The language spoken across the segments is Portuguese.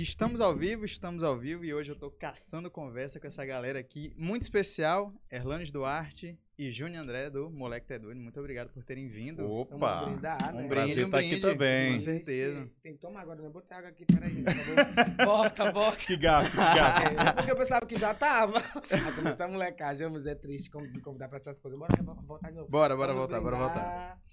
Estamos ao vivo, estamos ao vivo e hoje eu tô caçando conversa com essa galera aqui, muito especial, Erlanes Duarte e Júnior André do Moleque Tá Doido. Muito obrigado por terem vindo. Opa! Vamos brindar, né? Um prazer estar aqui também. Com certeza. Tem que tomar agora, né? Botei água aqui, peraí. Acabou. Volta, volta. Que gato, que gato. É, porque eu pensava que já tava. Começou a molecagem, mas é triste convidar pra essas coisas. Bora vamos voltar de novo. Bora, bora Vamos voltar, bora voltar.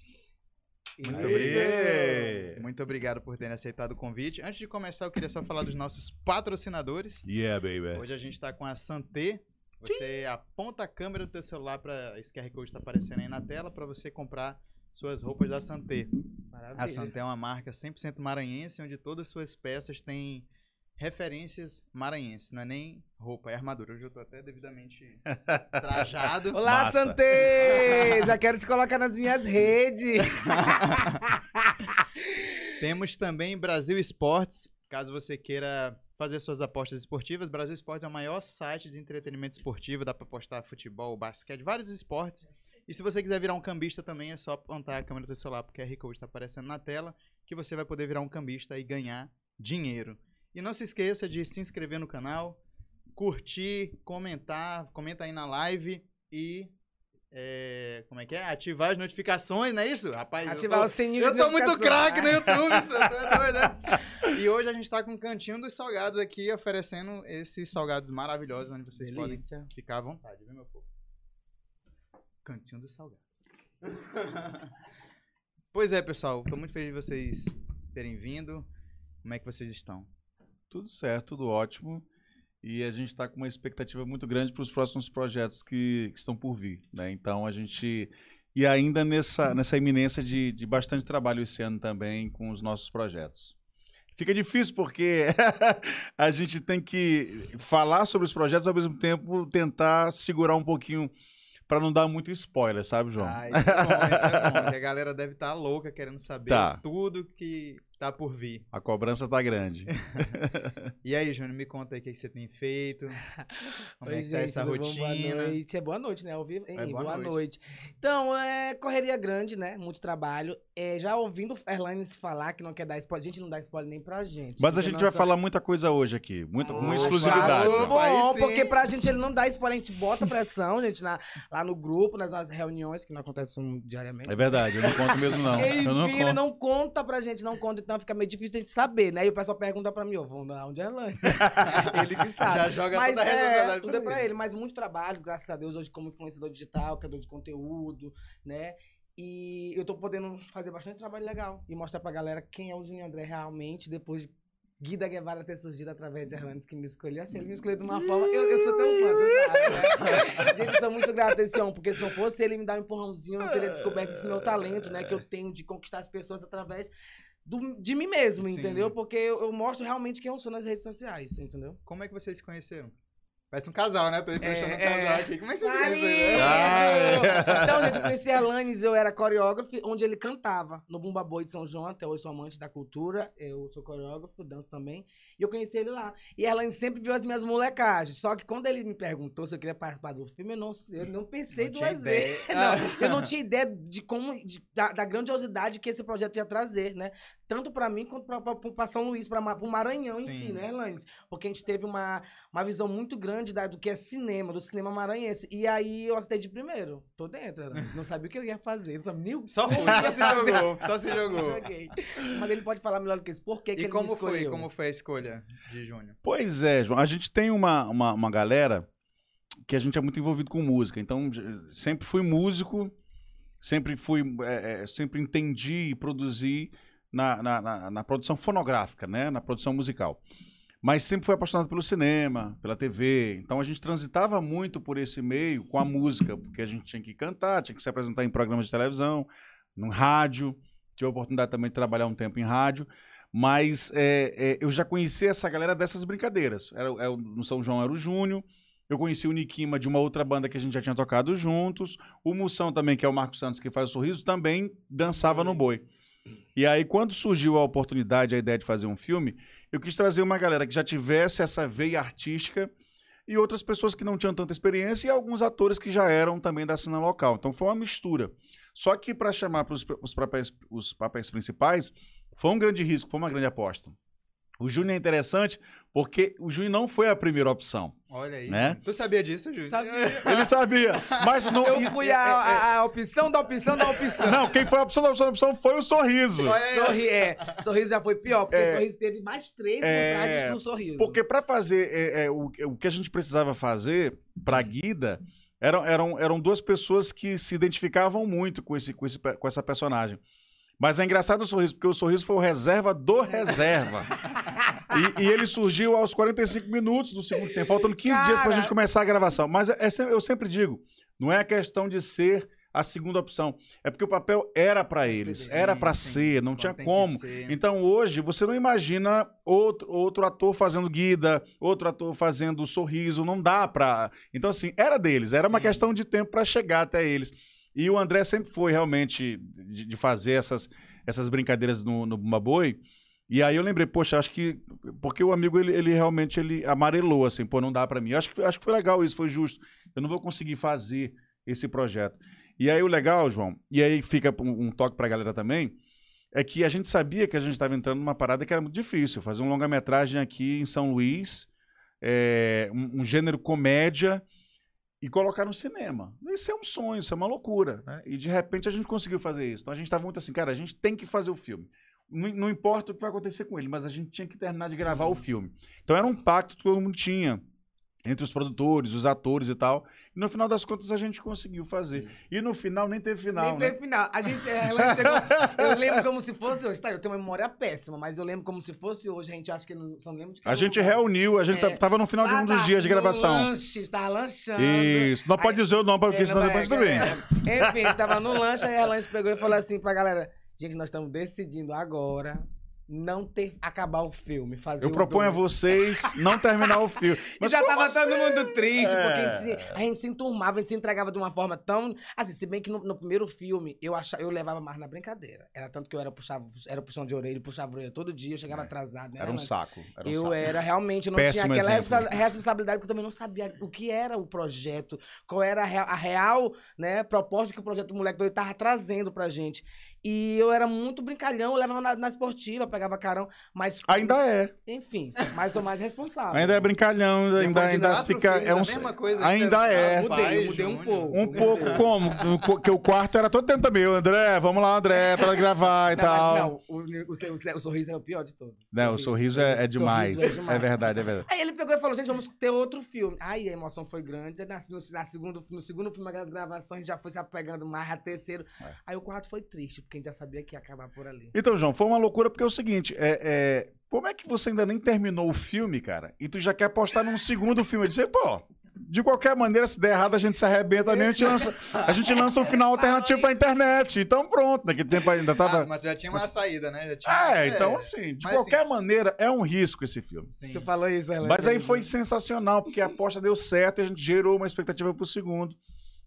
Muito obrigado. Muito obrigado por terem aceitado o convite. Antes de começar, eu queria só falar dos nossos patrocinadores. Yeah, baby. Hoje a gente tá com a Santé. Você aponta a câmera do teu celular para esse QR Code tá aparecendo aí na tela para você comprar suas roupas da Santé. Maravilha. A Santé é uma marca 100% maranhense, onde todas as suas peças têm referências maranhenses. Não é nem roupa, é armadura. Hoje eu tô até devidamente trajado. Olá, Massa. Santé! Já quero te colocar nas minhas redes. Temos também Brasil Esportes. Caso você queira fazer suas apostas esportivas, Brasil Esportes é o maior site de entretenimento esportivo. Dá para apostar futebol, basquete, vários esportes. E se você quiser virar um cambista também, é só apontar a câmera do seu celular, porque a QR Code está aparecendo na tela, que você vai poder virar um cambista e ganhar dinheiro. E não se esqueça de se inscrever no canal, curtir, comentar, comenta aí na live e é, como é que é? Ativar as notificações, não é isso? Rapaz, Ativar tô- o sininho eu tô muito craque no YouTube, você tá doido, né? E hoje a gente tá com o Cantinho dos Salgados aqui, oferecendo esses salgados maravilhosos, onde vocês Delícia. podem ficar à vontade, viu, meu povo? Cantinho dos Salgados. pois é, pessoal, tô muito feliz de vocês terem vindo. Como é que vocês estão? Tudo certo, tudo ótimo. E a gente está com uma expectativa muito grande para os próximos projetos que, que estão por vir. Né? Então a gente. E ainda nessa, nessa iminência de, de bastante trabalho esse ano também com os nossos projetos. Fica difícil porque a gente tem que falar sobre os projetos ao mesmo tempo tentar segurar um pouquinho para não dar muito spoiler, sabe, João? Ah, isso é bom, isso é bom. a galera deve estar louca querendo saber Tá. tudo que tá por vir. A cobrança tá grande. E aí, Júnior, me conta aí o que, que você tem feito. Como é Oi, que tá essa tudo bom? rotina? Boa noite. É boa noite, né? Ao vivo. Hein, É, boa boa noite. noite. Então, é correria grande, né? Muito trabalho. É, já ouvindo o Erlanes falar que não quer dar spoiler, a gente não dá spoiler nem pra gente. Mas a gente vai nossa- falar muita coisa hoje aqui. Muita, com Ah, exclusividade. Opa, aí Bom, sim. porque pra gente ele não dá spoiler, a gente bota pressão, gente, na, lá no grupo, nas nossas reuniões, que não acontecem diariamente. É verdade, eu não conto mesmo, não. Eu não Enfim, ele conto. não conta pra gente, não conta, então fica meio difícil de gente saber, né? E o pessoal pergunta pra mim, ô, dar onde é Erlanes? ele que sabe. Já joga Mas toda a é, tudo é pra ele, mas muito trabalho, graças a Deus, hoje como influenciador digital, criador de conteúdo, né? E eu tô podendo fazer bastante trabalho legal e mostrar pra galera quem é o Júnior André realmente, depois de Guida Guevara ter surgido através de Erlandes que me escolheu. Assim, ele me escolheu de uma forma. Eu, eu sou tão fã, sabe, né? Gente, sou muito grato a esse homem, porque se não fosse ele me dar um empurrãozinho, eu não teria descoberto esse meu talento, né? Que eu tenho de conquistar as pessoas através do- de mim mesmo, Sim. entendeu? Porque eu, eu mostro realmente quem eu sou nas redes sociais, entendeu? Como é que vocês se conheceram? Parece um casal, né? Tô entrevistando um É, casal é. aqui. Como é que vocês se Marido! conheceram? Ah, Então, gente, eu conheci Alanis, eu era coreógrafo, onde ele cantava no Bumba Boi de São João, até hoje sou amante da cultura, eu sou coreógrafo, danço também, e eu conheci ele lá. E Alanis sempre viu as minhas molecagens, só que quando ele me perguntou se eu queria participar do filme, eu não, eu não pensei Não duas vezes. Não, eu não tinha ideia de como, de- da, da grandiosidade que esse projeto ia trazer, né? Tanto pra mim quanto pra São Luís, pra, Ma- pro Maranhão em Sim. si, né, Erlanes? Porque a gente teve uma, uma visão muito grande da- do que é cinema, do cinema maranhense. E aí eu acertei de primeiro. Tô dentro, Erlanes. Não sabia o que eu ia fazer. Não sabia nem o Só foi, só se jogou. Só se jogou. Joguei. Mas ele pode falar melhor do que isso. Por que, que E ele como me foi? escolheu? Como foi a escolha de Júnior? Pois é, João. A gente tem uma, uma, uma galera que a gente é muito envolvido com música. Então, sempre fui músico, sempre fui, é, é, sempre entendi e produzi na, na, na, na produção fonográfica, né? Na produção musical. Mas sempre fui apaixonado pelo cinema, pela TV. Então a gente transitava muito por esse meio com a música, porque a gente tinha que cantar, tinha que se apresentar em programas de televisão, no rádio. Tive a oportunidade também de trabalhar um tempo em rádio. Mas é, é, eu já conheci essa galera dessas brincadeiras. Era, é, o- no São João era o Júnior. Eu conheci o Nikima de uma outra banda que a gente já tinha tocado juntos. O Moção também, que é o Marcos Santos, que faz o sorriso, também dançava no boi. E aí, quando surgiu a oportunidade, a ideia de fazer um filme, eu quis trazer uma galera que já tivesse essa veia artística e outras pessoas que não tinham tanta experiência e alguns atores que já eram também da cena local. Então foi uma mistura. Só que para chamar para os papéis, os papéis principais, foi um grande risco, foi uma grande aposta. O Júnior é interessante porque o Júnior não foi a primeira opção. Olha aí. Né? Tu sabia disso, Júlio? Sabia. Ele sabia, mas não. Eu fui a, a- a opção da opção da opção. Não, quem foi a opção da opção da opção foi o sorriso. Olha aí. Sorri, é. Sorriso já foi pior, porque É. Sorriso teve mais três É. vontades no Sorriso. Porque para fazer é, é, o, o que a gente precisava fazer para Guida eram, eram, eram duas pessoas que se identificavam muito com, esse, com, esse, com essa personagem. Mas é engraçado o sorriso, porque o sorriso foi o reserva do reserva. E, e ele surgiu aos 45 minutos do segundo tempo, faltando 15 dias pra Cara. gente começar a gravação. Mas é, é eu sempre digo, não é a questão de ser a segunda opção. É porque o papel era para eles, deles. era Sim, para sim. ser, não tinha como. Então hoje você não imagina outro, outro ator fazendo guida, outro ator fazendo sorriso, não dá pra. Então assim, era deles, era uma Sim. questão de tempo pra chegar até eles. E o André sempre foi realmente de, de fazer essas, essas brincadeiras no, no Bumba Boi. E aí eu lembrei, poxa, acho que porque o amigo ele, ele realmente ele amarelou assim, pô, não dá pra mim. Acho que acho que foi legal isso, foi justo. Eu não vou conseguir fazer esse projeto. E aí o legal, João, e aí fica um, um toque pra galera também, é que a gente sabia que a gente estava entrando numa parada que era muito difícil. Fazer um longa-metragem aqui em São Luís, é, um, um gênero comédia, e colocar no cinema. Isso é um sonho, isso é uma loucura. Né? E de repente a gente conseguiu fazer isso. Então a gente estava muito assim, cara, a gente tem que fazer o filme. Não, não importa o que vai acontecer com ele, mas a gente tinha que terminar de gravar o filme. Então era um pacto que todo mundo tinha. Entre os produtores, os atores e tal. E no final das contas a gente conseguiu fazer. E no final nem teve final, Nem né? teve final. A gente, é, ela chegou, eu lembro como se fosse hoje. Tá, eu tenho uma memória péssima, mas eu lembro como se fosse hoje. A gente acha que não, só não lembro de A cada gente lugar. reuniu, a gente É. ta- tava no final de Ah, um dos tá, dias de gravação. Lanche, tava lanchando. Isso. Não pode Aí- dizer o nome, porque É, senão não, depois é, tudo bem. é. Enfim, a gente tava no lanche, aí a lanche pegou e falou assim pra galera: gente, nós estamos decidindo agora não ter acabar o filme. Fazer Eu proponho a vocês não terminar o filme. E Mas já tava assim? todo mundo triste, É. porque a gente, se, a gente se enturmava, a gente se entregava de uma forma tão. Assim, se bem que no, no primeiro filme eu achava, eu levava mais na brincadeira. Era tanto que eu era, puxava, era puxão de orelha, puxava orelha todo dia, eu chegava É. atrasado. né, Era um saco. Era um eu saco. era realmente, eu não Péssimo tinha aquela exemplo. responsa- responsabilidade, porque eu também não sabia o que era o projeto, qual era a real, a real, né, proposta que o projeto do Moleque Doido tava trazendo pra gente. E eu era muito brincalhão, eu levava na, na esportiva, pegava carão, mas. Ainda é. Enfim, mas tô mais responsável. Ainda é brincalhão, ainda, ainda fica. É um, a mesma coisa ainda você- é. Ah, Mudei, pai, eu mudei um Júnior. pouco. Um pouco como? Porque o quarto era todo dentro meu. André, vamos lá, André, para gravar e Não, tal. mas não, o, o, o o sorriso é o pior de todos. Não, o sorriso é, é demais. sorriso É verdade, é verdade. Aí ele pegou e falou, gente, vamos ter outro filme. Aí a emoção foi grande. Na, no, na segundo, no segundo filme, as gravações já foi se apegando mais a terceiro. É. Aí o quarto foi triste, porque a gente já sabia que ia acabar por ali. Então, João, foi uma loucura porque é o seguinte: é, é, como é que você ainda nem terminou o filme, cara, e tu já quer postar num segundo filme? Eu disse, pô, de qualquer maneira, se der errado, a gente se arrebenta mesmo, a gente lança, a gente lança um final alternativo pra internet. Então, pronto, naquele tempo ainda tava. Ah, mas já tinha uma saída, né? Já tinha, É, então assim, de Mas, qualquer maneira, é um risco esse filme. Sim. Tu falou isso, Ela. Mas aí foi sensacional, porque a aposta deu certo e a gente gerou uma expectativa pro segundo.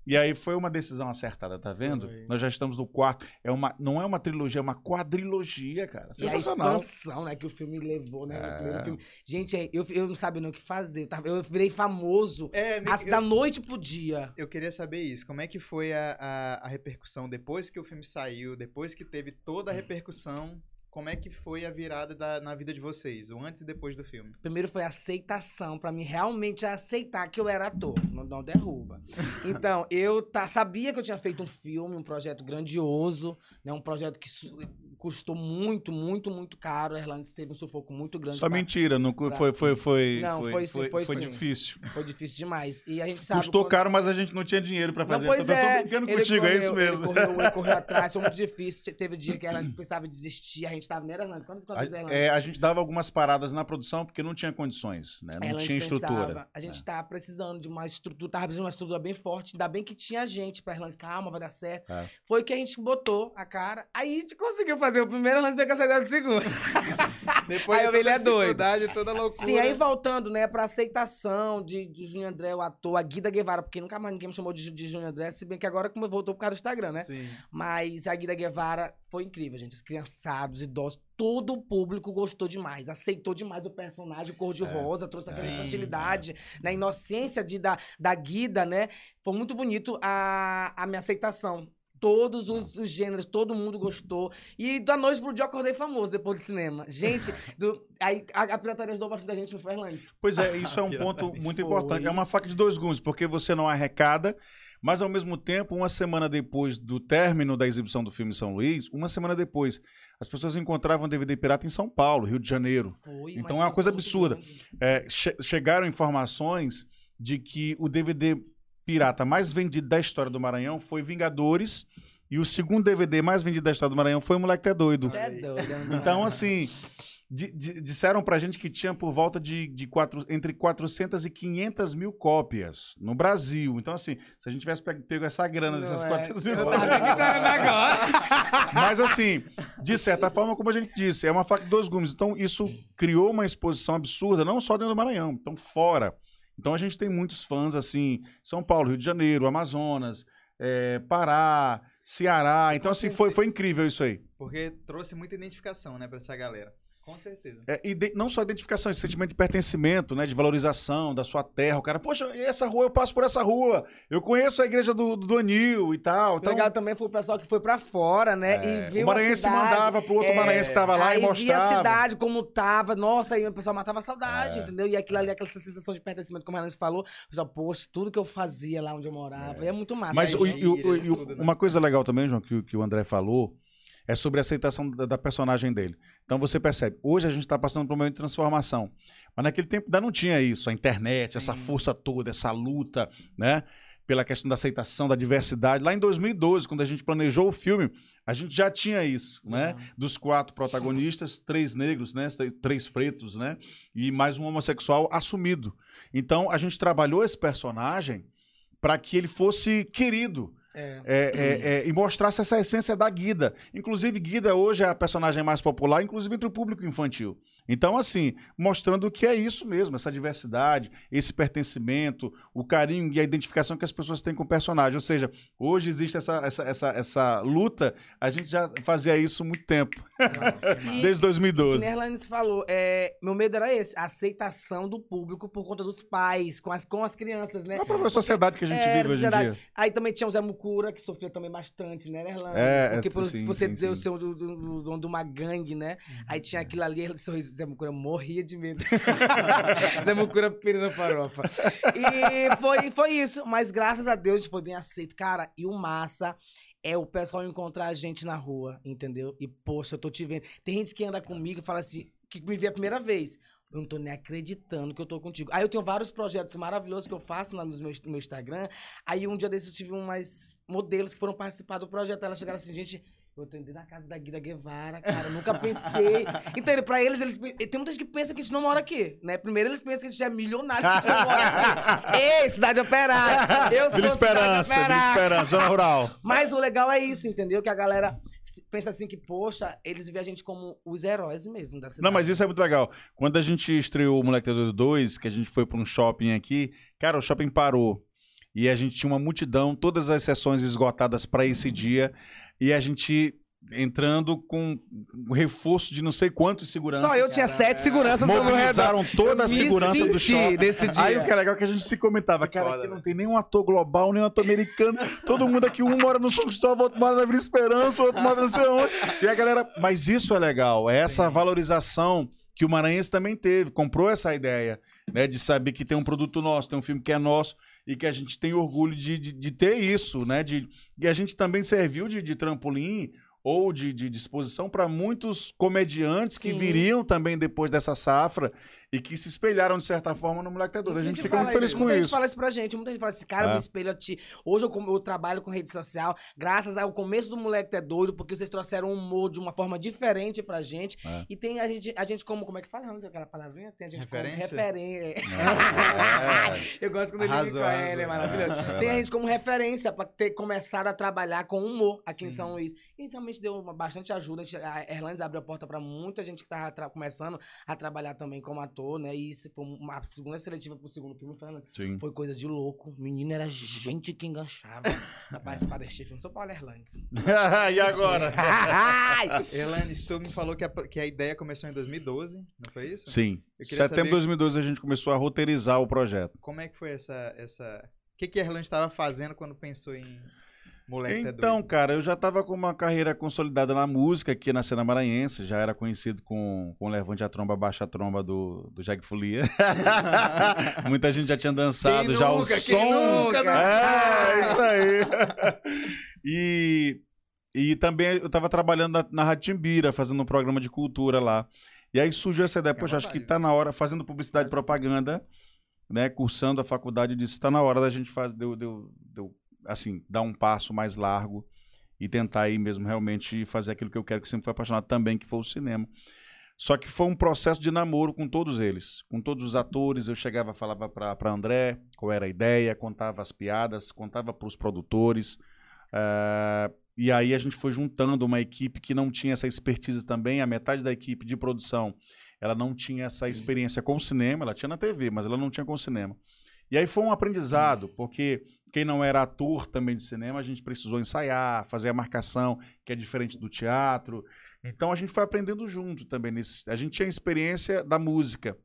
E aí foi uma decisão acertada, tá vendo? Foi. Nós já estamos no quarto. É uma, não é uma trilogia, é uma quadrilogia, cara. E a Sensacional. expansão, né, que o filme levou, né? É. filme. Gente, é, eu, eu não sabia nem o que fazer. Eu, tava- eu virei famoso É, me- assim, da noite pro dia. Eu queria saber isso. Como é que foi a, a, a repercussão depois que o filme saiu, depois que teve toda a repercussão? Como é que foi a virada da- na vida de vocês, o antes e depois do filme? Primeiro foi a aceitação, pra mim realmente aceitar que eu era ator, não, não derruba. Então, eu tá, sabia que eu tinha feito um filme, um projeto grandioso, né, um projeto que custou muito, muito, muito caro. A Irlanda teve um sufoco muito grande. Só pra- mentira, não, pra- foi, foi, foi, Não, foi sim, foi sim. difícil. Foi difícil demais. E a gente sabe. Custou quando- caro, mas a gente não tinha dinheiro pra Não, fazer. pois Então, eu é. tô brincando ele contigo, é correu, isso mesmo. Ele correu, ele correu atrás, foi muito difícil. Te- Teve dia que ela pensava em desistir, a gente tava na Irlanda. Quantas, quantas A, é, a gente dava algumas paradas na produção porque não tinha condições, né? Não tinha pensava, estrutura. a gente É. tá precisando de uma estrutura, tava precisando de uma estrutura bem forte. Ainda bem que tinha gente pra Irlanda, calma, vai dar certo. É. Foi que a gente botou a cara. Aí a gente conseguiu fazer o primeiro Irlanda e pegar a saída do segundo. Depois Aí de toda é doido. dificuldade, toda loucura. Sim, aí voltando, né, pra aceitação de, de Júnior André, o ator, a Guida Guevara, porque nunca mais ninguém me chamou de, de Júnior André, se bem que agora como voltou por causa do Instagram, né? Sim. Mas a Guida Guevara foi incrível, gente. Os criançados, idosos, todo o público gostou demais. Aceitou demais o personagem, cor-de-rosa, trouxe aquela Sim, infantilidade, na inocência de, da, da Guida, né? Foi muito bonito a, a minha aceitação. todos os, os gêneros, todo mundo gostou. E da noite pro dia eu acordei famoso depois do cinema. Gente, do, aí a, a pirataria ajudou bastante a gente no Fernandes. Pois é, isso é um ponto muito Foi. importante. É uma faca de dois gumes, porque você não arrecada, mas ao mesmo tempo, uma semana depois do término da exibição do filme em São Luís, uma semana depois, as pessoas encontravam DVD pirata em São Paulo, Rio de Janeiro. Foi, Então é uma coisa absurda. É, che- chegaram informações de que o DVD pirata mais vendido da história do Maranhão foi Vingadores. E o segundo DVD mais vendido da história do Maranhão foi o Moleque é Doido. É doido? Então, assim, di- di- disseram pra gente que tinha por volta de, de quatro, entre 400 e 500 mil cópias no Brasil. Então, assim, se a gente tivesse pe- pego essa grana dessas Não é. 400 mil cópias. agora. Mas, assim, de certa forma, como a gente disse, é uma faca de dois gumes. Então, isso criou uma exposição absurda, não só dentro do Maranhão, então fora. Então, a gente tem muitos fãs, assim, São Paulo, Rio de Janeiro, Amazonas, eh, Pará, Ceará. Então, assim, foi, foi incrível isso aí. Porque trouxe muita identificação, né, pra essa galera. Com certeza. É, e de- não só identificação, esse sentimento de pertencimento, né? De valorização da sua terra. O cara, poxa, e essa rua, eu passo por essa rua. Eu conheço a igreja do, do Anil e tal. Então, Legal também foi o pessoal que foi pra fora, né? é, e viu o maranhense a cidade. mandava pro outro é, maranhense que tava lá aí e via a mostrava. cidade como tava, nossa, aí o pessoal matava a saudade, É. entendeu? E aquilo ali, aquela sensação de pertencimento, como a Renan falou, o pessoal, poxa, tudo que eu fazia lá onde eu morava, é, muito massa. Mas aí, o- e o- o- e o- tudo, né? uma coisa legal também, João, que, o- que o André falou, é sobre a aceitação da, da personagem dele. Então você percebe, hoje a gente está passando por um momento de transformação. Mas naquele tempo ainda não tinha isso, a internet, essa Sim. força toda, essa luta, né? Pela questão da aceitação, da diversidade. Lá em 2012, quando a gente planejou o filme, a gente já tinha isso, né? Dos quatro protagonistas, três negros, né? Três pretos, né? E mais um homossexual assumido. Então a gente trabalhou esse personagem para que ele fosse querido É. é, é, é, e mostrasse essa essência da Guida. Inclusive, Guida hoje é a personagem mais popular, inclusive entre o público infantil. Então, assim, mostrando que é isso mesmo, essa diversidade, esse pertencimento, o carinho e a identificação que as pessoas têm com o personagem. Ou seja, hoje existe essa, essa, essa, essa luta, a gente já fazia isso há muito tempo, E- desde Que 2012. nem a Erlanes falou, é, meu medo era esse, a aceitação do público por conta dos pais, com as, com as crianças, né? É a própria sociedade que a gente É, vive hoje em dia. Aí também tinha o Zé Mucura, que sofria também bastante, né, Erlanes? É, Porque por sim, você sim, dizer o sim. seu do, do, do dono de uma gangue, né? Aí tinha aquilo ali, ele sorriso, Zé Mucura morria de medo. Zé Mucura pira na farofa. E foi, foi isso, mas graças a Deus foi bem aceito. Cara, e o massa é o pessoal encontrar a gente na rua, entendeu? E, poxa, eu tô te vendo. Tem gente que anda comigo e fala assim, que me vê a primeira vez. Eu não tô nem acreditando que eu tô contigo. Aí eu tenho vários projetos maravilhosos que eu faço lá no meu, no meu Instagram. Aí um dia desses eu tive umas modelos que foram participar do projeto. Elas chegaram assim, gente, eu atendi na casa da Guida Guevara, cara, nunca pensei. Então, pra eles, eles tem muita gente que pensa que a gente não mora aqui, né? Primeiro eles pensam que a gente é milionário, que a gente não mora aqui. Ei, cidade operária! Eu sou Vila Esperança, Vila. Esperança, Zona Rural. Mas o legal é isso, entendeu? Que a galera pensa assim que, poxa, eles veem a gente como os heróis mesmo da cidade. Não, mas isso é muito legal. Quando a gente estreou o Moleque Doido 2, que a gente foi para um shopping aqui, cara, o shopping parou. E a gente tinha uma multidão, todas as sessões esgotadas para esse dia. E a gente entrando com um reforço de não sei quantos seguranças. Só eu tinha sete seguranças redor. Mobilizaram toda a segurança do shopping. Nesse dia. Aí o que é legal é que a gente se comentava, cara, Foda, aqui não tem nenhum ator global, nenhum ator americano, todo mundo aqui, um mora no São Cristóvão, outro mora na Vila Esperança, outro mora não sei onde. E a galera, mas isso é legal, é essa Sim. valorização que o Maranhense também teve, comprou essa ideia, né, de saber que tem um produto nosso, tem um filme que é nosso e que a gente tem orgulho de, de, de ter isso, né, de, e a gente também serviu de, de trampolim ou de, de disposição para muitos comediantes que Sim. viriam também depois dessa safra e que se espelharam de certa forma no Moleque Doido. A gente fica fala muito feliz isso, com muita gente isso. fala isso pra gente, muita gente fala assim, cara, eu É. me espelho a ti. Hoje eu, eu trabalho com rede social, graças ao começo do Moleque é Doido, porque vocês trouxeram um humor de uma forma diferente pra gente. É. E tem a gente, a gente como, como é que fala? Não sei aquela palavrinha? Tem a gente Referência? como referência. É. Eu gosto quando ele Arrasou, fica, ele é maravilhoso. É, Tem a gente como referência pra ter começado a trabalhar com humor aqui em Sim. São Luís. E também te deu bastante ajuda. A gente- Erlandes abriu a porta pra muita gente que tava começando a trabalhar também como ator, né? E isso foi uma segunda seletiva pro segundo filme, Fernando. Sim. Foi coisa de louco. Menino era gente que enganchava pra participar desse filme. Sou Paulo Erlandes. e agora? Elanis, tu me falou que a, que a ideia começou em 2012, não foi isso? Sim. Setembro de saber- 2012 a gente começou a roteirizar o projeto. Como é que foi essa. essa... O que, que a Erland estava fazendo quando pensou em. Moleque tá Então, doido. cara, eu já tava com uma carreira consolidada na música aqui na cena maranhense, já era conhecido com, com Levante a Tromba, Baixa a Tromba do, do Jag Folia. Muita gente já tinha dançado Quem já o nunca, som. quem nunca é, isso aí. e, e também eu tava trabalhando na, na Rádio Timbira, fazendo um programa de cultura lá. E aí surgiu essa ideia, à poxa, acho que tá na hora, fazendo publicidade e propaganda, né, cursando a faculdade, eu disse, tá na hora da gente fazer, assim, dar um passo mais largo e tentar aí mesmo realmente fazer aquilo que eu quero, que sempre fui apaixonado também, que foi o cinema. Só que foi um processo de namoro com todos eles, com todos os atores. Eu chegava, falava para André qual era a ideia, contava as piadas, contava para os produtores. eh, e aí a gente foi juntando uma equipe que não tinha essa expertise também. A metade da equipe de produção, ela não tinha essa experiência com o cinema. Ela tinha na TV, mas ela não tinha com o cinema. E aí foi um aprendizado, porque quem não era ator também de cinema, a gente precisou ensaiar, fazer a marcação, que é diferente do teatro. Então a gente foi aprendendo junto também. Nesse, a gente tinha experiência da música,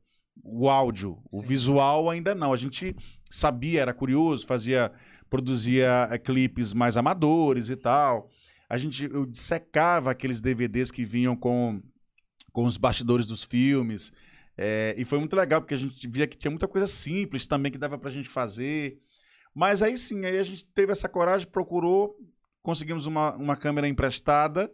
o áudio, o Sim. visual ainda não. A gente sabia, era curioso, fazia, produzia eh, clipes mais amadores e tal. A gente eu dissecava aqueles DVDs que vinham com, com os bastidores dos filmes. eh, e foi muito legal, porque a gente via que tinha muita coisa simples também que dava pra gente fazer. Mas aí sim, aí a gente teve essa coragem, procurou, conseguimos uma, uma câmera emprestada,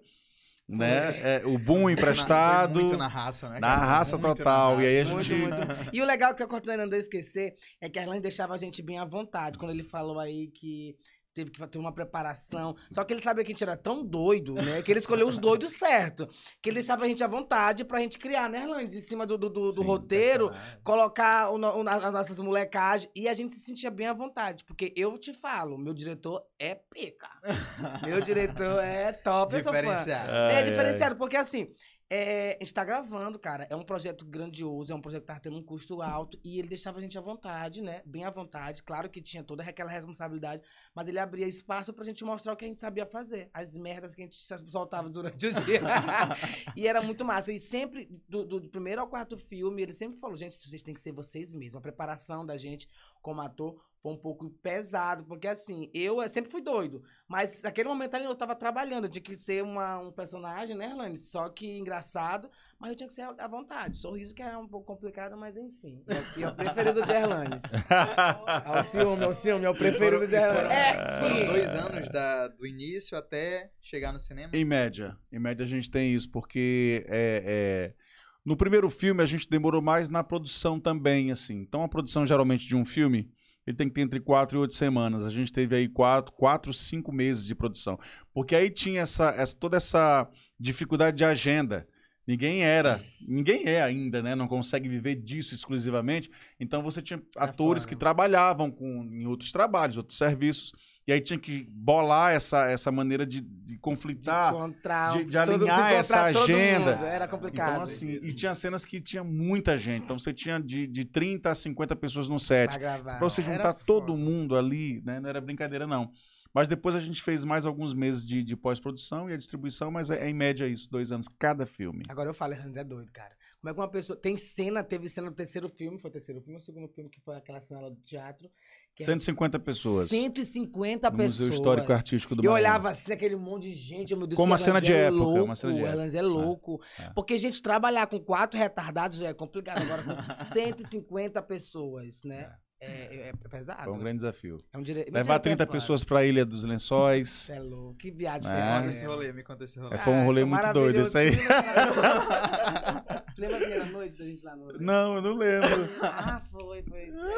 né? É, o boom emprestado. Muito na raça, né? Na cara? raça Muito na total, e aí a raça. gente- Muito, muito. E o legal que a Cortana não esquecer é que a deixava a gente bem à vontade. Quando ele falou aí que teve que ter uma preparação. Só que ele sabia que a gente era tão doido, né? Que ele escolheu os doidos certo. Que ele deixava a gente à vontade pra gente criar, né, Erlane? Em cima do, do, do- do Sim, roteiro, colocar o, o- as nossas molecagens. E a gente se sentia bem à vontade. Porque eu te falo, meu diretor é pica. meu diretor é top. Diferenciado. Ai, É ai. diferenciado, porque assim, é, a gente tá gravando, cara. É um projeto grandioso, é um projeto que tá tendo um custo alto. E ele deixava a gente à vontade, né? Bem à vontade. Claro que tinha toda aquela responsabilidade, mas ele abria espaço pra gente mostrar o que a gente sabia fazer. As merdas que a gente soltava durante o dia. e era muito massa. E sempre, do, do primeiro ao quarto filme, ele sempre falou: gente, vocês têm que ser vocês mesmos. A preparação da gente como ator foi um pouco pesado, porque assim, eu eh, sempre fui doido. Mas naquele momento ali eu tava trabalhando, eu tinha que ser uma, um personagem, né, Erlane? Só que engraçado, mas eu tinha que ser à vontade. Sorriso que era um pouco complicado, mas enfim. É, o- é o preferido de Erlane. É o ciúme, é o ciúme, é o preferido foram- de Erlane. foram- É, Foram sim. dois anos da- do início até chegar no cinema. Em média. Em média a gente tem isso, porque é, é, no primeiro filme a gente demorou mais na produção também, assim. Então a produção geralmente de um filme, ele tem que ter entre quatro e oito semanas. A gente teve aí quatro, quatro cinco meses de produção. Porque aí tinha essa, essa- toda essa dificuldade de agenda. Ninguém era, ninguém é ainda, né? Não consegue viver disso exclusivamente. Então você tinha atores foda. que trabalhavam com, em outros trabalhos, outros serviços. E aí tinha que bolar essa, essa maneira de, de conflitar. encontrar, de- de alinhar essa agenda. mundo, Era complicado. Então, assim, e tinha cenas que tinha muita gente. Então, você tinha de, de 30 a 50 pessoas no set. pra gravar. Pra você juntar todo mundo ali, né? Não era brincadeira, não. Mas depois a gente fez mais alguns meses de, de pós-produção e a distribuição, mas é, é em média isso, dois anos cada filme. Agora eu falo, Hernandes é doido, cara. Como é que uma pessoa. Tem cena, teve cena no terceiro filme, foi o terceiro filme o segundo filme, que foi aquela cena lá do teatro. Que é 150 pessoas 150 no pessoas. Museu Histórico Artístico do Eu Maranhão. olhava assim, aquele monte de gente, meu Deus, Como uma cena Hernandes de é época, Louco, uma cena de época. Hernandes é louco. é. Porque, gente, trabalhar com quatro retardados já é complicado. Agora com 150 pessoas, né? É, é- é pesado. Foi um grande desafio. É um dire... Levar 30 pessoas pra Ilha dos Lençóis. É louco. Que viagem É. Me foi conta esse rolê, me conta esse rolê. É, foi um rolê Ah, muito doido esse aí. Lembra daquela noite da gente lá no... Não, eu não lembro. Ah, foi, foi. isso.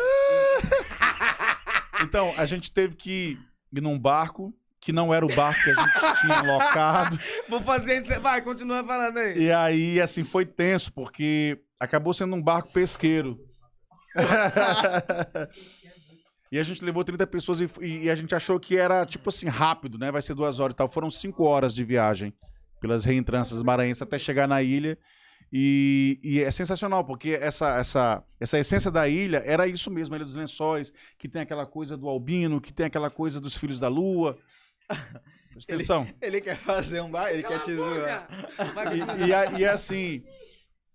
Então, a gente teve que ir num barco, que não era o barco que a gente tinha alocado. Vou fazer isso. Vai, continua falando aí. E aí, assim, foi tenso, porque acabou sendo um barco pesqueiro. e a gente levou 30 pessoas e, e a gente achou que era, tipo assim, rápido, né? Vai ser duas horas e tal. Foram cinco horas de viagem pelas reentrâncias maranhenses até chegar na ilha. E, e é sensacional, porque essa, essa, essa essência da ilha era isso mesmo, a Ilha dos Lençóis, que tem aquela coisa do albino, que tem aquela coisa dos filhos da lua. Presta atenção. Ele quer fazer um bar, ele quer te zoar. E, e, e assim,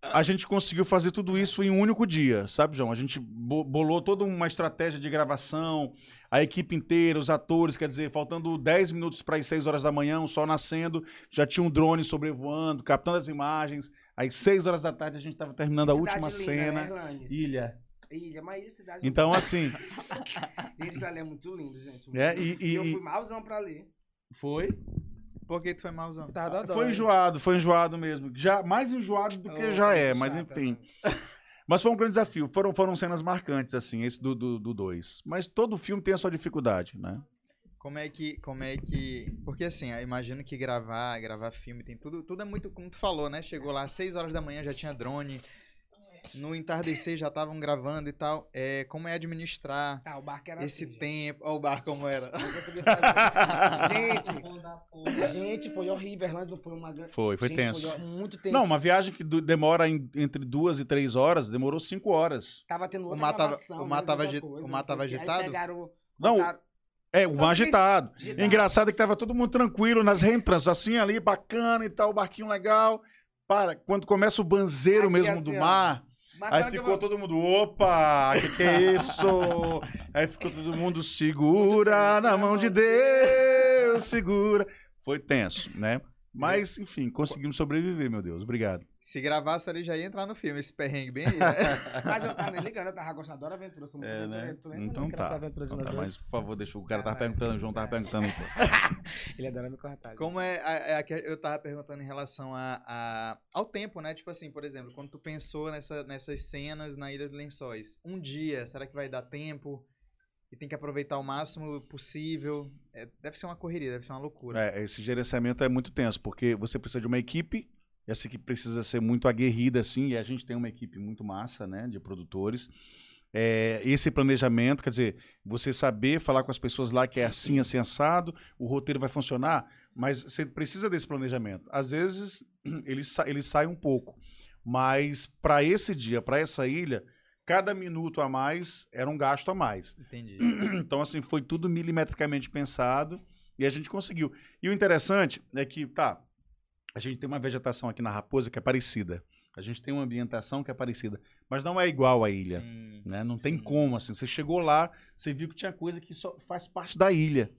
a gente conseguiu fazer tudo isso em um único dia, sabe, João? A gente bo- bolou toda uma estratégia de gravação, a equipe inteira, os atores, quer dizer, faltando 10 minutos para as 6 horas da manhã, o sol nascendo, já tinha um drone sobrevoando, captando as imagens. Às 6 horas da tarde a gente estava terminando a Cidade última linda, cena. Né? Ilha. Ilha, mas ilha, cidade. Então, assim, Gente, ali é muito lindo, gente. é, muito lindo. e, e- eu fui malzão pra ali. foi. Por que tu foi malzão? Eu tava dodói. Foi enjoado, foi enjoado mesmo. Já, mais enjoado do que Oh, já é, mas chata, enfim. mano. Mas foi um grande desafio. Foram, foram cenas marcantes, assim, esse do 2. Do, dois. Mas todo filme tem a sua dificuldade, né? Como é que, como é que, porque assim, eu imagino que gravar, gravar filme tem tudo, tudo é muito como tu falou, né? Chegou lá às 6 horas da manhã já tinha drone. No entardecer já estavam gravando e tal. É, como é administrar Ah, o barco era esse assim, tempo, ó o bar como era. Gente, gente, foi horrível. Irlanda foi uma grande. Foi, foi gente, tenso. Foi muito tenso. Não, uma viagem que demora em- entre duas e três horas, demorou cinco horas. Tava tendo outra mar tava- gravação, o mar né, tava outra agi- coisa, o mar tava agitado? pegaram- Não, botaram- É, o mar agitado. agitado. Engraçado é que tava todo mundo tranquilo nas reentrâncias, assim ali, bacana e tal, barquinho legal. Para, quando começa o banzeiro Aqui, mesmo assim, do mar, aí ficou eu- todo mundo, opa, que que é isso? aí ficou todo mundo, segura na de mão de Deus, segura. Foi tenso, né? Mas, enfim, conseguimos sobreviver, meu Deus, obrigado. Se gravasse ali já ia entrar no filme, esse perrengue bem aí, né? Mas eu tava nem ligando, eu tava gostando, adoro aventura, sou muito É, né? Tu lembra, Então que era essa tá. aventura de Então nós tá, dois? Mas, por favor, deixa o cara tava perguntando, o João tava É. perguntando. pô. Ele adora me cortar. Como é, a- é que eu tava perguntando em relação a, a- ao tempo, né? Tipo assim, por exemplo, quando tu pensou nessa, nessas cenas na Ilha dos Lençóis, um dia, será que vai dar tempo? E tem que aproveitar o máximo possível. É, deve ser uma correria, deve ser uma loucura. É, esse gerenciamento é muito tenso, porque você precisa de uma equipe, essa equipe precisa ser muito aguerrida, assim, e a gente tem uma equipe muito massa, né, de produtores. É, esse planejamento, quer dizer, você saber falar com as pessoas lá que é assim, assim, assado, o roteiro vai funcionar, mas você precisa desse planejamento. Às vezes, ele, sa ele sai um pouco, mas para esse dia, para essa ilha, cada minuto a mais era um gasto a mais. Entendi. Então, assim, foi tudo milimetricamente pensado e a gente conseguiu. E o interessante é que, tá, a gente tem uma vegetação aqui na Raposa que é parecida. A gente tem uma ambientação que é parecida, mas não é igual à ilha. Sim. Né? Não tem Sim. como, assim. Você chegou lá, você viu que tinha coisa que só faz parte da ilha.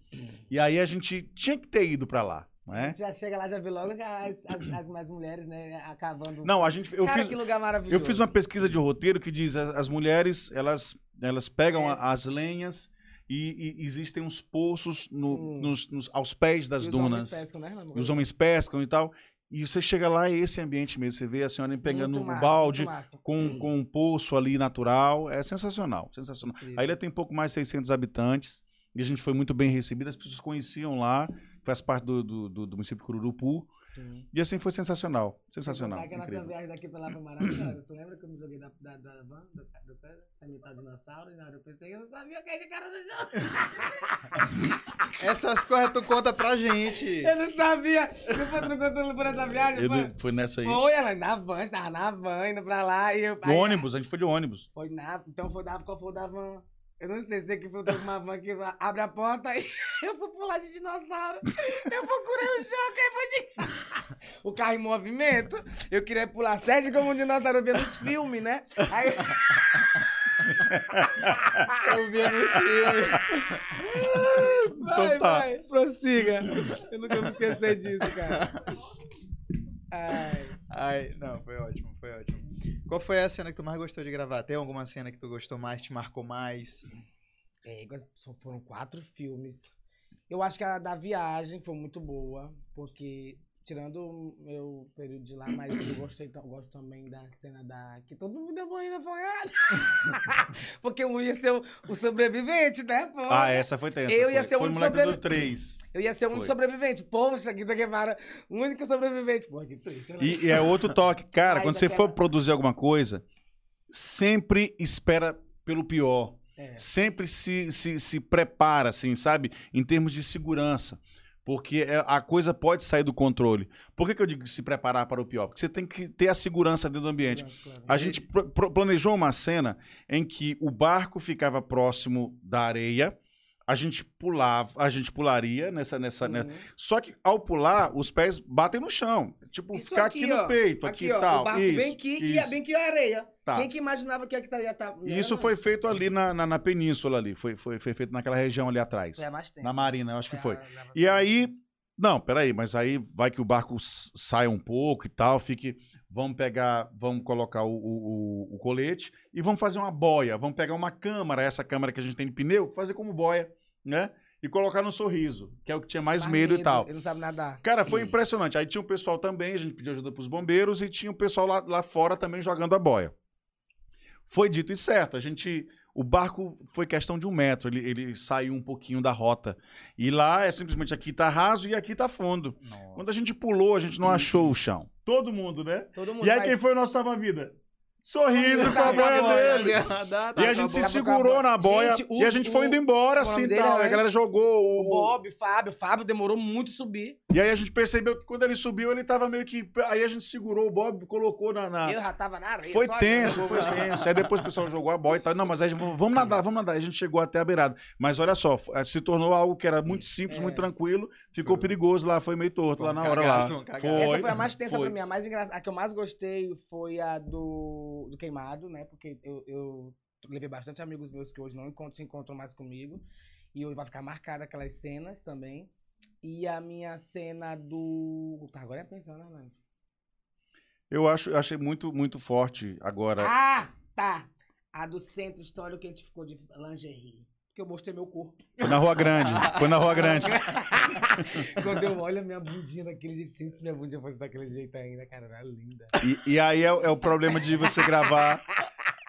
E aí a gente tinha que ter ido pra lá, A né? gente já chega lá, já vê logo que as, as, as mais mulheres, né, acabando. Não, a gente... Eu Cara, fiz, que lugar maravilhoso. Eu fiz uma pesquisa de roteiro que diz as, as mulheres elas, elas pegam Pescam. as lenhas e, e existem uns poços no- nos, nos- aos pés das E os dunas. homens pescam, né? E os homens pescam e tal. E você chega lá, é esse ambiente mesmo. Você vê a senhora pegando massa, balde muito massa. com, com um poço ali natural. É sensacional, sensacional. Incrível. A ilha tem pouco mais de 600 habitantes e a gente foi muito bem recebido. As pessoas conheciam lá, faz parte do, do, do- do município Cururupu. Sim. E assim foi sensacional, sensacional. Sem contar que a nossa incrível. viagem daqui pra lá foi maravilhosa. tu lembra que eu me joguei da, da, da van, do, do pé, da metade do dinossauro, e na hora eu pensei que eu não sabia o que é de cara do jogo. Essas coisas tu conta pra gente. Eu não sabia. Não foi tu não contando por essa viagem? Eu Foi, não- foi nessa aí. foi ela na van, tava na van, indo pra lá. E eu, Do aí- ônibus, a gente foi de ônibus. Foi na, então foi da, qual foi da van? Eu não sei se é que foi uma van que abre a porta e eu fui pular de dinossauro. Eu procurei o chão, que foi de... O carro em movimento. Eu queria pular certo como um dinossauro vendo os filmes, né? Aí... Eu vi nos filmes. Vai, Então tá. vai, prossiga. Eu nunca vou esquecer disso, cara. Ai. Ai, não, foi ótimo, foi ótimo. Qual foi a cena que tu mais gostou de gravar? Tem alguma cena que tu gostou mais, te marcou mais? É, foram quatro filmes. Eu acho que a da viagem foi muito boa, porque tirando o meu período de lá, mas eu gostei, tam- gosto também da cena da que todo mundo deu morrendo afogado. porque eu ia ser o, o sobrevivente, né? Pô? Ah, essa foi tensa. Eu ia foi. ser o único moleque do sobrevi- 3. Eu ia ser o único Foi. sobrevivente. Poxa, que daqui para o único sobrevivente. Pô, que triste, né? E, e é outro toque. Cara, quando você for produzir alguma coisa, sempre espera pelo pior. É. Sempre se, se, se prepara, assim, sabe? Em termos de segurança. Porque é- a coisa pode sair do controle. Por que, que eu digo se preparar para o pior? Porque você tem que ter a segurança dentro do ambiente. Claro. A gente planejou uma cena em que o barco ficava próximo da areia, a gente pulava, a gente pularia nessa, nessa, né? Uhum. Só que ao pular, os pés batem no chão. Tipo, Isso ficar aqui, aqui, no ó. peito, aqui, Aqui, ó, tal. o barco isso, bem aqui e é isso, bem aqui a areia. tá. Quem que imaginava que aqui ia estar... E Isso foi feito ali na, na, na península ali. Foi, foi, foi feito naquela região ali atrás. Foi a mais tensa. Na Marina, eu acho que Foi foi. E aí, não, peraí, mas aí vai que o barco saia um pouco e tal, fique. Vamos pegar, vamos colocar o, o, o- o colete e vamos fazer uma boia. Vamos pegar uma câmara, essa câmara que a gente tem de pneu, fazer como boia, né? E colocar no sorriso, que é o que tinha mais Dá medo, e tal. Ele não sabe nadar. Cara, foi impressionante. Aí tinha o pessoal também, a gente pediu ajuda pros bombeiros e tinha o pessoal lá, lá fora também jogando a boia. Foi dito e certo. A gente. O barco foi questão de um metro, ele, ele saiu um pouquinho da rota. E lá é simplesmente aqui tá raso e aqui tá fundo. Nossa. Quando a gente pulou, a gente não achou o chão. Todo mundo, né? Todo mundo E aí faz- quem foi o nosso salva-vida? Sorriso com a boia dele. E a gente se segurou na boia Gente, o- e a gente foi o- indo embora o assim nome dele tal. é A galera jogou O Bob, o Fábio. O Fábio demorou muito subir. E aí a gente percebeu que quando ele subiu, ele tava meio que. Aí a gente segurou o Bob, colocou na. na- Eu já tava na areia. Foi só tenso, foi tenso. Aí depois o pessoal jogou a boia e tal. Não, mas aí vamos nadar, vamos nadar. Aí a gente chegou até a beirada. Mas olha só, f- eh, se tornou algo que era muito simples, É. muito tranquilo. Ficou Foi. perigoso lá, foi meio torto Foi lá na hora cagaço, lá. cagaço. Foi. Essa foi a mais tensa foi. pra mim. A mais engraçada. A que eu mais gostei foi a do, do queimado, né? Porque eu, eu levei bastante amigos meus que hoje não encontram, se encontram mais comigo. E hoje vai ficar marcada aquelas cenas também. E a minha cena do. Tá, agora é pensando, né, Orlando? Eu acho, achei muito, muito forte agora. Ah, tá! A do centro histórico que a gente ficou de lingerie. Porque eu mostrei meu corpo. Foi na Rua Grande. Foi na Rua Grande. Quando eu olho a minha bundinha daquele jeito, sinto se minha bundinha fosse daquele jeito ainda, cara, era linda. E, e aí é, o- é o problema de você gravar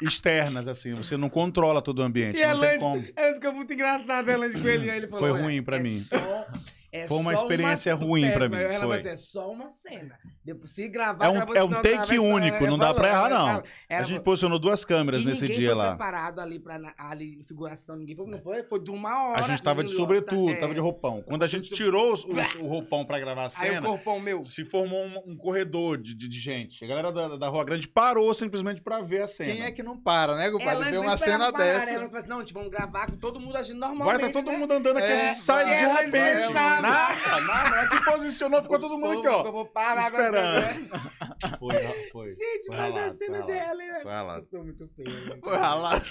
externas, assim. Você não controla todo o ambiente. E a não tem Lance-. Ela ficou muito engraçada, ela de coelhinho. Aí ele falou, Foi "Olha, ruim pra é mim. só- é Foi uma só experiência ruim pra péssima." mim, Ela foi. é só uma cena. Depois, se gravar, É um- é um take único, ela não dá pra falou, errar, não. A gente posicionou duas câmeras e nesse ninguém dia foi lá. preparado ali pra na- ali, figuração, ninguém foi, não foi? Foi de uma hora. A gente tava de sobretudo, é. tava de roupão. Quando a gente tirou os- os- o roupão pra gravar a Aí o cena, corpão meu. se formou um, um corredor de, de- de gente. A galera da, da Rua Grande parou simplesmente pra ver a cena. Quem é que não para, né, compadre? Nem uma cena parar, dessa. Ela falou assim, não, a gente vamos gravar com todo mundo agindo Vai, normalmente, tá todo né? mundo andando aqui, a É, gente sai vai, de vai, repente. Vai, Nada, nada. Aqui posicionou, ficou todo mundo aqui, ó. Eu vou parar agora, Esperando. né? Foi, foi. Gente, Foi mas a cena foi de. Ellen, né? Foi ralado. Ficou muito feio. né? Foi ralado.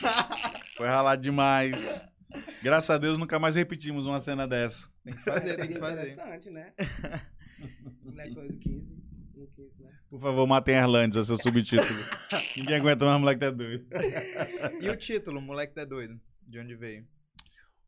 Foi ralado demais. Graças a Deus nunca mais repetimos uma cena dessa. Tem que fazer, tem que fazer. interessante, né? Moleque do 15. no 15, né? Por favor, matem a Erlandes, é seu subtítulo. Ninguém aguenta mais moleque tá doido. E o título, Moleque tá doido? De onde veio?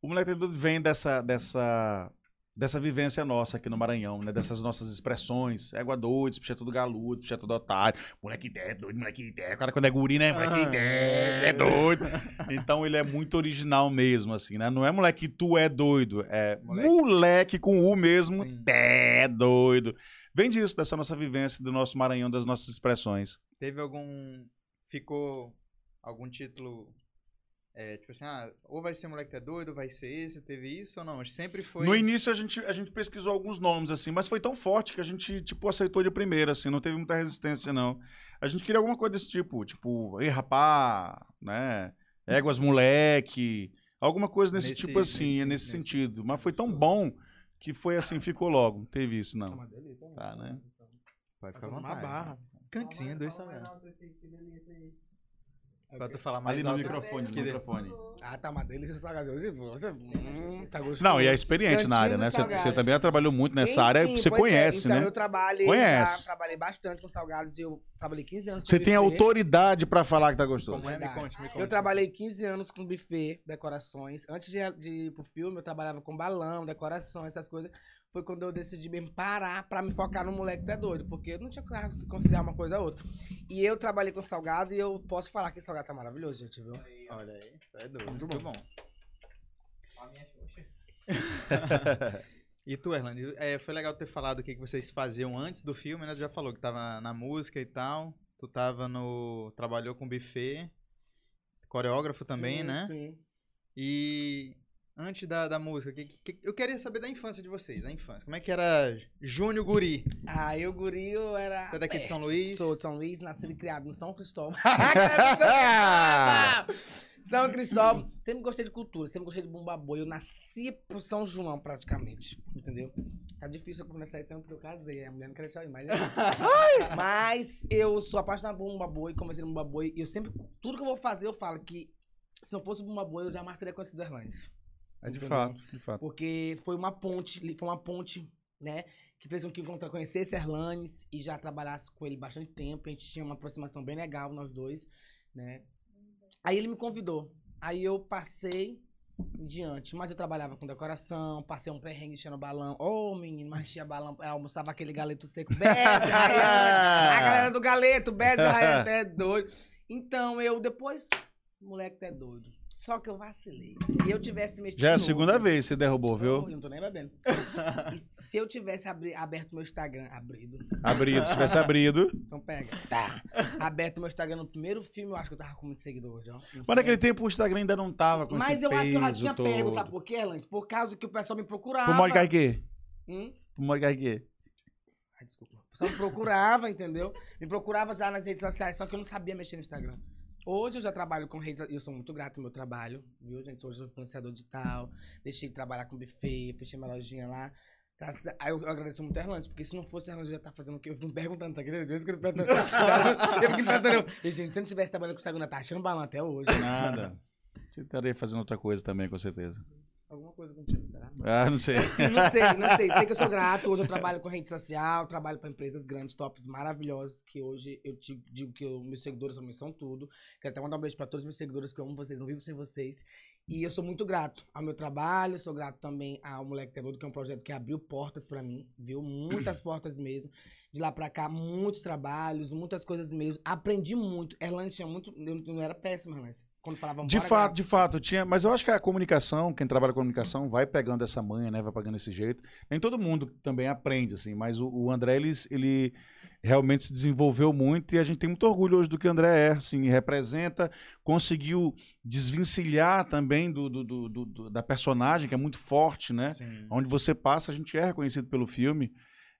O moleque tá doido vem dessa, dessa, dessa vivência nossa aqui no Maranhão, né? Dessas nossas expressões. Égua doido, bicho é tudo galudo, bicho é tudo otário. Moleque é doido, moleque é. O cara quando é guri, né? Moleque Ah, é, é doido. Então ele é muito original mesmo, assim, né? Não é moleque tu é doido, é Moleque. moleque, com U mesmo, Sim. é doido. Vem disso, dessa nossa vivência, do nosso Maranhão, das nossas expressões. Teve algum. Ficou algum título. É, tipo assim, ah, ou vai ser Moleque tá doido, ou vai ser esse, teve isso ou não? Sempre foi. No início a gente, a gente pesquisou alguns nomes, assim, mas foi tão forte que a gente, tipo, aceitou de primeira, assim, não teve muita resistência, não. A gente queria alguma coisa desse tipo, tipo, ei, rapá, né? Éguas moleque, alguma coisa nesse, Nesse- tipo assim, nesse- nesse, nesse- sentido. Mas foi tão bom que foi assim, ficou logo. Não teve isso, não. né? Tá, né? Pode ficar uma barra. Cantinho do Instagram. Pra tu falar mais Ali no alto. microfone, no Que de- microfone. Ah, tá uma delícia o salgado. Você, você hum, tá gostoso. Não, e é experiente na Cantinho área, do né? Você, salgado. você também trabalhou muito nessa área, Enfim, você pois é, conhece, então né? eu trabalhei, Conhece. já trabalhei bastante com salgados. Eu trabalhei 15 anos com Você tem buffet. autoridade pra falar que tá gostoso. Como é? Me Verdade. conte, me conte. Eu trabalhei 15 anos com buffet, decorações. Antes de, de ir pro filme, eu trabalhava com balão, decoração, essas coisas. Foi quando eu decidi mesmo parar pra me focar no moleque que é doido. Porque eu não tinha como conciliar uma coisa a outra. E eu trabalhei com salgado e eu posso falar que salgado tá maravilhoso, gente, viu? Olha aí, é doido. Muito Muito bom. bom. E tu, Erlane, é, foi legal ter falado o que, que vocês faziam antes do filme, né? Tu já falou que tava na música e tal. Tu tava no. Trabalhou com buffet, coreógrafo também, Sim, né? Sim. E antes da, da música, que, que- eu queria saber da infância de vocês, da infância. Como é que era Júnior Guri? Ah, eu, guri, eu era... Você é daqui de São É, Luís? Sou de São Luís, nascido e criado no São Cristóvão. São Cristóvão. Sempre gostei de cultura, sempre gostei de Bumba Boi. Eu nasci pro São João, praticamente. Entendeu? Tá difícil eu começar isso porque eu casei. A mulher não quer deixar eu ir, mas... mas eu sou apaixonado por Bumba Boi, comecei no Bumba Boi. E eu sempre... Tudo que eu vou fazer, eu falo que se não fosse o Bumba Boi, eu jamais teria conhecido Erlandes. É de fato, de fato. Porque foi uma ponte, foi uma ponte, né? Que fez com que eu conhecesse Erlanes e já trabalhasse com ele bastante tempo. A gente tinha uma aproximação bem legal, nós dois, né? Aí ele me convidou. Aí eu passei em diante. Mas eu trabalhava com decoração, passei um perrengue enchendo balão. Ô, menino, mas enchia balão. Eu almoçava aquele galeto seco. Rayane. A galera do galeto, Rayane, até doido. Então eu depois, moleque, tá doido. Só que eu vacilei. Se eu tivesse mexido. Já é a segunda outro- vez que você derrubou, viu? eu não tô nem bebendo. Se eu tivesse abri- aberto meu Instagram, abrido, Abrido, se tivesse abrido. então pega. Tá. Aberto meu Instagram no primeiro filme, eu acho que eu tava com muitos seguidores, ó. Mas naquele tempo o Instagram ainda não tava com Mas eu acho que eu já tinha todo. pego, sabe por quê, Erlandes? Por causa que o pessoal me procurava. Pro Mori Carquê. Hum? Pro Mori Carquê. Ai, desculpa. O pessoal me procurava, entendeu? Me procurava já nas redes sociais, só que eu não sabia mexer no Instagram. Hoje eu já trabalho com redes, eu sou muito grato ao meu trabalho, viu, gente? Hoje eu sou influenciador digital, deixei de trabalhar com buffet, fechei minha lojinha lá. Aí eu, eu agradeço muito a Erlandes, porque se não fosse a Erlandes, eu já tá fazendo o quê? Eu fico perguntando, querendo? Eu fico perguntando. eu fico perguntando. Gente, se eu não tivesse trabalhando com o Instagram, tá achando balão até hoje. Nada. Você estaria fazendo outra coisa também, com certeza. Alguma coisa contigo, será? Ah, não sei. Não sei, não sei. Sei que eu sou grato. Hoje eu trabalho com rede social, trabalho para empresas grandes, tops, maravilhosas, que hoje eu te digo que eu- meus seguidores também são tudo. Quero até mandar um beijo para todos os meus seguidores, que eu amo vocês, não vivo sem vocês. E eu sou muito grato ao meu trabalho, sou grato também ao Moleque Teludo, que é um projeto que abriu portas para mim, viu? Muitas portas mesmo. De lá pra cá, muitos trabalhos, muitas coisas mesmo. Aprendi muito. Erlande tinha muito. Eu não era péssimo, Erlande. Quando falava De "Bora, fato, de fato, tinha. Mas eu acho que a comunicação, quem trabalha com comunicação, vai pegando essa manha, né? Vai pegando esse jeito. Nem todo mundo também aprende, assim, mas o, o André, ele, ele realmente se desenvolveu muito e a gente tem muito orgulho hoje do que o André é, assim, representa, conseguiu desvencilhar também do, do- do- do- do- da personagem, que é muito forte, né? Sim. Onde você passa, a gente é reconhecido pelo filme.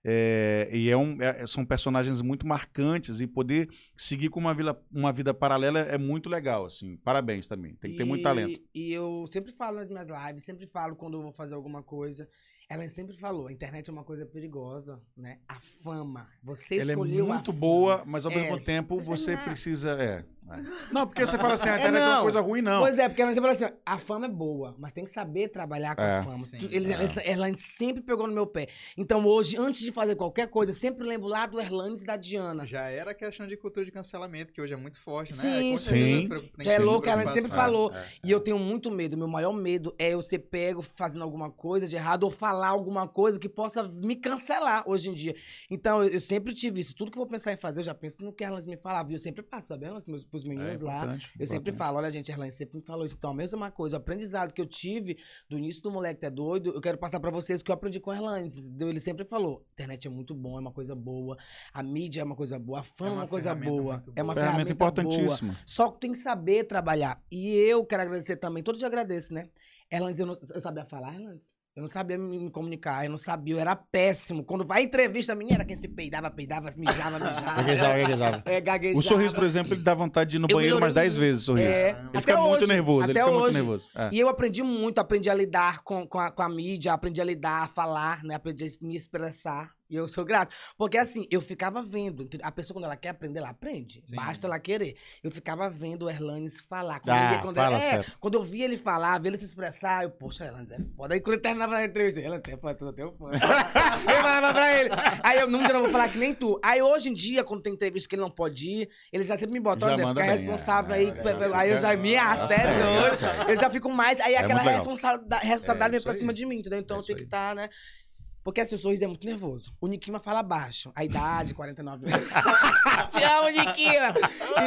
É, e é um- é- são personagens muito marcantes e poder seguir com uma, uma vida paralela é muito legal, assim. Parabéns também. Tem que ter muito E- talento. E eu sempre falo nas minhas lives, sempre falo quando eu vou fazer alguma coisa. Ela sempre falou, a internet é uma coisa perigosa, né? A fama. Você Ela é escolheu a muito fama. boa, mas ao É, mesmo tempo mas você não é. precisa. É, é. Não, porque você fala assim, a É, internet é, uma não. coisa ruim, não. Pois é, porque ela sempre fala assim, a fama é boa, mas tem que saber trabalhar com É, a fama. sim. Tu- Ele, É. ela, ela sempre pegou no meu pé. Então hoje, antes de fazer qualquer coisa, eu sempre lembro lá do Erlandes e da Diana. Já era a questão de cultura de cancelamento, que hoje é muito forte, né? Sim, sim. É louco, ela sempre falou. É, E eu tenho muito medo. Meu maior medo é eu ser pego fazendo alguma coisa de errado ou falar alguma coisa que possa me cancelar hoje em dia. Então, eu, eu sempre tive isso. Tudo que eu vou pensar em fazer, eu já penso no que elas me falavam. E eu sempre passo, sabe? Elas, meus, pros é meninos lá. importante, Eu sempre importante. falo, olha, gente, a Erlane sempre me falou isso. Então, a mesma coisa, o aprendizado que eu tive do início do Moleque Tá Doido, eu quero passar pra vocês o que eu aprendi com a entendeu? Ele sempre falou, internet é muito bom, é uma coisa boa, a mídia é uma coisa boa, a fama é uma uma, coisa boa, muito é uma boa. Ferramenta ferramenta boa. importantíssima. Só que tem que saber trabalhar. E eu quero agradecer também, todo dia agradeço, né? Erlandes, eu, não, eu sabia falar, Erlandes? Eu não sabia me, me comunicar, eu não sabia, eu era péssimo. Quando vai entrevista minha, era quem se peidava, peidava, mijava, mijava. Gaguejava, gaguejava. É, gaguejava. O sorriso, por exemplo, ele dá vontade de ir no Eu banheiro umas 10 muito. vezes o sorriso. É. Ele até fica muito hoje, nervoso, ele até fica muito hoje. nervoso. É. E eu aprendi muito, aprendi a lidar com, com, a, com a mídia, aprendi a lidar, a falar, né? Aprendi a me expressar. E eu sou grato. Porque assim, eu ficava vendo. A pessoa, quando ela quer aprender, ela aprende. Sim. Basta ela querer. Eu ficava vendo o Erlanes falar. Quando, Ah, eu, via, quando, fala é, sério. quando eu via ele falar, ver ele se expressar, eu, poxa, Erlanes é foda. Aí quando ele terminava a entrevista, ele até, tu até fã. eu falava pra ele. Aí eu nunca não vou falar que nem tu. Aí hoje em dia, quando tem entrevista que ele não pode ir, ele já sempre me bota, olha, fica bem, responsável é, aí. é, aí eu já é, me arrasto, é é é doido. sério. Eu já fico mais. Aí É aquela responsabilidade, responsabilidade É, vem pra cima de mim, entendeu? Então É eu tenho que estar, né? Porque assim, o sorriso é muito nervoso. O Niquima fala baixo. A idade, 49 anos. Te amo, Niquima!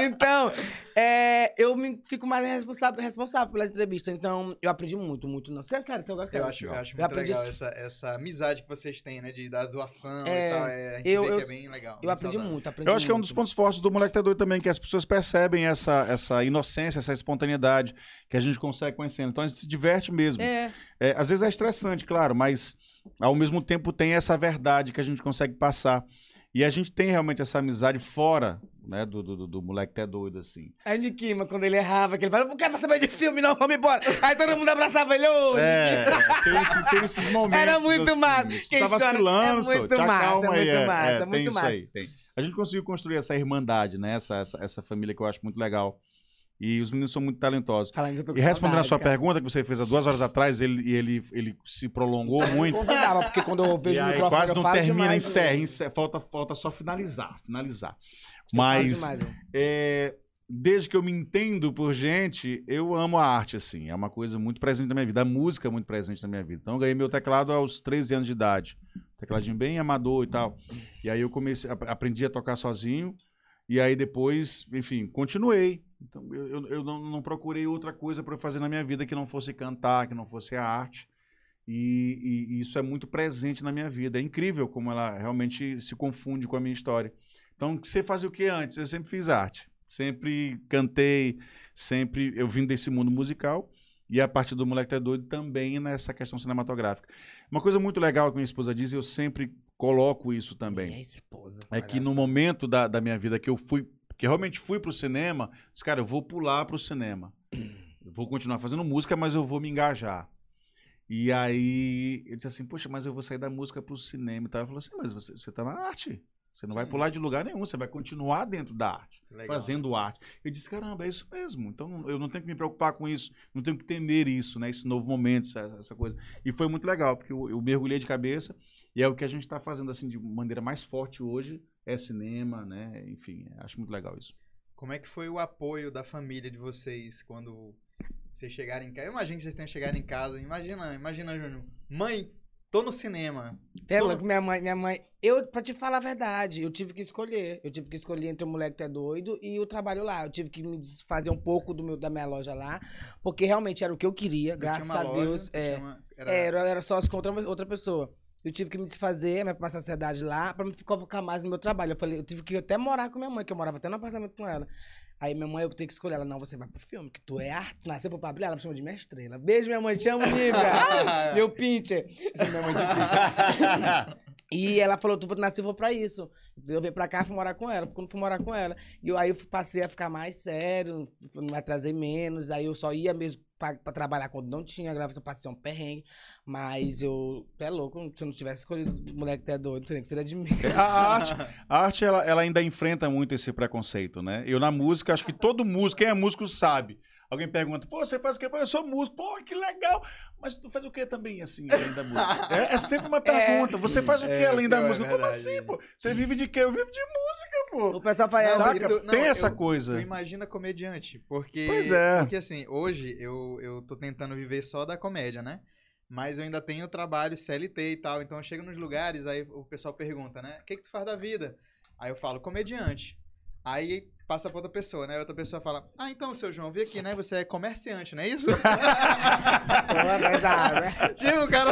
Então, é, eu me, fico mais responsável, responsável pelas entrevistas. Então, eu aprendi muito, muito. Não. Sério, sério, eu gosto Eu acho, eu acho Eu muito aprendi legal essa, essa amizade que vocês têm, né? De dar zoação É, e tal. É, a gente eu- vê eu- que é bem legal. Eu muito aprendi saudável. muito, aprendi Eu acho que é um dos pontos fortes do Moleque Tá Doido também, que as pessoas percebem essa, essa inocência, essa espontaneidade que a gente consegue conhecendo. Então a gente se diverte mesmo. É, É, às vezes é estressante, claro, mas ao mesmo tempo tem essa verdade que a gente consegue passar. E a gente tem realmente essa amizade fora né? Do, do, do- moleque até doido, assim. Aí Nikima, quando ele errava, que ele falava, não quero mais saber de filme, não, vamos embora. Aí todo mundo abraçava ele, ô, É, tem esses, tem esses momentos. Era muito assim, massa. Quem tá vacilando, é muito massa, é aí, muito massa, é tem muito isso massa. aí, tem. A gente conseguiu construir essa irmandade, né? Essa, essa, essa família que eu acho muito legal. E os meninos são muito talentosos. Falando E respondendo a saudade, sua cara. pergunta que você fez há duas horas atrás, ele, e ele, ele se prolongou muito. Convidava, porque quando eu E vejo o aí microfone, quase eu não falo termina, demais. encerra, eu- encerra. Falta, falta só finalizar, finalizar. eu Mas demais, eu. é, desde que eu me entendo por gente, eu amo a arte, assim. É uma coisa muito presente na minha vida. A música é muito presente na minha vida. Então, eu ganhei meu teclado aos 13 anos de idade. Tecladinho bem amador e tal. E aí eu comecei, ap- aprendi a tocar sozinho. E aí depois, enfim, continuei. Então, eu, eu, eu não, não procurei outra coisa para fazer na minha vida que não fosse cantar, que não fosse a arte. E, e- e isso é muito presente na minha vida. É incrível como ela realmente se confunde com a minha história. Então, você fazia o que antes? Eu sempre fiz arte. Sempre cantei, sempre eu vim desse mundo musical. E a partir do Moleque Tá Doido também nessa questão cinematográfica. Uma coisa muito legal que minha esposa diz, e eu sempre coloco isso também. Minha esposa. É que no momento da, da minha vida que eu fui, que realmente fui pro cinema, disse, cara, eu vou pular pro cinema. Eu vou continuar fazendo música, mas eu vou me engajar. E aí ele disse assim, poxa, mas eu vou sair da música pro cinema e tal. Eu falei assim, mas você, você tá na arte. Você não vai Sim. pular de lugar nenhum, você vai continuar dentro da arte, Legal. fazendo arte. Eu disse, caramba, é isso mesmo. Então eu não tenho que me preocupar com isso, não tenho que temer isso, né? Esse novo momento, essa, essa coisa. E foi muito legal, porque eu, eu mergulhei de cabeça e é o que a gente está fazendo assim de maneira mais forte hoje, é cinema, né? Enfim, acho muito legal isso. Como é que foi o apoio da família de vocês quando vocês chegaram em casa? Eu imagino que vocês tenham chegado em casa. Imagina, imagina, Júnior. Mãe, tô no cinema. É louco, minha mãe, minha mãe. Eu, pra te falar a verdade, eu tive que escolher. Eu tive que escolher entre o moleque que é doido e o trabalho lá. Eu tive que me desfazer um pouco do meu, da minha loja lá, porque realmente era o que eu queria, Tu graças tinha uma a loja, Deus. É, uma- era- era, era sócio com outra, outra pessoa. Eu tive que me desfazer, minha minha sociedade lá, pra me focar mais no meu trabalho. Eu falei, eu tive que até morar com minha mãe, que eu morava até no apartamento com ela. Aí minha mãe, eu tenho que escolher ela. Não, você vai pro filme, que tu é arte. Nasceu pro Pablo, ela me chama de minha estrela. Beijo, minha mãe, te amo, Nívia. Meu pincher. Chama minha mãe de pincher. E ela falou, tu nasceu vou pra isso. Eu vim pra cá fui morar com ela. Quando fui morar com ela. E eu, aí eu passei a ficar mais sério, me atrasei menos. Aí eu só ia mesmo pra, trabalhar quando não tinha gravação, passei um perrengue. Mas eu, é louco, se eu não tivesse escolhido o moleque que é doido, não sei nem que seria de mim. A arte, a arte ela, ela ainda enfrenta muito esse preconceito, né? Eu na música, acho que todo músico, quem é músico sabe. Alguém pergunta, pô, você faz o quê? Pô, eu sou músico. Pô, que legal. Mas tu faz o quê também, assim, além da música? É, é sempre uma pergunta. Você faz o quê É, além da é música? Como assim, pô? Você vive de quê? Eu vivo de música, pô. O pessoal fala, é, Não, tu- não, Tem essa eu- coisa. Tu imagina comediante, porque... Pois é. Porque assim, hoje eu, eu tô tentando viver só da comédia, né? Mas eu ainda tenho trabalho CLT e tal, então eu chego nos lugares, aí o pessoal pergunta, né? O que que tu faz da vida? Aí eu falo, comediante. Aí passa pra outra pessoa, né? Outra pessoa fala, ah, então, seu João, vi aqui, né? Você é comerciante, não é isso? É né? tipo, o cara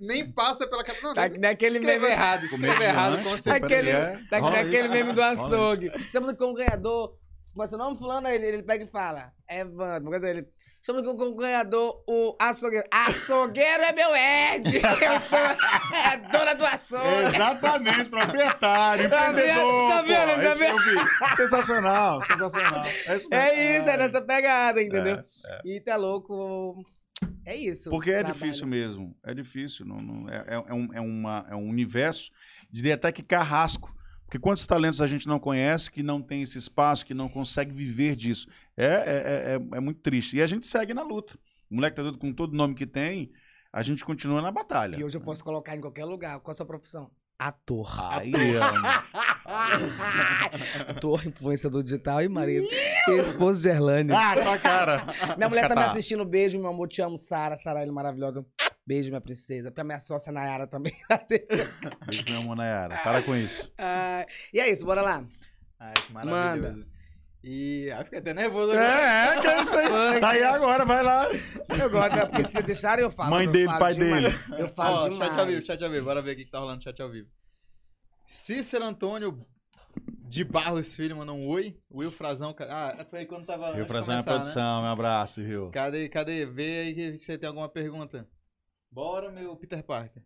nem passa pela cabeça. Não, Tá nem- naquele escreve meme. errado, escreve errado, com certeza. Aquele, É, tá aquele meme do açougue. Estamos com um ganhador. Mas seu nome fulano, ele, ele pega e fala. Evandro, uma coisa ele. Estamos com um ganhador, o açougueiro. Açougueiro é meu Ed! Eu sou é a dona do açougue! Exatamente, proprietário, Tá vendo? empreendedor. Tá vendo? pô, Tá eu vi. Sensacional, sensacional. É isso, mesmo. É isso, é nessa pegada, entendeu? É, E tá louco. É isso. Porque é Trabalho. difícil mesmo. É difícil. Não, não- é, é- é um, é uma- é um universo, diria até que carrasco. Porque quantos talentos a gente não conhece que não tem esse espaço, que não consegue viver disso? É, é, é, é- é muito triste. E a gente segue na luta. O moleque tá doido com todo o nome que tem, a gente continua na batalha. E hoje eu posso colocar em qualquer lugar. Qual a sua profissão? Ator. Aí. Ator, influenciador digital e marido. Esposo de Erlane. ah, tua cara. Minha mulher tá me Descatar. assistindo. Beijo, meu amor. Te amo, Sara. Sara, ele maravilhosa. Beijo, minha princesa. Pra minha sócia Nayara também. Beijo, meu amor, Nayara. Para com isso. Ah, e é isso, bora lá. Ai, que maravilhoso. E aí fica até nervoso agora. É, é, que é isso aí. Tá aí agora, vai lá. Eu gosto, né? porque se deixarem eu falo. Mãe dele, falo pai demais. dele. Eu falo Ó, demais. chat ao vivo, chat ao vivo. Bora ver o que tá rolando no chat ao vivo. Cícero Antônio de Barros Filho mandou um oi. Will Frazão. Ah, foi aí quando tava. De Frazão é começar, né? produção, um abraço, Rio. Cadê, cadê? Vê aí que você tem alguma pergunta. Bora, meu Peter Parker.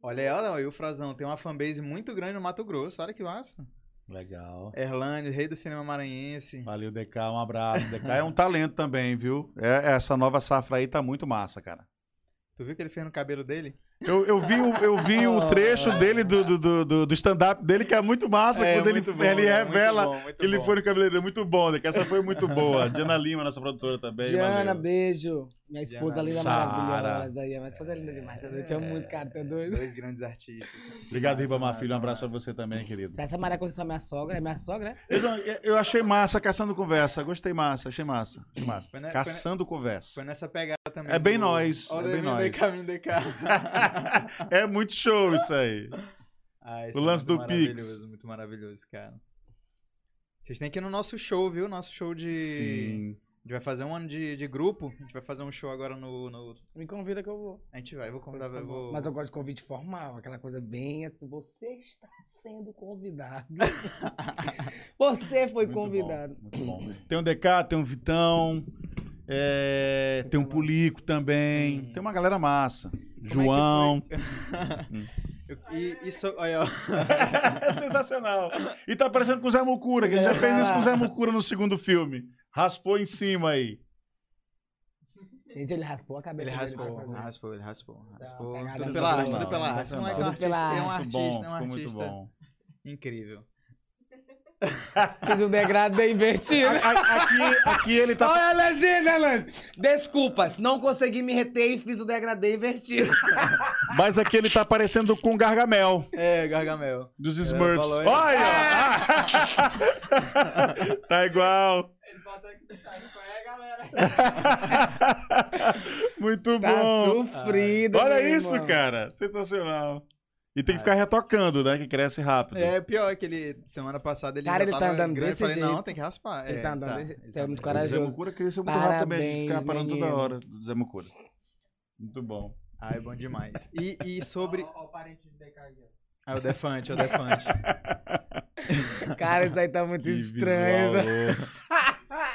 Olha aí, olha aí, o Frazão tem uma fanbase muito grande no Mato Grosso. Olha que massa. Legal. Erlânio, rei do cinema maranhense. Valeu, DK, um abraço. DK é um talento também, viu? É, essa nova safra aí tá muito massa, cara. Tu viu o que ele fez no cabelo dele? Eu, eu vi, o, eu vi o trecho dele do, do, do, do- stand-up dele, que é muito massa, quando ele, bom, ele é, revela muito bom, muito que ele bom. foi no cabeleireiro. Muito bom, né? Que essa foi muito boa. Diana Lima, nossa produtora também. Diana, valeu. beijo. Minha esposa Diana linda, Sara. maravilhosa. Aí, minha esposa é linda demais. Eu te amo muito, cara. Tá doido? Dois grandes artistas. Obrigado, Massa, Ribamar massa, Filho. Um abraço pra você também, querido. Essa Maria Conceição é minha sogra, é minha sogra, né? Eu, achei massa caçando conversa. Gostei massa, achei massa. Achei massa. Foi na- foi na- Caçando conversa. Foi nessa pegada também. É bem do- nós, Ó, é o bem nós. DK, DK. é muito show isso aí. Ah, isso O é lance muito do Pix. maravilhoso, Muito maravilhoso, cara. Vocês têm que ir no nosso show, viu? Nosso show de. Sim. A gente vai fazer um ano de, de grupo. A gente vai fazer um show agora no. no- Me convida que eu vou. A gente vai, eu vou convidar. Eu vou... Mas eu gosto de convite formal, aquela coisa bem assim. Você está sendo convidado. Você foi Muito convidado. bom, muito bom. Tem o DK, tem o Vitão, é, tem o Pulico também. Sim. Tem uma galera massa. Como é que João. Eu- e, e so- olha, é sensacional. E tá parecendo com o Zé Mucura, que a gente já fez isso com o Zé Mucura no segundo filme. Raspou em cima aí. Gente, ele raspou a cabeça. Ele dele raspou, fazer. raspou, ele raspou. Raspou. Tudo pela arte, tudo pela arte. É um artista, é um artista, é um muito bom. incrível. Fiz um degradê invertido. A- a- Aqui, aqui ele tá. Olha a legenda, Alan. Desculpas, não consegui me reter e fiz o degradê invertido. Mas aqui ele tá parecendo com Gargamel É, Gargamel. dos É, Smurfs. falou. Olha! tá igual. Ele bota aqui, tá é, galera? Muito Tá bom. sofrido, Olha isso, irmão. cara. Sensacional. E tem que ficar retocando, né? Que cresce rápido. É, pior que ele, semana passada, ele Cara, já ele tá tava andando grande. Eu desse falei, não, jeito. tem que raspar. Ele é, tá andando desse- ele você é muito O Zé corajoso. Mucura cresceu muito rápido também. A gente fica Parabéns, parando toda menino. hora do Zé Mucura. Muito bom. Ah, é bom demais. E, e sobre... Ó, ó o parente de DK aí, Ah, o Defante, é o Defante. Cara, isso aí tá muito Que estranho. visual louco.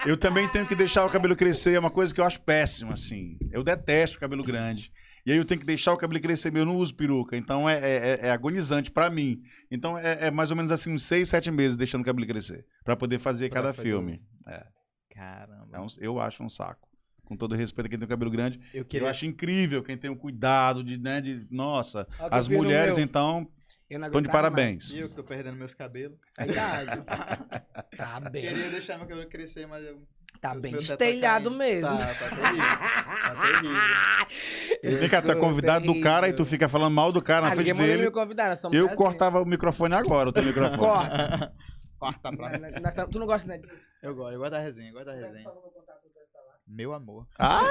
Eu também tenho que deixar o cabelo crescer, é uma coisa que eu acho péssima, assim. Eu detesto cabelo grande. E aí eu tenho que deixar o cabelo crescer, eu não uso peruca. Então é, é- é agonizante pra mim. Então é, é mais ou menos assim, uns seis, sete meses deixando o cabelo crescer. Pra poder fazer Pra cada fazer filme. Caramba. É um- eu acho um saco. Com todo respeito a quem tem o cabelo grande. eu Eu queria... acho incrível quem tem o cuidado de, né, de nossa. Eu As mulheres, meu. então, Eu não estão de parabéns. E eu que tô perdendo meus cabelos. mais. Idade. Tá bem. Queria deixar meu cabelo crescer, mas eu... Tá bem tá destelhado caindo. mesmo. Tá, tá terrível. Tá terrível. Eu Vem cá, tu é convidado do cara e tu terrível. fica falando mal do cara na Ah, frente dele. me convidar, nós Eu assim. cortava o microfone agora, o teu microfone. Corta. Corta pra... Nós- nós tam- Tu não gosta, né? Eu gosto, eu gosto da resenha, eu gosto da resenha. Meu amor. Ai!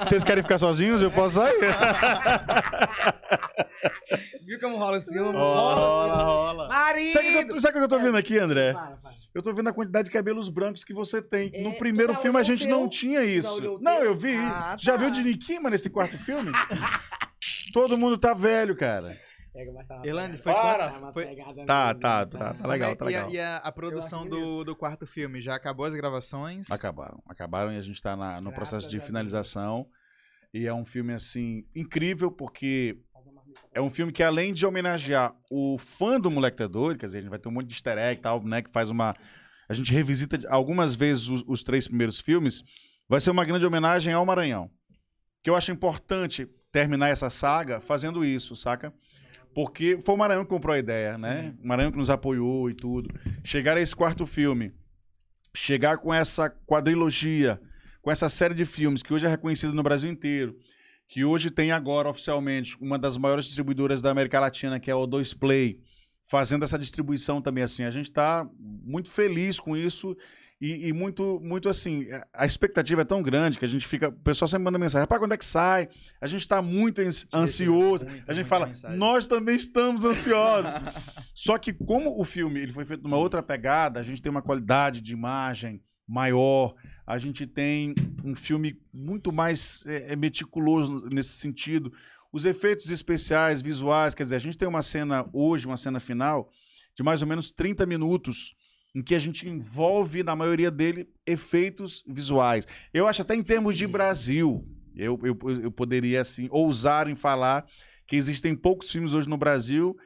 Vocês querem ficar sozinhos? Eu posso sair. Viu como rola o ciúme? Rola, rola. Marido! Sabe o que, eu- sabe o que eu tô vendo aqui, André? Fala, fala. Eu tô vendo a quantidade de cabelos brancos que você tem. É, no primeiro já filme a gente o não teu? tinha Já isso. Não, teu? eu vi. Ah, Já tá. viu o de Nikima nesse quarto filme? Todo mundo tá velho, cara. Pega, mas tá uma Elane, pegada. foi Para! Tá uma Foi- Tá, tá, tá, tá legal, tá E a- legal. E a, a produção do, do quarto filme, já acabou as gravações? Acabaram, acabaram e a gente tá na- no Graças processo de finalização. E é um filme, assim, incrível, porque É um filme que, além de homenagear o fã do Moleque tá Doido, quer dizer, a gente vai ter um monte de easter egg e tal, né? Que faz uma. A gente revisita algumas vezes os, os três primeiros filmes. Vai ser uma grande homenagem ao Maranhão. Que eu acho importante terminar essa saga fazendo isso, saca? Porque foi o Maranhão que comprou a ideia, né? O Maranhão que nos apoiou e tudo. Chegar a esse quarto filme, chegar com essa quadrilogia, com essa série de filmes que hoje é reconhecida no Brasil inteiro, que hoje tem agora oficialmente uma das maiores distribuidoras da América Latina, que é a O2 Play, fazendo essa distribuição também assim. A gente está muito feliz com isso e, e muito, muito assim, a- a expectativa é tão grande que a gente fica, o pessoal sempre manda mensagem, rapaz, quando é que sai? A gente está muito ans- ansioso. A gente fala, nós também estamos ansiosos. Só que como o filme ele foi feito numa outra pegada, a gente tem uma qualidade de imagem maior, a gente tem um filme muito mais é, é, meticuloso nesse sentido. Os efeitos especiais, visuais, quer dizer, a gente tem uma cena hoje, uma cena final, de mais ou menos 30 minutos, em que a gente envolve, na maioria dele, efeitos visuais. Eu acho até em termos de Brasil, eu, eu, eu poderia, assim, ousar em falar que existem poucos filmes hoje no Brasil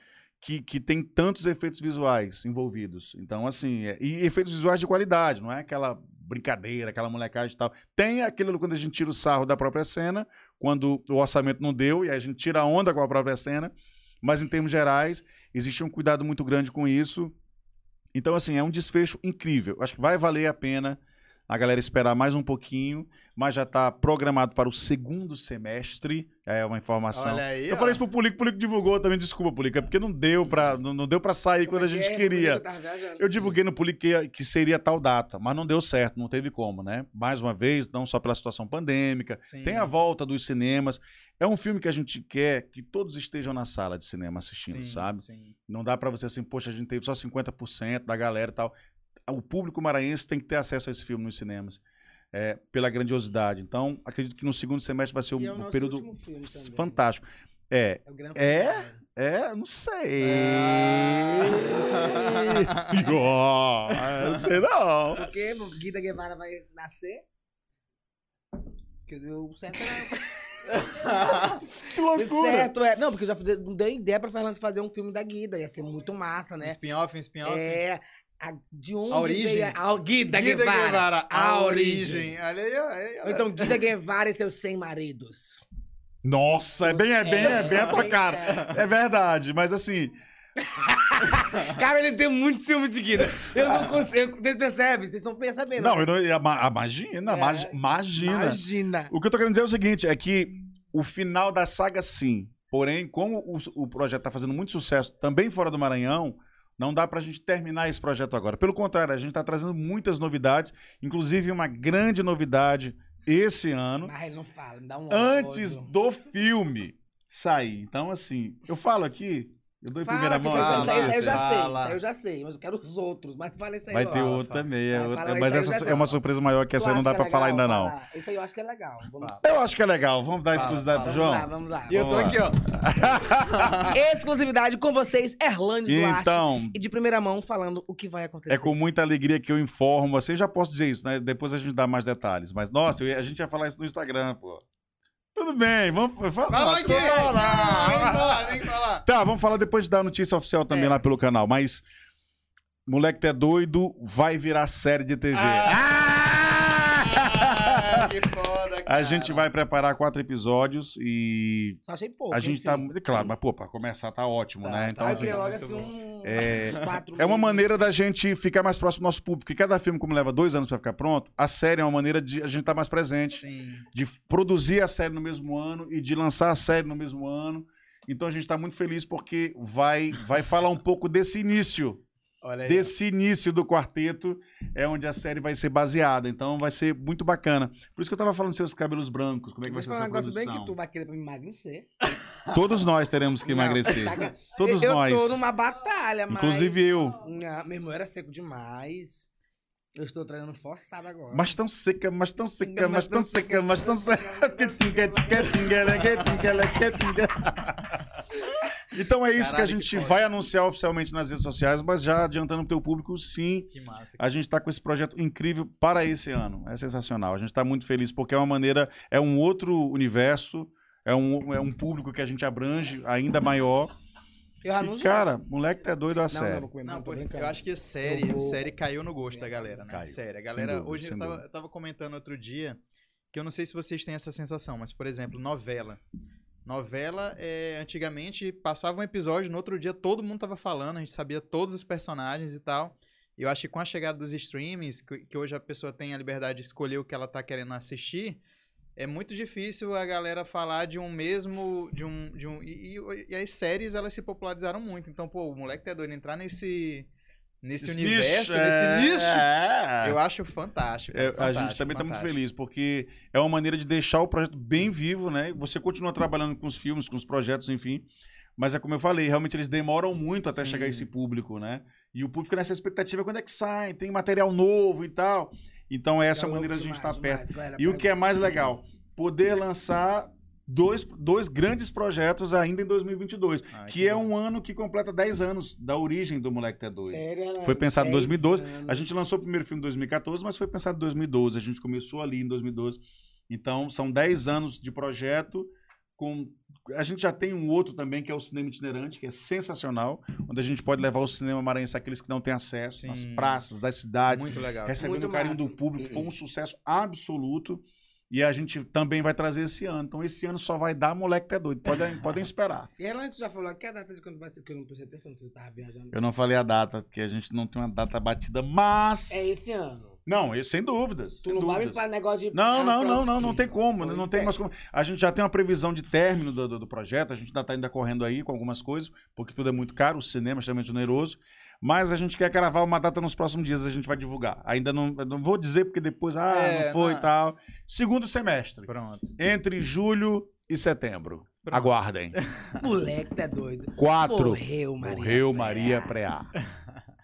que, que tem tantos efeitos visuais envolvidos. Então, assim, é- e efeitos visuais de qualidade, não é aquela brincadeira, aquela molecagem e tal. Tem aquilo quando a gente tira o sarro da própria cena, quando o orçamento não deu, e aí a gente tira a onda com a própria cena, mas em termos gerais, existe um cuidado muito grande com isso. Então, assim, é um desfecho incrível. Acho que vai valer a pena a galera esperar mais um pouquinho, mas já está programado para o segundo semestre. É uma informação. Aí. Eu ó. falei isso pro Pulico, o Pulico divulgou também, desculpa, Pulico, é porque não deu pra, não, não deu pra sair quando a Como é gente que é? queria. Eu divulguei no Pulico que, que seria tal data, mas não deu certo, não teve como, né? Mais uma vez, não só pela situação pandêmica, Sim. tem a volta dos cinemas. É um filme que a gente quer que todos estejam na sala de cinema assistindo, Sim, sabe? sim. Não dá pra você assim, poxa, a gente teve só 50% da galera e tal. O público maranhense tem que ter acesso a esse filme nos cinemas. é, pela grandiosidade. Então, acredito que no segundo semestre vai ser um, E é um período também. fantástico. É, É o grande É? é, não sei. Ah. Ó, não sei não. Porque o Guida Guevara vai nascer. Que deu certo era... Que O loucura. certo é... Não, porque eu já fiz- não dei ideia pra Fernandes fazer um filme da Guida. Ia ser muito massa, Um né? spin-off, um spin-off. É... A, de onde A origem? veio a, a Guida, Guida Guevara. Guevara, a a origem. origem. Olha aí, ó, aí, então, Guida Guevara e seus 100 maridos. Nossa, é bem, é bem, é bem a tua É. cara. É verdade, mas assim, Cara, ele tem muito ciúme de Guida. Eu não consigo. Vocês percebem? Vocês estão percebendo? não, eu não, imagina, É. imagi- imagina. Imagina. O que eu tô querendo dizer é o seguinte, é que o final da saga sim, porém, como o, o projeto tá fazendo muito sucesso também fora do Maranhão, não dá pra gente terminar esse projeto agora. Pelo contrário, a gente tá trazendo muitas novidades, inclusive uma grande novidade esse ano, Mas ele não fala, me dá um antes ódio. do filme sair. Então, assim, eu falo aqui, eu dou em Fala, primeira mão. isso aí- assim, isso aí- isso aí eu já Fala. sei, isso aí eu já sei, mas eu quero os outros. Mas fala isso aí Vai logo. ter Fala, outro fala. também, é outra- fala, mas essa é uma surpresa maior que essa aí não dá que pra é falar legal, ainda não. fala. Isso aí eu acho que é legal. Vamos, Fala. Eu acho que é legal, vamos dar Fala, exclusividade pro fala. João? vamos lá, vamos lá. E eu tô aqui, ó. Exclusividade com vocês, Erlandes Duarte. Então, E de primeira mão falando o que vai acontecer. É com muita alegria que eu informo. Assim, eu já posso dizer isso, né? Depois a gente dá mais detalhes. Mas, nossa, a gente ia falar isso no Instagram, pô. Tudo bem, vamos. Fala, Fala aqui! Não, nem falar, nem falar. Tá, vamos falar depois de dar a notícia oficial também É. lá pelo canal. Mas, moleque, tu é doido, vai virar série de TV. Ah, foda, cara. A gente vai preparar quatro episódios e Só achei pouco. a gente tá. enfim. Claro, mas, pô, pra começar tá ótimo, Tá, né? tá Então, assim, logo assim um... É- É uma maneira da gente ficar mais próximo do nosso público. Porque cada filme, como leva dois anos pra ficar pronto, a série é uma maneira de a gente estar mais presente, Sim. de produzir a série no mesmo ano e de lançar a série no mesmo ano. Então a gente está muito feliz porque vai, vai falar um pouco desse início. Desse início do quarteto é onde a série vai ser baseada. Então vai ser muito bacana. Por isso que eu tava falando dos seus cabelos brancos, como é que vai ser eu um essa negócio bem que produção. tu vai querer pra me emagrecer. Todos nós teremos que Não, emagrecer. saca? Todos eu, nós. Eu tô numa batalha, mas... Inclusive eu. Não, meu irmão era seco demais. Eu estou treinando forçado agora. Mas tão seca, mas tão seca, mas tão seca, mas tão seca. Então é isso que a Caralho, gente que vai anunciar oficialmente nas redes sociais, mas já adiantando pro teu público, sim, Que massa. a gente tá com esse projeto incrível para esse ano. É sensacional. A gente tá muito feliz porque é uma maneira, é um outro universo, é um, é um público que a gente abrange ainda maior. Eu já E, não cara, moleque tá doido a Não, sério. não, comer, Não, não, pô, brincando. eu acho que a série, Eu vou- série caiu no gosto da galera, né? Caiu, Sério. A galera, dúvida, hoje eu tava, eu tava comentando outro dia que eu não sei se vocês têm essa sensação, mas, por exemplo, novela. Novela, é, antigamente, passava um episódio, no outro dia todo mundo tava falando, a gente sabia todos os personagens e tal. E eu acho que com a chegada dos streamings, que, que hoje a pessoa tem a liberdade de escolher o que ela tá querendo assistir, é muito difícil a galera falar de um mesmo. De um, de um, e, e- as séries elas se popularizaram muito. Então, pô, o moleque tá doido entrar nesse. Nesse Esse universo, nicho, é, nesse nicho. é. Eu acho fantástico. É, a fantástico, gente também está muito feliz, porque é uma maneira de deixar o projeto bem vivo, né? Você continua trabalhando com os filmes, com os projetos, enfim. Mas é como eu falei, realmente eles demoram muito até Sim. chegar a esse público, né? E o público nessa expectativa quando é que sai, tem material novo e tal. Então essa é a Tá maneira de a gente estar demais, perto. galera, E o que é mais legal, poder lançar dois, dois grandes projetos ainda em 2022, Ai, que é um ano que completa 10 anos da origem do Moleque Tá Doido. Sério, né? Foi pensado em 10 2012. anos. A gente lançou o primeiro filme em 2014, mas foi pensado em 2012. A gente começou ali em 2012. Então, são 10 anos de projeto com a gente já tem um outro também, que é o cinema itinerante, que é sensacional, onde a gente pode levar o cinema maranhense àqueles que não têm acesso, Sim. nas praças das cidades, Muito legal. recebendo Muito o carinho massa. do público. Foi um sucesso absoluto. E a gente também vai trazer esse ano. Então, esse ano só vai dar moleque que é doido. Podem, podem esperar. E ela antes já falou que é a data de quando vai ser, que eu não prestei atenção, não sei se eu tava viajando. Eu não falei a data, porque a gente não tem uma data batida, mas. É esse ano. Não, esse, sem dúvidas. Tu sem não vai me dúvidas. para negócio de. Não, não, não, não, não tem como? Pois não tem é. mais como. A gente já tem uma previsão de término do, do, do projeto, a gente ainda está ainda correndo aí com algumas coisas, porque tudo é muito caro, o cinema é extremamente oneroso, mas a gente quer gravar uma data nos próximos dias, a gente vai divulgar. Ainda não, não vou dizer porque depois, ah, É, não foi e tal. Segundo semestre, Pronto. entre julho e setembro. Pronto. Aguardem. Moleque, tá doido. Quatro. Morreu, Maria. Morreu Preá. Maria Preá.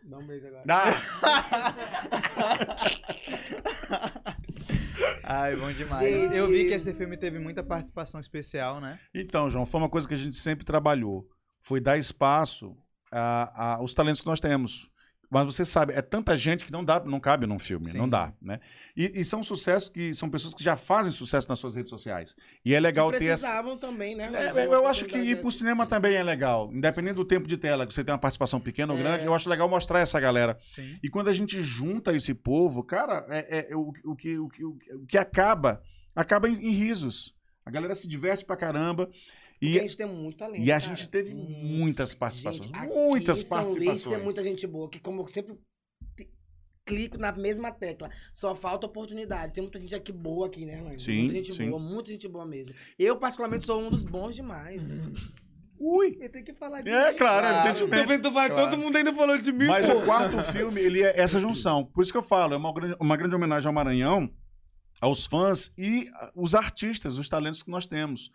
Dá um beijo agora. Ah, Ai, bom demais. Gente. Eu vi que esse filme teve muita participação especial, né? Então, João, foi uma coisa que a gente sempre trabalhou. Foi dar espaço a- a- aos talentos que nós temos. Mas você sabe, é tanta gente que não dá, não cabe num filme, Sim. não dá, né? E, e são sucessos que são pessoas que já fazem sucesso nas suas redes sociais. E é legal ter essa. precisavam também, né? É, eu, eu acho que ir pro cinema também é legal. Independente do tempo de tela, que você tem uma participação pequena ou É. grande, eu acho legal mostrar essa galera. Sim. E quando a gente junta esse povo, cara, é, é- o, o que, o, que, o que acaba, acaba em, em risos. A galera se diverte pra caramba. E, a gente tem muito talento. e a cara. gente teve muitas participações. Gente, aqui muitas São Luís participações. tem muita gente boa, que como eu sempre clico na mesma tecla, só falta oportunidade. Tem muita gente aqui boa aqui, né, Orlando? Sim, Muita gente sim. boa, muita gente boa mesmo. Eu, particularmente, sou um dos bons demais. Ui! Eu tenho que falar de É, mim. claro, Claro. evidentemente. Tô vendo, tu vai, Claro. todo mundo ainda falou de mim. Mas pô. o quarto filme, ele é essa junção. Por isso que eu falo, é uma grande, uma grande homenagem ao Maranhão, aos fãs e os artistas, os talentos que nós temos.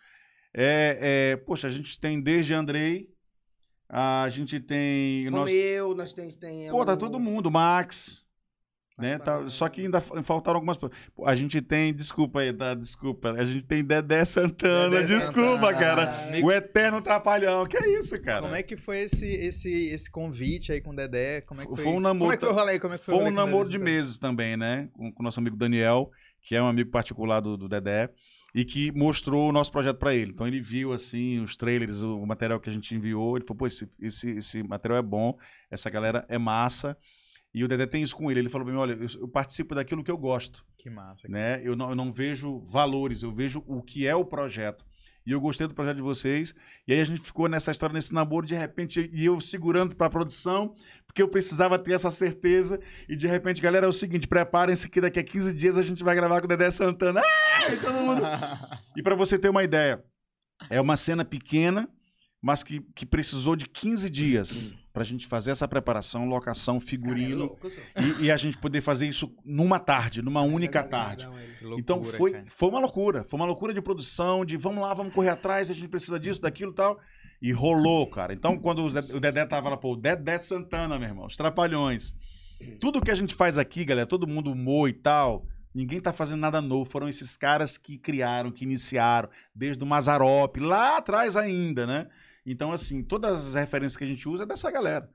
É, é, poxa, a gente tem desde Andrei, a gente tem. nós- Romeu, nós tem, tem Pô, tá todo mundo, Max. Né, tá, só que ainda fa- faltaram algumas pessoas. A gente tem, desculpa aí, tá? Desculpa. A gente tem Dedé Santana, Dedé desculpa, Santana. cara. O eterno trapalhão. Que é isso, cara? Como é que foi esse, esse, esse convite aí com o Dedé? Como é que Foi foi? um namoro- Como é que foi o rolê? Como é que foi, Foi um namoro de meses também, né? Com com o nosso amigo Daniel, que é um amigo particular do, do Dedé, e que mostrou o nosso projeto pra ele. Então ele viu, assim, os trailers, o, material que a gente enviou. Ele falou, pô, esse, esse, esse material é bom, essa galera é massa. E o Dedé tem isso com ele. Ele falou pra mim, olha, eu, eu participo daquilo que eu gosto, Que massa. né? Eu não, eu não vejo valores, eu vejo o que é o projeto. E eu gostei do projeto de vocês. E aí a gente ficou nessa história, nesse namoro, de repente, e eu segurando pra produção, porque eu precisava ter essa certeza. E de repente, galera, é o seguinte: preparem-se que daqui a 15 dias a gente vai gravar com o Dedé Santana. Ah! E todo mundo. E pra você ter uma ideia, é uma cena pequena, mas que, que precisou de 15 dias pra gente fazer essa preparação, locação, Cara, é figurino. louco, e, e a gente poder fazer isso numa tarde, numa única Não, tarde. não, ele- Que loucura, Então foi, cara. foi uma loucura. Foi uma loucura de produção, de vamos lá, vamos correr atrás, a gente precisa disso, daquilo e tal. E rolou, cara. Então, quando o, Dedé tava lá, pô, o Dedé Santana, meu irmão, os Trapalhões. Tudo que a gente faz aqui, galera, todo mundo humor e tal, ninguém tá fazendo nada novo. Foram esses caras que criaram, que iniciaram, desde o Mazarop, lá atrás ainda, né? Então, assim, todas as referências que a gente usa é dessa galera.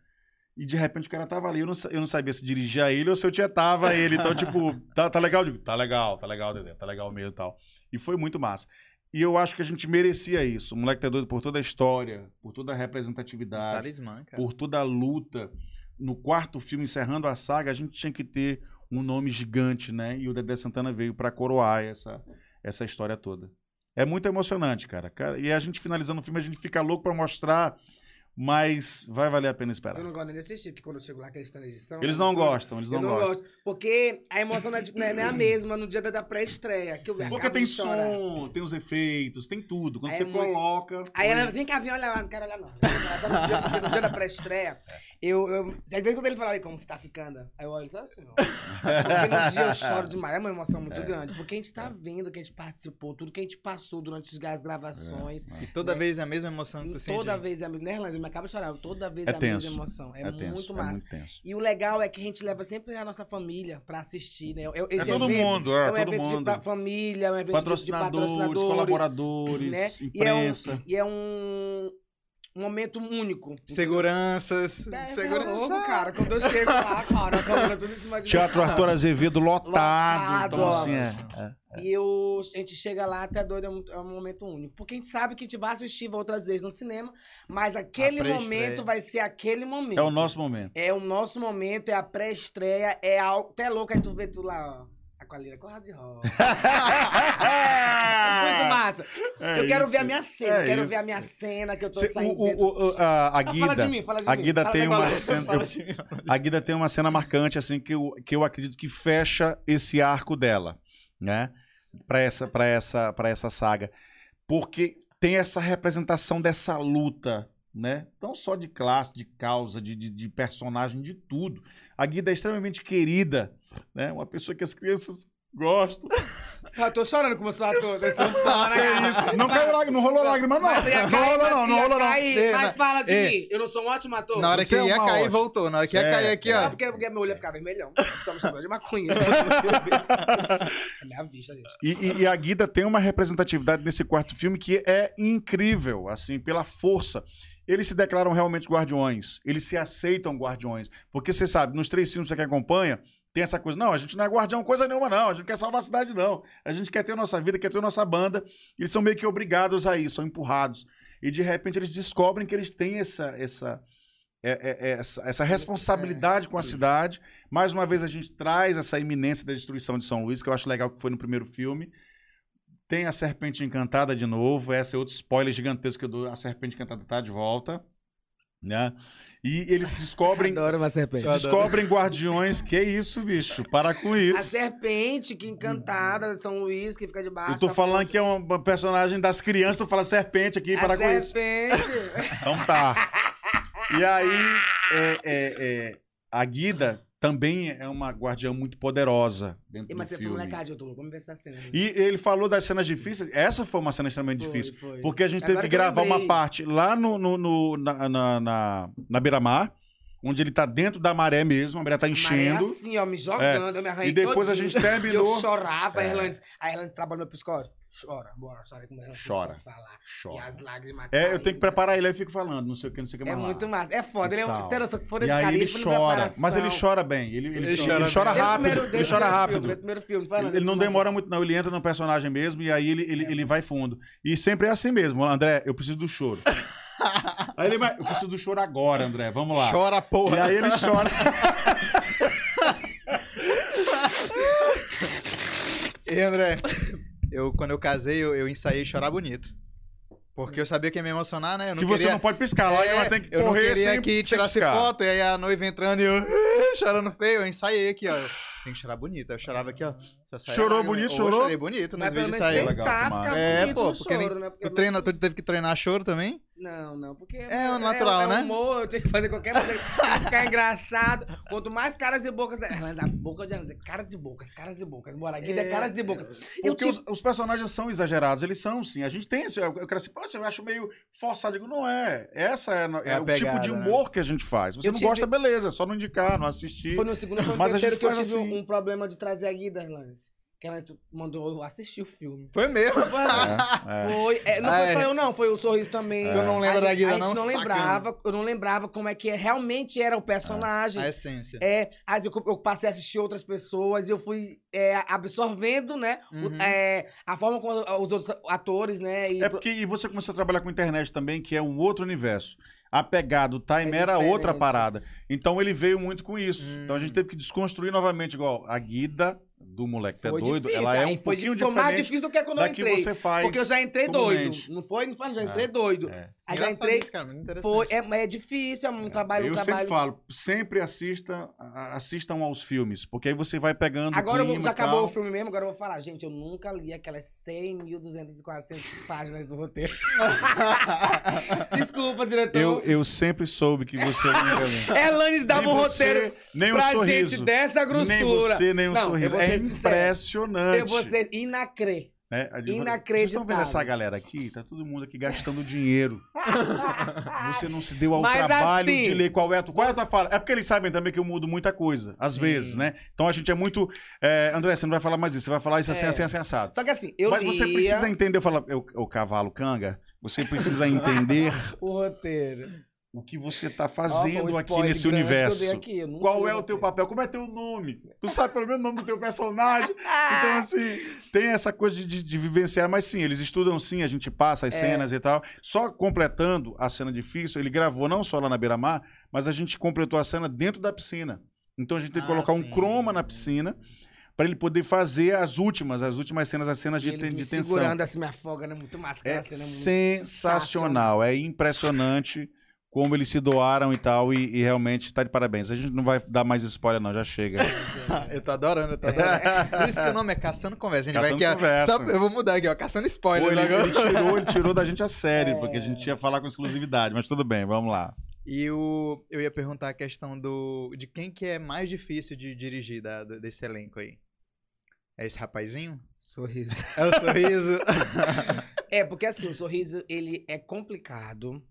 E de repente o cara tava ali, eu não, eu não sabia se dirigia a ele ou se eu tietava ele. Então, tipo, tá, tá legal? Eu digo, tá legal, tá legal, Dedé, tá legal mesmo e tal. E foi muito massa. E eu acho que a gente merecia isso. O moleque tá doido por toda a história, por toda a representatividade, Talismã, por toda a luta. No quarto filme, encerrando a saga, a gente tinha que ter um nome gigante, né? E o Dedé Santana veio pra coroar essa, essa história toda. É muito emocionante, cara. E a gente finalizando o filme, a gente fica louco pra mostrar, mas vai valer a pena Eu esperar. não gosto nem desse tipo, porque quando eu chego lá, que eles estão na edição. Eles eu não tô- gostam, eles Eu não, não gostam. gosto. Porque a emoção não é, de- não é- não é a mesma no dia da, pré-estreia. Que eu Porque tem de som, tem os efeitos, tem tudo. Quando Aí você é muito- coloca. Aí ela vem cá, vem olhar lá, não quero olhar não. No dia, porque no dia da pré-estreia, eu, eu. Às vezes quando ele fala, aí como tá ficando? Aí eu olho só assim, ó. Porque no dia eu choro demais, é uma emoção muito grande. Porque a gente tá vendo que a gente participou, tudo que a gente passou durante as gravações. E toda vez é a mesma emoção que tu sente. Toda vez é a mesma. Né? Me acaba de chorar. Toda vez É é, a tenso. mesma emoção. É, É tenso, muito é massa. muito tenso. E o legal é que a gente leva sempre a nossa família pra assistir, né? Eu- Esse é todo evento mundo, é, é um todo evento mundo. de família, é um evento de- de Patrocinadores, patrocinadores, colaboradores, né? E é, um, imprensa. e é um momento único. Seguranças. É, segurança. louco, cara. Quando eu chego lá, cara, a câmera tudo em cima de. Teatro Arthur Azevedo lotado. Lotado, então, assim, é, é. E eu, a gente chega lá, até doido, é um, é um momento único. Porque a gente sabe que a gente vai assistir outras vezes no cinema, mas aquele momento vai ser aquele momento. É o nosso momento. É o nosso momento, é a pré-estreia, é algo. Até louco, aí tu vê tu lá, ó. A Qualira corra de rosa. Muito massa. É eu quero isso. ver a minha cena, É quero isso. ver a minha cena que eu tô Cê- saindo o- o- o- a, a Ah, Guida, fala de mim, fala de a mim. Guida Fala tem da uma cena. Fala eu- mim. a Guida tem uma cena marcante, assim, que eu, que eu acredito que fecha esse arco dela, né? Pra essa, pra essa, pra essa saga. Porque tem essa representação dessa luta, né? Não só de classe, de causa, de, de, de personagem, de tudo. A Guida é extremamente querida, né? Uma pessoa que as crianças gostam. Ah, eu tô chorando como eu sou ator. Eu é isso? Não caiu lágrima, não rolou lágrima, não. Mas ia Não rolou, não, não rolou, não. Ei, Mas na- fala de mim. Eu não sou um ótimo ator. Na hora que é ia cair, voltou. Na hora que ia É, cair aqui, Não, ó. porque, porque meu olho ia ficar vermelhão. Só me chamou de maconha. é minha vista, gente. E, a Guida tem uma representatividade nesse quarto filme que é incrível, assim, pela força. Eles se declaram realmente guardiões. Eles se aceitam guardiões. Porque você sabe, nos três filmes que você acompanha, tem essa coisa. Não, a gente não é guardião coisa nenhuma, não. A gente não quer salvar a cidade, não. A gente quer ter a nossa vida, quer ter a nossa banda. Eles são meio que obrigados a isso, são empurrados. E de repente eles descobrem que eles têm essa. essa é- é- é- essa, essa responsabilidade com a cidade. Mais uma vez, a gente traz essa iminência da destruição de São Luís, que eu acho legal que foi no primeiro filme. Tem a Serpente Encantada de novo. Esse é outro spoiler gigantesco que eu dou. A Serpente Encantada tá de volta. Né? E eles descobrem. Adoro uma serpente. Eu adoro. descobrem guardiões. Que isso, bicho? Para com A isso. serpente que encantada de São Luís, que fica debaixo. Eu tô falando ponte. que é uma personagem das crianças, tu fala serpente aqui, A para com isso. serpente. Então tá. E aí, é, é, é, a Guida também é uma guardiã muito poderosa dentro Mas do você foi filme. molecagem, eu tô. Vamos ver essa cena. E ele falou das cenas difíceis. Essa foi uma cena extremamente Foi, difícil. foi. Porque a gente Agora teve que gravar uma parte lá no, no- no- na, na, na, na beira-mar, onde ele tá dentro da maré mesmo, a maré tá Maré enchendo. assim, ó, me jogando, eu me arranhei E depois a todinho. gente terminou. Eu chorava, a É. Irlande, a Irlande trabalha no meu psicólogo. Chora, bora, chora como ela Chora. falar. E Chora. as lágrimas É, eu tenho que preparar ele, aí eu fico falando, não sei o que, não sei o que É mais lá. muito massa. É foda, ele é um ter noção que foda E esse aí cara. ele na chora, mas ele chora bem. Ele, ele, Ele ele chora chora. Desde o rápido. primeiro- ele chora rápido. Filme, primeiro filme, fala, Ele não demora muito, não. Ele entra no personagem mesmo e aí ele, ele, ele vai fundo. E sempre é assim mesmo. André, eu preciso do choro. aí ele vai, eu preciso do choro agora, André. Vamos lá. Chora, E porra. aí ele chora. E André, eu, quando eu casei, eu, eu ensaiei chorar bonito. Porque eu sabia que ia me emocionar, né? Eu não que você queria... não pode piscar. Lá É, ela tem que eu não correr queria sem, que tirasse piscar. foto, e aí a noiva entrando e eu chorando feio, eu ensaiei aqui, ó. Tem que chorar bonito. Aí eu chorava aqui, ó. Chorou bonito, chorou? chorei bonito nos Mas vídeos saiu. legal. É, pô, porque nem- choro, né? Porque Tu, treina, tu teve que treinar choro também? Não, não, porque É o natural, é, né? É humor, eu tenho que fazer qualquer coisa ficar engraçado. Quanto mais caras e bocas. Ela da boca de anos, é caras e bocas, caras e bocas. Bora, aqui é É. caras e bocas. Eu Porque os, os personagens são exagerados, eles são, sim. A gente tem esse. Eu, eu quero assim, poxa, eu acho meio forçado. Eu digo, não é. Essa é, é É o pegada, tipo de né? humor que a gente faz. Você Eu não tive- gosta, beleza, é só não indicar, não assistir. Foi no segundo, foi no Mas terceiro que eu tive assim. um problema de trazer a Guida, Irlandes. Que ela mandou eu assistir o filme. Foi mesmo. É, é. Foi. é, não Ah, foi é. só eu, não. Foi o Sorriso também. Eu não lembro a da Guida, A gente não, não sacana. lembrava, eu não lembrava como é que realmente era o personagem. A essência. É, aí eu, eu passei a assistir outras pessoas e eu fui é, absorvendo, né? o- Uhum. é, a forma como os outros atores, né? E É porque e você começou a trabalhar com internet também, que é um outro universo. A pegada, o time É era outra parada. Então ele veio muito com isso. Hum. Então a gente teve que desconstruir novamente, igual a guida do moleque tá foi doido, difícil. ela é um foi, pouquinho foi mais diferente difícil do que quando eu que entrei. você faz. Porque eu já entrei doido. Não foi? Não foi, já É. entrei doido. É. Aí já entrei. isso, cara. Foi, é, é difícil, é um trabalho, um eu trabalho. sempre falo, sempre assista, assistam aos filmes, porque aí você vai pegando Agora o eu vou- clima já acabou o filme mesmo, agora eu vou falar. Gente, eu nunca li aquelas 100, 1.200 e 400 páginas do roteiro. Desculpa, diretor. Eu, eu sempre soube que você não ia ler. Elanes dava Nem um você, roteiro nem um pra sorriso. gente dessa grossura. Nem você, nem um Não, eu sorriso. vou É impressionante. Ser inacrê. né? Inacreditável. Vocês estão vendo essa galera aqui? Tá todo mundo aqui gastando dinheiro. Você não se deu ao Mas trabalho assim, de ler qual é a tua, qual é a tua fala. É porque eles sabem também que eu mudo muita coisa, às Sim. vezes, né? Então a gente é muito. é, André, você não vai falar mais isso, você vai falar isso assim, É. assim, assim, assado. Só que assim, eu Mas lia... você precisa entender, eu falo, o cavalo canga, Você precisa entender O roteiro. O que você está fazendo um aqui nesse universo. aqui, Qual é o teu papel? Como é teu nome? Tu sabe pelo menos o nome do teu personagem? Então, assim, tem essa coisa de, de- vivenciar, mas sim, eles estudam sim, a gente passa as É. cenas e tal. Só completando a cena difícil, ele gravou não só lá na beira-mar, mas a gente completou a cena dentro da piscina. Então a gente tem que Ah, colocar um sim. croma na piscina para ele poder fazer as últimas, as últimas cenas, as cenas de, de tensão. segurando assim, me afoga, né? Muito massa. É aquela cena muito sensacional, é impressionante como eles se doaram e tal, e, e realmente tá de parabéns. A gente não vai dar mais spoiler, não, já chega. eu tô adorando, eu tô adorando. Por isso que o nome é Caçando Conversa. A gente Caçando vai aqui, Conversa. só- eu vou mudar aqui, ó. Caçando Pô, spoilers ele, agora. ele tirou, ele tirou da gente a sério, É. porque a gente ia falar com exclusividade, mas tudo bem, vamos lá. E o, eu ia perguntar a questão do de quem que é mais difícil de dirigir da- desse elenco aí. É esse rapazinho? Sorriso. É o sorriso? É, porque assim, o sorriso, ele é complicado.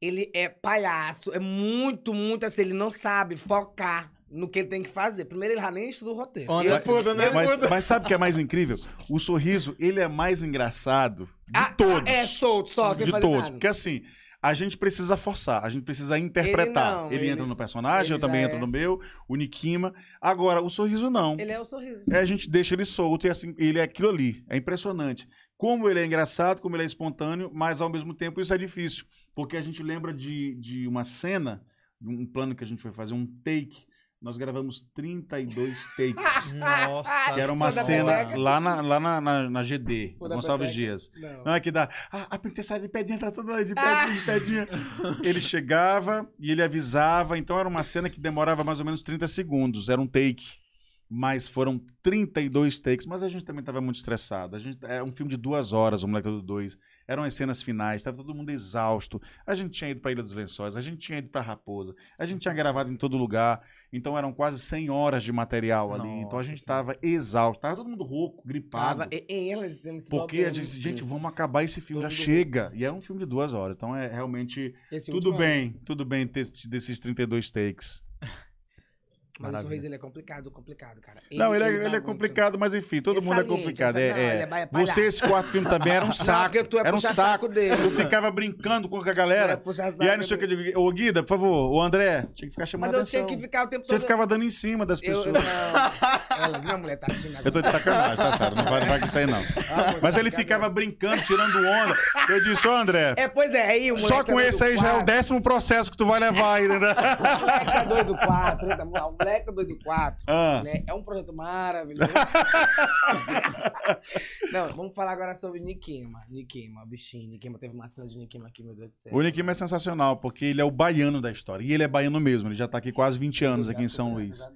Ele é palhaço. É muito, muito assim. Ele não sabe focar no que ele tem que fazer. Primeiro, ele já nem estuda o roteiro. André Eu- Puda, né? Mas, mas sabe o que é mais incrível? O sorriso, ele é mais engraçado de Ah, todos. É solto, só, sem de todos. nada. Porque assim, a gente precisa forçar, a gente precisa interpretar. não, ele, ele- entra no personagem, eu ele também é. entro no meu, o Nikima. Agora, o sorriso não. Ele é o sorriso. É, a gente deixa ele solto e assim, ele é aquilo ali. É impressionante. Como ele é engraçado, como ele é espontâneo, mas ao mesmo tempo isso é difícil. Porque a gente lembra de, de uma cena, de um plano que a gente foi fazer, um take. Nós gravamos 32 takes. Nossa. que era uma cena lá na, lá na, na, na GD, Pô, Gonçalves. Dias. Não. Não é que dá. Ah, a princesa de pedinha tá toda de pedinha, de pedinha. Ele chegava e ele avisava. Então era uma cena que demorava mais ou menos 30 segundos. Era um take. Mas foram 32 takes. Mas a gente também estava muito estressado. A gente, é um filme de duas horas, o Moleque do Dois. Eram as cenas finais, estava todo mundo exausto. A gente tinha ido para Ilha dos Lençóis, a gente tinha ido para Raposa, a gente tinha gravado em todo lugar. Então eram quase 100 horas de material ali. então a Nossa gente estava exausto. Estava todo mundo rouco, gripado. Tava, e, elas esse Porque a gente, sim. gente, vamos acabar esse filme, já Todo mundo chega. E é um filme de duas horas. Então é realmente. Esse Tudo último bem, tudo bem ter desses 32 takes. Mas o sorriso ele é complicado, complicado, cara. não, ele, é, dá ele é muito- complicado, mas enfim, todo Ele mundo é complicado. ele É, não, é. ele é. Você, esse quarto filme também era um Não, saco. porque tu é era um saco. saco dele. Eu ficava brincando com a É, galera. puxar E aí não sei o que. eu Ô, Guida, por favor, o André, tinha que ficar chamando Mas eu atenção. tinha que ficar o tempo Você todo... ficava dando em cima das Eu, pessoas. não, ela, minha mulher tá assistindo agora. Eu tô de sacanagem, tá, Sara? Não vai, não vai com isso aí, não. Ah, Mas ele ficava brincando, tirando onda. Eu disse, ô André, É, pois é, aí o só com é esse aí já é o décimo processo que tu vai levar aí, né? O moleque é doido 4, o é doido 4. Ah. Né? É um projeto maravilhoso. Não, vamos falar agora sobre Nikema. Nikema, bichinho. Nikema teve uma cena de Nikema aqui, meu Deus do céu. O Nikima é sensacional, porque ele é o baiano da história. E ele é baiano mesmo, ele já tá aqui quase 20 anos aqui em São Luís.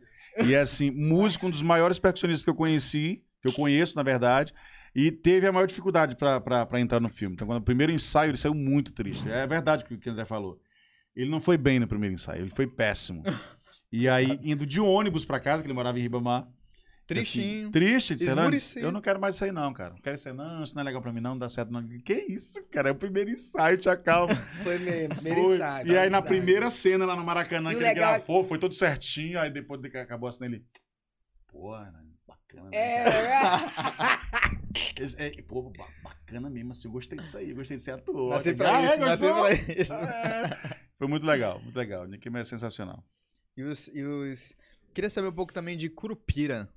E é assim, músico, um dos maiores percussionistas que eu conheci, que eu conheço, na verdade, e teve a maior dificuldade pra entrar no filme. Então, quando o primeiro ensaio, ele saiu muito triste. É verdade o que o André falou. Ele não foi bem no primeiro ensaio, ele foi péssimo. E aí, indo de ônibus pra casa, que ele morava em Ribamar. Tristinho. Assim, triste, disse, eu não quero mais isso aí não, cara. Não quero isso aí não, isso não é legal pra mim não, não dá certo não. Que isso, cara, é o primeiro ensaio, te acalma. Foi mesmo, primeiro ensaio. E aí na primeira cena lá no Maracanã o que ele é- gravou, foi tudo certinho, aí depois de que acabou a cena ele... Pô, Hernandes, bacana, né, É, é. É, pô, ba- bacana mesmo, assim, eu gostei disso aí, gostei de ser ator. Nasci pra ah, é, isso, nasci gostou? pra isso. É. Foi muito legal, muito legal. Nick é sensacional. E os, e os. Queria saber um pouco também de Curupira.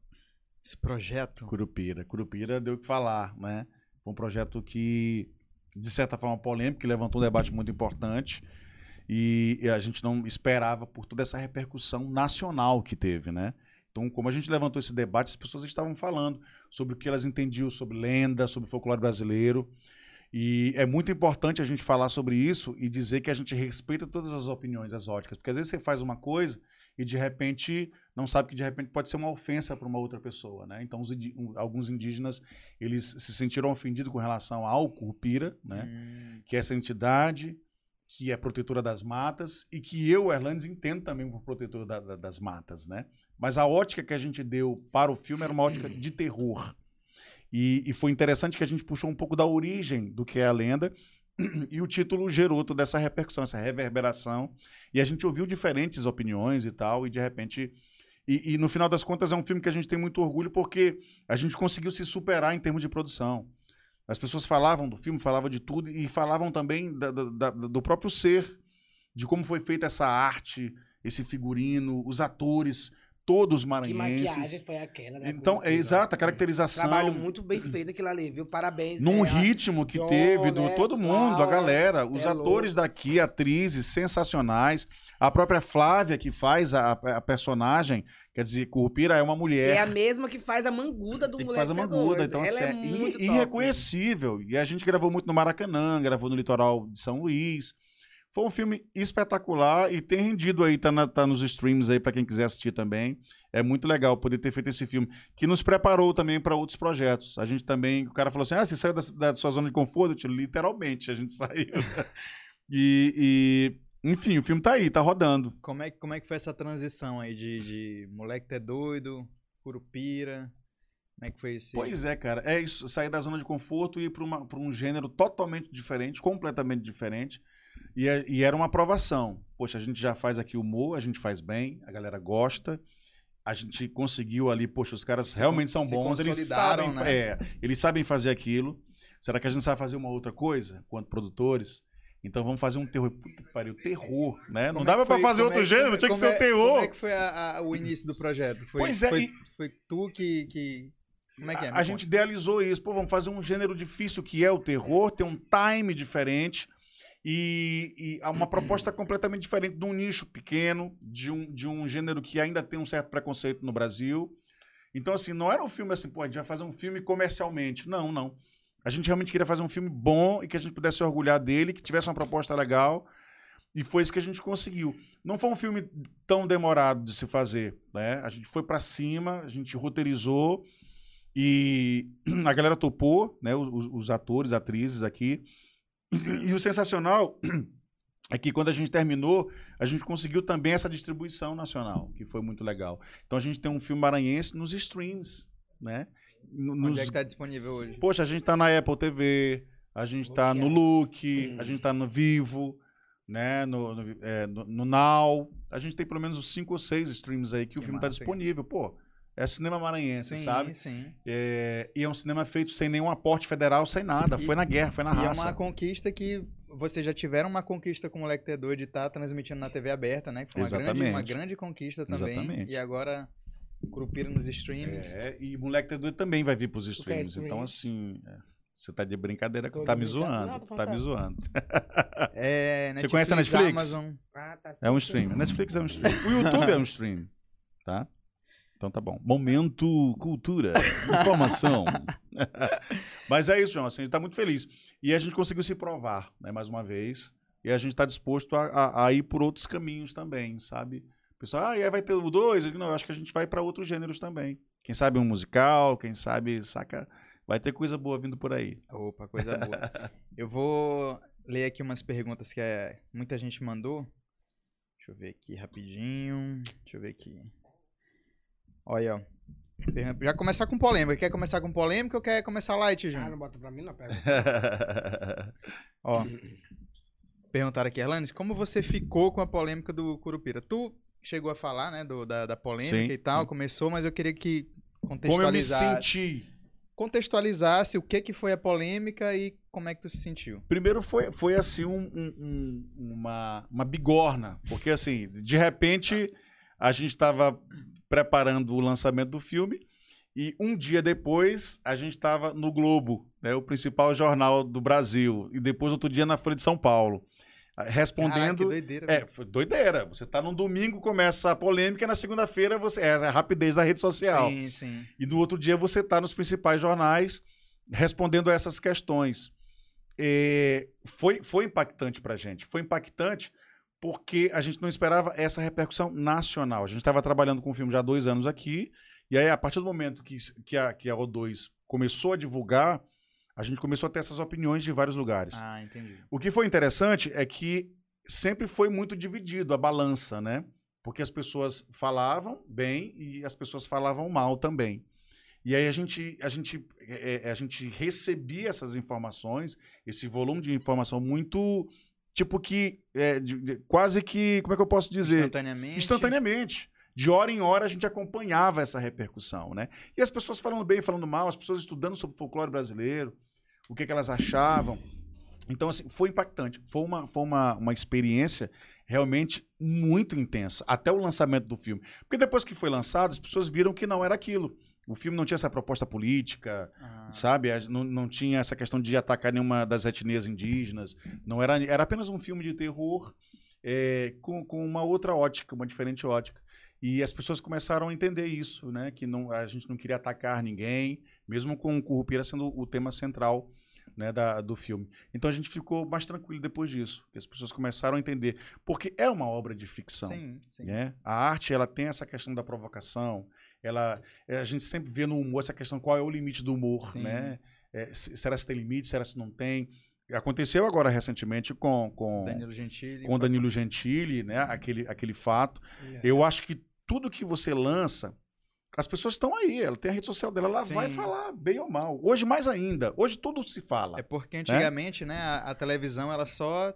Esse projeto. Curupira. Curupira deu o que falar, né? Foi um projeto que, de certa forma, polêmico, que levantou um debate muito importante. E, e a gente não esperava por toda essa repercussão nacional que teve, né? Então, como a gente levantou esse debate, as pessoas estavam falando sobre o que elas entendiam sobre lenda, sobre folclore brasileiro. E é muito importante a gente falar sobre isso e dizer que a gente respeita todas as opiniões exóticas. Porque às vezes você faz uma coisa e de repente não sabe que de repente pode ser uma ofensa para uma outra pessoa, né? Então os um, alguns indígenas eles se sentiram ofendidos com relação ao curupira, né? Hum, Que é essa entidade que é protetora das matas e que eu, Erlandes, entendo também como protetor da- da- das matas, né? Mas a ótica que a gente deu para o filme era uma ótica de terror. E, e foi interessante que a gente puxou um pouco da origem do que é a lenda e o título gerou toda essa repercussão, essa reverberação. E a gente ouviu diferentes opiniões e tal, e de repente. E, e no final das contas é um filme que a gente tem muito orgulho porque a gente conseguiu se superar em termos de produção. As pessoas falavam do filme, falavam de tudo e falavam também da- da- do próprio ser, de como foi feita essa arte, esse figurino, os atores, todos Que maranhenses. maquiagem foi aquela, né? Então, é exato, a caracterização. Trabalho muito bem feito aquilo ali, viu? Parabéns. Num é, ritmo que John, teve, do, né, todo mundo, a galera, os é atores daqui, atrizes sensacionais, a própria Flávia que faz a, a personagem, quer dizer, Curupira é uma mulher É a mesma que faz a manguda do que moleque faz a que é manguda, então Ela assim, é é muito i- top. irreconhecível. E a gente gravou muito no Maracanã, gravou no litoral de São Luís. Foi um filme espetacular e tem rendido aí, tá, na- tá nos streams aí pra quem quiser assistir também. É muito legal poder ter feito esse filme, que nos preparou também para outros projetos. A gente também, o cara falou assim: ah, você saiu da, da sua zona de conforto? Literalmente, a gente saiu. e, e, enfim, o filme tá aí, tá rodando. Como é, que- como é que foi essa transição aí de, de moleque ter doido, curupira? Como é que foi esse... Pois é, cara. É isso, sair da zona de conforto e ir para um gênero totalmente diferente, completamente diferente. E, é- e era uma aprovação. Poxa, a gente já faz aqui humor, a gente faz bem, a galera gosta. A gente conseguiu ali, poxa, os caras Se realmente são bons, eles sabem, né? é, eles sabem fazer aquilo. Será que a gente sabe fazer uma outra coisa, quanto produtores? Então vamos fazer um terror. Puta que pariu, terror, né? Não Como é dava pra foi- fazer outro é- gênero, como é- tinha que ser o é- terror. Como é que foi a- a- o início do projeto? Foi, Pois é, foi, e- foi tu que, que... Como é que é? A, a gente idealizou isso. Pô, vamos fazer um gênero difícil que é o terror, ter um time diferente e, e uma proposta completamente diferente de um nicho pequeno, de um, de um gênero que ainda tem um certo preconceito no Brasil. Então, assim, não era um filme assim, pô, a gente vai fazer um filme comercialmente. Não, não. A gente realmente queria fazer um filme bom e que a gente pudesse se orgulhar dele, que tivesse uma proposta legal. E foi isso que a gente conseguiu. Não foi um filme tão demorado de se fazer, né? A gente foi pra cima, a gente roteirizou e a galera topou, né? Os, os atores, atrizes aqui. E o sensacional é que quando a gente terminou, a gente conseguiu também essa distribuição nacional, que foi muito legal. Então a gente tem um filme maranhense nos streams, né? No- Onde Nos é que tá disponível hoje? Poxa, a gente tá na Apple TV, a gente tá no Look, a gente tá no Vivo, né? No, no, é, no- no Now. A gente tem pelo menos uns cinco ou seis streams aí que o Que filme tá massa, hein? disponível. Pô, é cinema maranhense, sim, sabe? sim. É, e é um cinema feito sem nenhum aporte federal, sem nada. E- foi na guerra, foi na E é raça. uma conquista que vocês já tiveram uma conquista com o Moleque T2 de estar transmitindo na TV aberta, né? Que foi uma grande, Exatamente. uma grande conquista também. Exatamente. E agora Curupira nos streams. É, e Moleque T2 também vai vir pros streams. stream. Então, assim, é, você tá de brincadeira, Tô tá me zoando. Não, tá me zoando. É, Você conhece a Netflix? Amazon. Ah, tá É um stream. A Netflix é um stream. O YouTube é um stream. Tá? Então tá bom. Momento cultura. Informação. Mas é isso, João. Assim, a gente tá muito feliz. E a gente conseguiu se provar, né, mais uma vez. E a gente tá disposto a, a- a ir por outros caminhos também, sabe? O pessoal, ah, e aí vai ter o dois? Eu digo, Não, eu acho que a gente vai para outros gêneros também. Quem sabe um musical, quem sabe, saca? Vai ter coisa boa vindo por aí. Opa, coisa boa. Eu vou ler aqui umas perguntas que é, muita gente mandou. Deixa eu ver aqui rapidinho. Deixa eu ver aqui. Olha, ó. Já começar com polêmica. Quer começar com polêmica ou quer começar light, Ah, Júnior? não bota pra mim, não. Pega. Ó. Perguntaram aqui, Erlanes, como você ficou com a polêmica do Curupira? Tu chegou a falar, né, do, da, da polêmica Sim, e tal, sim. começou, mas eu queria que Como eu me contextualizasse, senti. contextualizasse o que, que foi a polêmica e como é que tu se sentiu. Primeiro foi, foi assim um- um- um- uma, uma bigorna, porque assim, de repente a gente estava preparando o lançamento do filme e um dia depois a gente estava no Globo, né, o principal jornal do Brasil, e depois outro dia na Folha de São Paulo, ah, Caraca, respondendo. doideira. É, foi doideira. Você tá num domingo, começa a polêmica, e na segunda-feira você. É a rapidez da rede social. Sim, sim. E no outro dia você está nos principais jornais respondendo a essas questões. É, foi, foi impactante para a gente. Foi impactante porque a gente não esperava essa repercussão nacional. A gente estava trabalhando com o filme já há dois anos aqui, e aí, a partir do momento que, que, a, que a O2 começou a divulgar, a gente começou a ter essas opiniões de vários lugares. Ah, entendi. O que foi interessante é que sempre foi muito dividido a balança, né? Porque as pessoas falavam bem e as pessoas falavam mal também. E aí a gente, a gente, é, é, a gente recebia essas informações, esse volume de informação muito, tipo que, é, de- de- quase que, como é que eu posso dizer? Instantaneamente. Instantaneamente. De hora em hora a gente acompanhava essa repercussão, né? E as pessoas falando bem, falando mal, as pessoas estudando sobre folclore brasileiro. o que, que elas achavam. Então, assim, foi impactante. Foi uma, foi uma, uma experiência realmente muito intensa, até o lançamento do filme. Porque depois que foi lançado, as pessoas viram que não era aquilo. O filme não tinha essa proposta política, Ah, sabe? Não, não tinha essa questão de atacar nenhuma das etnias indígenas. Não era, era apenas um filme de terror é, com, com uma outra ótica, uma diferente ótica. E as pessoas começaram a entender isso, né? Que não, a gente não queria atacar ninguém, mesmo com o Currupira sendo o tema central né, da, do filme. Então a gente ficou mais tranquilo depois disso, que as pessoas começaram a entender. Porque é uma obra de ficção. sim, sim. né? A arte ela tem essa questão da provocação. Ela, é, a gente sempre vê no humor essa questão qual é o limite do humor, Sim. né? É, se- será se tem limite, será se não tem? Aconteceu agora recentemente com com Danilo Gentili. com Danilo Gentili, né? Aquele aquele fato. Eu acho que tudo que você lança as pessoas estão aí, ela tem a rede social dela, ela Sim. vai falar bem ou mal. Hoje mais ainda, hoje tudo se fala. É porque antigamente, né, a, a televisão ela só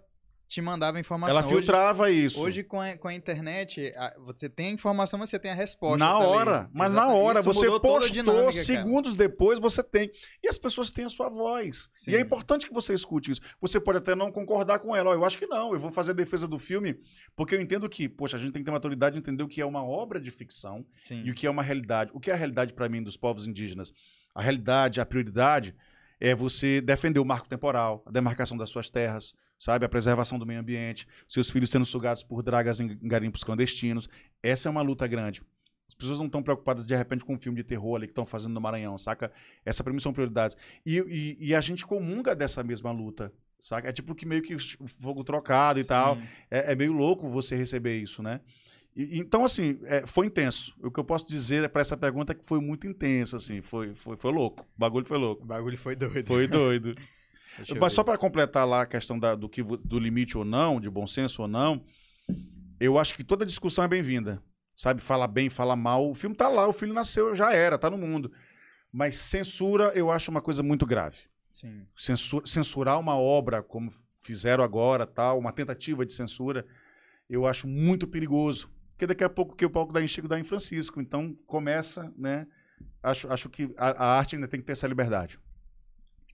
te mandava informação. ela filtrava hoje, isso. Hoje, com a, com a internet, a- você tem a informação, mas você tem a resposta. Na tá ali. hora, mas na Exata- hora, isso você postou, dinâmica, cara. segundos depois você tem. E as pessoas têm a sua voz. Sim. E é importante que você escute isso. Você pode até não concordar com ela. Ó, eu acho que não, eu vou fazer a defesa do filme, porque eu entendo que, poxa, a gente tem que ter maturidade de entender o que é uma obra de ficção Sim. e o que é uma realidade. O que é a realidade para mim dos povos indígenas? A realidade, a prioridade é você defender o marco temporal, a demarcação das suas terras, sabe? A preservação do meio ambiente, seus filhos sendo sugados por dragas em garimpos clandestinos. Essa é uma luta grande. As pessoas não estão preocupadas de repente com um filme de terror ali que estão fazendo no Maranhão, saca? Essa para mim são prioridades. E, e- e a gente comunga dessa mesma luta, saca? É tipo que meio que fogo trocado e tal. Sim. É, é meio louco você receber isso, né? E- então, assim, é, foi intenso. O que eu posso dizer para essa pergunta é que foi muito intenso, assim. Foi, foi, foi louco. O bagulho foi louco. O bagulho foi doido. Foi doido. Deixa Mas só para completar lá a questão da- do, que, do limite ou não, de bom senso ou não, eu acho que toda discussão é bem-vinda. Sabe, falar bem, falar mal. O filme tá lá, o filho nasceu, já era, tá no mundo. Mas censura eu acho uma coisa muito grave. Sim. Censu- censurar uma obra como fizeram agora, tal, uma tentativa de censura, eu acho muito perigoso. Porque daqui a pouco que o palco dá em Chico dá em Francisco. Então começa, né? Acho, acho que a, a arte ainda tem que ter essa liberdade.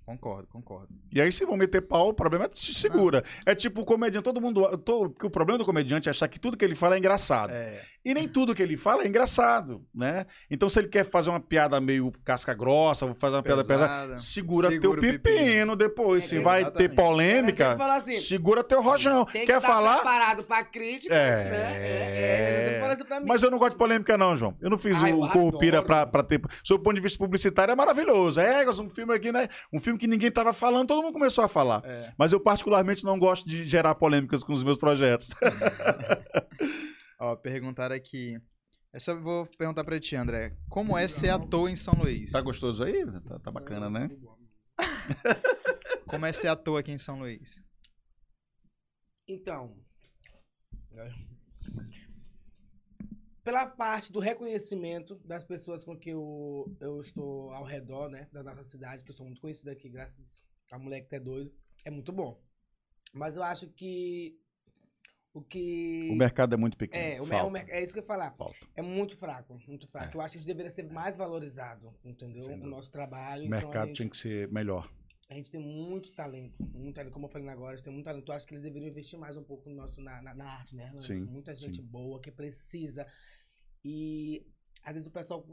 Concordo, concordo. E aí, se vão meter pau, o problema é se segura. É tipo o comediante, todo mundo. to- porque o problema do comediante é achar que tudo que ele fala é engraçado. É, E nem tudo que ele fala é engraçado, né? Então, se ele quer fazer uma piada meio casca grossa, ou fazer uma piada pesada, pesada. segura, Segura teu pepino, pepino. depois. É, se vai ter exatamente. Polêmica, assim, segura teu rojão. que Quer estar falar? preparado pra críticas, É. né? É, é. Mas eu não gosto de polêmica, não, João. Eu não fiz Ah, eu o adoro. pra, pra ter. Sob o ponto de vista publicitário, é maravilhoso. É, um filme aqui, né? Um filme que ninguém tava falando, todo mundo começou a falar. é. Mas eu, particularmente, não gosto de gerar polêmicas com os meus projetos. Ó, perguntaram aqui. Essa eu vou perguntar pra ti, André. Como é ser ator em São Luís? Tá gostoso aí? Tá, tá bacana, né? Como é ser ator aqui em São Luís? Então, pela parte do reconhecimento das pessoas com que eu, eu estou ao redor, né, da nossa cidade, que eu sou muito conhecido aqui, graças a mulher que é doido, é muito bom. Mas eu acho que o que O mercado é muito pequeno. é, o é isso que eu ia falar. Falta. É muito fraco, muito fraco. É. Eu acho que a gente deveria ser mais valorizado, entendeu? O nosso trabalho. O então mercado gente- tinha que ser melhor. a gente tem muito talento, muito talento, como eu falei agora, a gente tem muito talento. Eu acho que eles deveriam investir mais um pouco no nosso, na, na, na arte, né? Sim, Muita gente sim. boa que precisa. E às vezes o pessoal,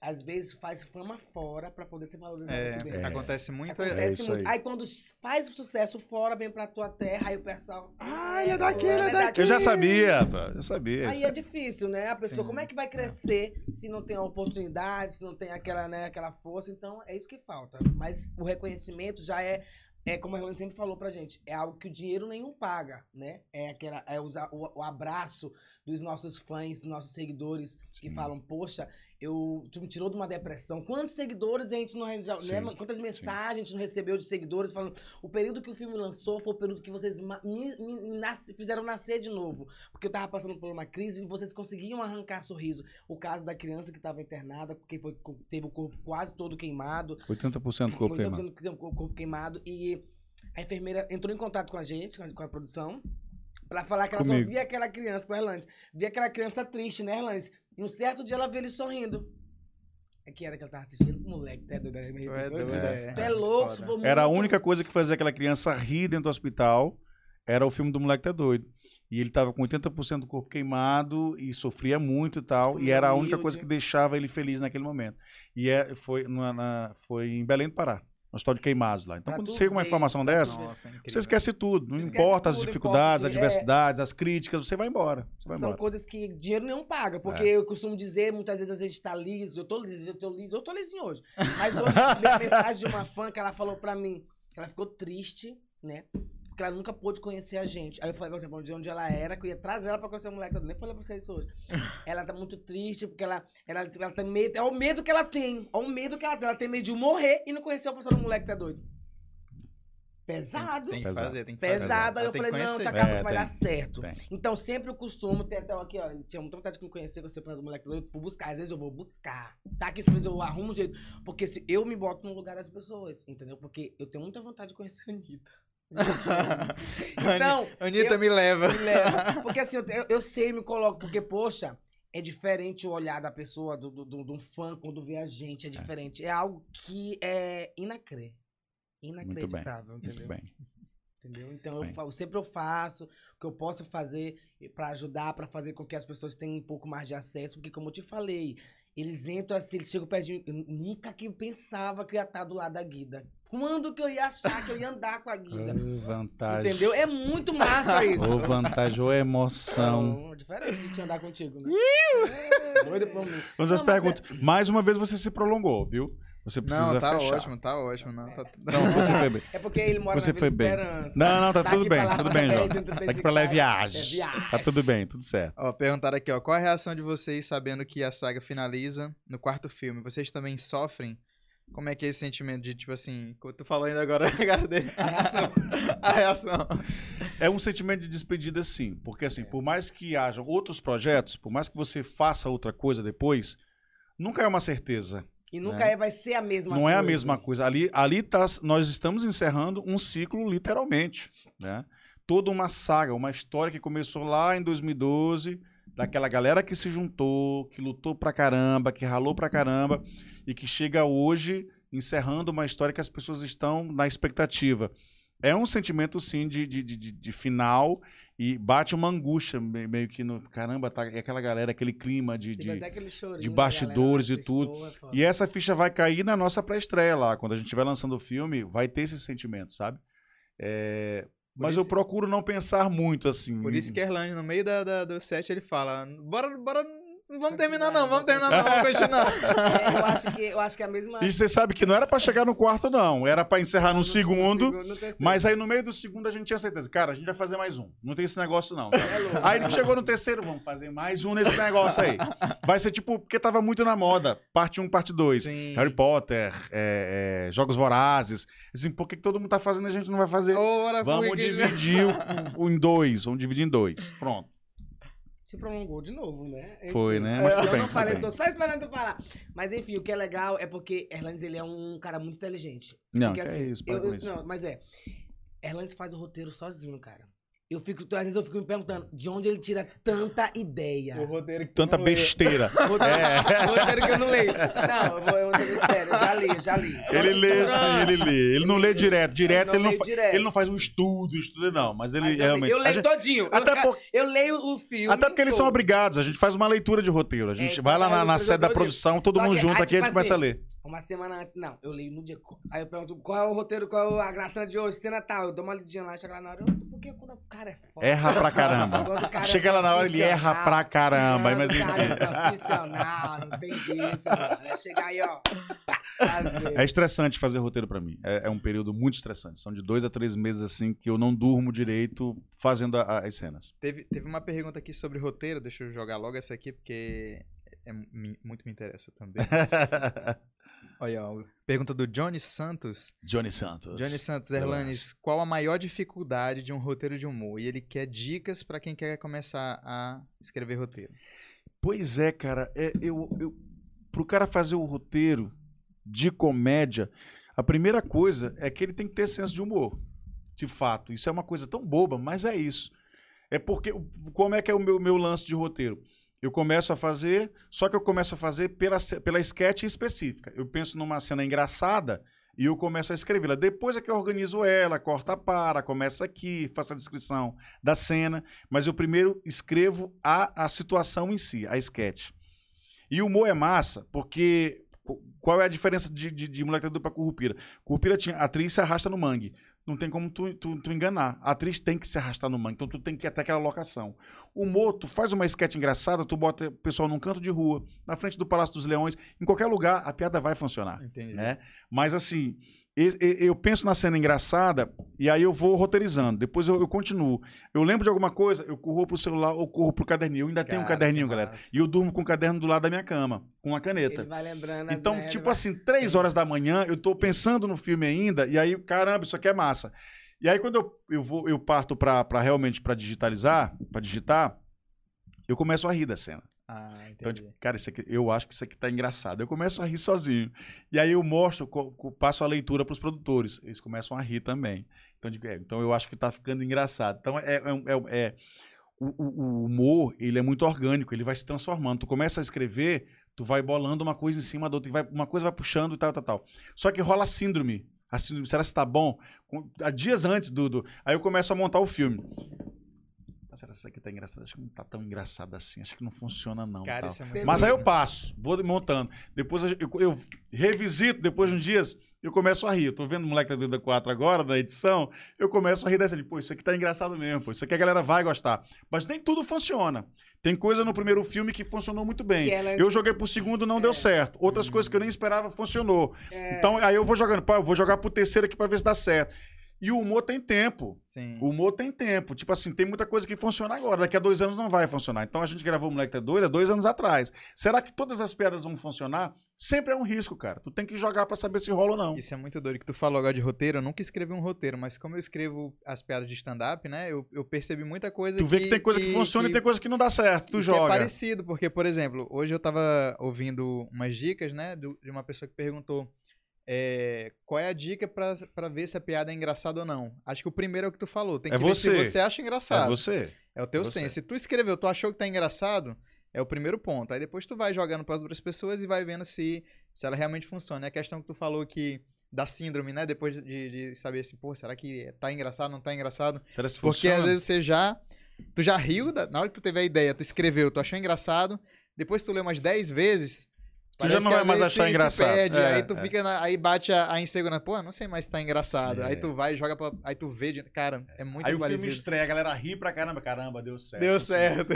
às vezes, faz fama fora pra poder ser valorizado É, aqui dentro. acontece muito. É Acontece isso muito. aí. Aí. quando faz o sucesso fora, vem pra tua terra, aí o pessoal. Ah, ele é daqui, ele é daqui. Eu já sabia, pá, eu sabia. Aí é difícil, né? A pessoa, Sim. como é que vai crescer se não tem a oportunidade, se não tem aquela, né, aquela força? Então, é isso que falta. Mas o reconhecimento já é, é como a Helena sempre falou pra gente, é algo que o dinheiro nenhum paga, né? É, aquela, é usar o, o abraço dos nossos fãs, dos nossos seguidores, que Sim. falam, poxa, eu, tu me tirou de uma depressão. Quantos seguidores a gente não... já- Sim, Né? Quantas mensagens a gente não recebeu de seguidores falando, o período que o filme lançou foi o período que vocês me- me fizeram nascer de novo porque eu tava passando por uma crise e vocês conseguiam arrancar sorriso. O caso da criança que tava internada, porque foi, teve o corpo quase todo queimado. 80% do corpo queimado. tempo que teve o corpo queimado. E a enfermeira entrou em contato com a gente, com a, com a produção, pra falar que ela Comigo. só via aquela criança com a Erlandes. Via aquela criança triste, né, Erlandes? E um certo dia ela vê ele sorrindo. É que era que ela tava assistindo? Moleque, tu é doido, me é doido, é. Tu é louco, Era a única coisa que fazia aquela criança rir dentro do hospital, era o filme do Moleque Tá Doido. E ele tava com 80% do corpo queimado e sofria muito e tal. E era a única coisa que deixava ele feliz naquele momento. E é, foi, na- na- foi em Belém do Pará, no hospital de queimados lá. Então, Pra quando chega uma informação dessa. Nossa, é você esquece tudo. Não Esquece importa as tudo, dificuldades, importa as é- adversidades, as críticas, você vai embora. Você vai São embora. coisas que dinheiro nenhum paga. Porque É. eu costumo dizer, muitas vezes a gente tá liso, eu tô liso, eu tô liso, eu tô lisinho hoje. Mas hoje eu recebi a mensagem de uma fã que ela falou pra mim que ela ficou triste, né? Porque ela nunca pôde conhecer a gente. Aí eu falei pra ela de onde ela era, que eu ia trazer ela pra conhecer o moleque. Eu nem falei pra vocês isso hoje. Ela tá muito triste, porque ela, ela, ela tem medo. É o medo que ela tem. É o medo que ela tem. Ela tem medo de morrer e não conhecer o pastor do moleque que tá doido. Pesado. Tem que Pesado. fazer, tem que fazer. Pesado, aí eu tem falei, que não, tia Capa, É, vai tem, dar certo. tem. Então, sempre eu costumo ter até aqui, ó. eu Tinha muita vontade de me conhecer, você para do moleque doido, vou buscar. Às vezes eu vou buscar. Tá aqui, às vezes eu arrumo um jeito. Porque se eu me boto no lugar das pessoas, entendeu? Porque eu tenho muita vontade de conhecer a Anitta. então, Anitta eu- me leva. me leva. Porque assim, eu, eu- sei, me coloco, porque, poxa, é diferente o olhar da pessoa, do, do, do- de um fã, quando vê a gente, é diferente. É, algo que é inacrê. Inacreditável, Muito entendeu? bem. Entendeu? Então, eu, sempre eu faço o que eu posso fazer pra ajudar, pra fazer com que as pessoas tenham um pouco mais de acesso, porque como eu te falei, eles entram assim, eles chegam perto de mim, eu nunca que eu pensava que eu ia estar do lado da Guida. Quando que eu ia achar que eu ia andar com a Guida? Vantagem. Entendeu? É muito massa isso. Ô, vantagem, ô emoção. Não, diferente de te andar contigo, né? É, doido por mim. Vamos às mas perguntas. Mais uma vez você se prolongou, viu? Você precisa Não, tá fechar. ótimo, tá ótimo. Não, tá... Não, você foi bem. É porque ele mora Você na foi Vila bem. Esperança. Não, não, tá, Tá tudo aqui bem, pra lá, tudo pra bem, João. desse Daqui pra lá é viagem. É viagem. Tá tudo bem, tudo certo. Ó, perguntaram aqui, ó. Qual a reação de vocês sabendo que a saga finaliza no quarto filme? Vocês também sofrem? Como é que é esse sentimento de, tipo assim, como tu falou ainda agora, cara dele? A reação. A reação. É um sentimento de despedida, sim. Porque, assim, por mais que haja outros projetos, por mais que você faça outra coisa depois, nunca é uma certeza. E nunca é, vai ser a mesma Não coisa. é a mesma coisa. Ali, ali tá, nós estamos encerrando um ciclo, literalmente. Né? Toda uma saga, uma história que começou lá em 2012, daquela galera que se juntou, que lutou pra caramba, que ralou pra caramba, e que chega hoje encerrando uma história que as pessoas estão na expectativa. É um sentimento, sim, de, de, de, de- final e bate uma angústia me- meio que no. Caramba, tá é aquela galera, aquele clima de. Teve de- de da bastidores e tudo. é e essa ficha vai cair na nossa pré-estreia lá. Quando a gente estiver lançando o filme, vai ter esse sentimento, sabe? É, Mas isso- eu procuro não pensar muito assim. Por isso que Erlane, no meio da, da- do set, ele fala: Bora, bora. Não vamos terminar, não, vamos terminar, não, vamos continuar. É, eu, acho que, eu acho que é a mesma. E você sabe que não era pra chegar no quarto, não. Era pra encerrar no segundo. no terceiro. Mas aí no meio do segundo a gente tinha certeza. Cara, a gente vai fazer mais um. Não tem esse negócio, não. É louco. Aí ele chegou no terceiro, vamos fazer mais um nesse negócio aí. Vai ser tipo, porque tava muito na moda. Parte 1, parte 2. Sim. Harry Potter, é, é, Jogos Vorazes. Assim, por que, que todo mundo tá fazendo e a gente não vai fazer? Ora, Vamos dividir o, o em dois. Vamos dividir em dois. Pronto. Se prolongou de novo, né? Foi, Enfim. né? Mas tudo eu bem, não falei, tô só esperando tu falar. Mas enfim, o que é legal é porque Erlandes, ele é um cara muito inteligente. Não, Porque que assim, é isso, eu, eu- não, mas é. Erlandes faz o roteiro sozinho, cara. Eu fico, às vezes eu fico me perguntando de onde ele tira tanta ideia. O roteiro que Tanta não besteira. Roteiro, É. roteiro que eu não leio. Não, eu vou, eu vou ser sério, eu já li, já li. Ele lê sim, ele lê. Ele não lê direto. Direto não ele, não fa- direto. ele não faz um estudo, estudo, não. Mas ele Mas eu, realmente. leio, eu a leio gente- todinho. Eu- até, por- Eu leio o filme. até porque eles são todo. obrigados. A gente faz uma leitura de roteiro. A gente É, vai lá é, na, eu na sede da produção, todo Só mundo que, junto aí, aqui, a tipo gente começa a assim, ler. Uma semana antes, não, eu leio no dia. Aí eu pergunto qual é o roteiro, qual é a graça de hoje, cena tal. Eu dou uma lidinha lá, chega lá na hora. eu- Porque quando o cara é foda. Erra pra caramba. Cara é Chega lá na hora, ele erra pra caramba. Não, Mas o cara é profissional, não tem disso, mano. É chegar aí, ó. É estressante fazer roteiro pra mim. É, é um período muito estressante. São de dois a três meses assim que eu não durmo direito fazendo a- as cenas. Teve, teve uma pergunta aqui sobre roteiro, deixa eu jogar logo essa aqui, porque é, mu- muito me interessa também. Olha, ó, pergunta do Johnny Santos. Johnny Santos. Johnny Santos. Erlanes, qual a maior dificuldade de um roteiro de humor? E ele quer dicas pra quem quer começar a escrever roteiro. Pois é, cara. É, eu, eu, pro cara fazer o roteiro de comédia, a primeira coisa é que ele tem que ter senso de humor. De fato. Isso é uma coisa tão boba, mas é isso. É porque. Como é que é o meu, meu lance de roteiro? Eu começo a fazer, só que eu começo a fazer pela, pela sketch específica. Eu penso numa cena engraçada e eu começo a escrevê-la. Depois é que eu organizo ela, corta para, começa aqui, faço a descrição da cena. Mas eu primeiro escrevo a, a situação em si, a sketch. E o humor é massa, porque qu- qual é a diferença de, de, de Moleque Doido pra Currupira? Currupira tinha, atriz se arrasta no mangue. Não tem como tu, tu, tu enganar. A atriz tem que se arrastar no mangue, então tu tem que ir até aquela locação. O tu faz uma sketch engraçada, tu bota o pessoal num canto de rua, na frente do Palácio dos Leões, em qualquer lugar, a piada vai funcionar Entendi. né? Mas assim, eu penso na cena engraçada e aí eu vou roteirizando. Depois eu, eu continuo. Eu lembro de alguma coisa, eu corro pro celular ou corro pro caderninho. Eu ainda tenho um Cara, caderninho, galera. massa. E eu durmo com o caderno do lado da minha cama, com uma caneta. Ele vai lembrando. Então, tipo vai- assim, três horas da manhã, eu tô pensando no filme ainda, e aí, caramba, isso aqui é massa. E aí, quando eu, eu, vou, eu parto pra, pra realmente pra digitalizar, pra digitar, eu começo a rir da cena. Ah, Então, entendi. tipo, cara, isso aqui, eu acho que isso aqui tá engraçado. Eu começo a rir sozinho. E aí eu mostro, passo a leitura pros produtores. Eles começam a rir também. Então, digo, é, então eu acho que tá ficando engraçado. Então, é, é, é- é- o, o- humor, ele é muito orgânico, ele vai se transformando. Tu começa a escrever, tu vai bolando uma coisa em cima da outra, vai, uma coisa vai puxando e tal, tal, tal. Só que rola a síndrome. A síndrome, será que tá bom? Com- há dias antes do- Aí eu começo a montar o filme. Mas será que isso aqui tá engraçado? Acho que não tá tão engraçado assim. Acho que não funciona, não. Cara, isso é muito Mas aí eu passo, vou montando. Depois eu, eu- eu revisito, depois de uns dias, eu começo a rir. Eu tô vendo o Moleque da Vida 4 agora, na edição, eu começo a rir dessa. de, Pô, isso aqui tá engraçado mesmo, pô. Isso aqui a galera vai gostar. Mas nem tudo funciona. Tem coisa no primeiro filme que funcionou muito bem. Ela- Eu joguei pro segundo, não deu É. certo. Outras coisas que eu nem esperava funcionou. É, Então aí eu vou jogando, pá, eu vou jogar pro terceiro aqui pra ver se dá certo. E o humor tem tempo. Sim. O humor tem tempo. Tipo assim, tem muita coisa que funciona agora. Daqui a dois anos não vai funcionar. Então a gente gravou o Moleque Tá Doido há dois anos atrás. Será que todas as piadas vão funcionar? Sempre é um risco, cara. Tu tem que jogar pra saber se rola ou não. Isso é muito doido que tu falou agora de roteiro. Eu nunca escrevi um roteiro, mas como eu escrevo as piadas de stand-up, né? Eu, eu percebi muita coisa Tu vê que, tem coisa que, funciona e tem coisa que não dá certo. Tu que joga. é parecido, porque, por exemplo, hoje eu tava ouvindo umas dicas, né, de uma pessoa que perguntou é, qual é a dica pra ver se a piada é engraçada ou não. Acho que o primeiro é o que tu falou. Tem que É ver se você. você acha É engraçado. você. É o teu É você. senso. Se tu escreveu, tu achou que tá engraçado, é o primeiro ponto. Aí depois tu vai jogando para as outras pessoas e vai vendo se, se ela realmente funciona. É a questão que tu falou que da síndrome, né? Depois de, de saber se, pô, será que tá engraçado, não tá engraçado? Será que Porque funciona? às vezes você já. Tu já riu, da- na hora que tu teve a ideia, tu escreveu, tu achou engraçado, depois tu lê umas 10 vezes. Tu já não vai mais achar se- se engraçado. perde, É, aí tu é. fica na- aí bate a, a insegurança, pô, não sei mais se tá engraçado. É. Aí tu vai e joga pra, aí tu vê, de- cara, é muito Aí o filme estreia, a galera ri pra caramba. Caramba, deu certo. Deu Assim, certo.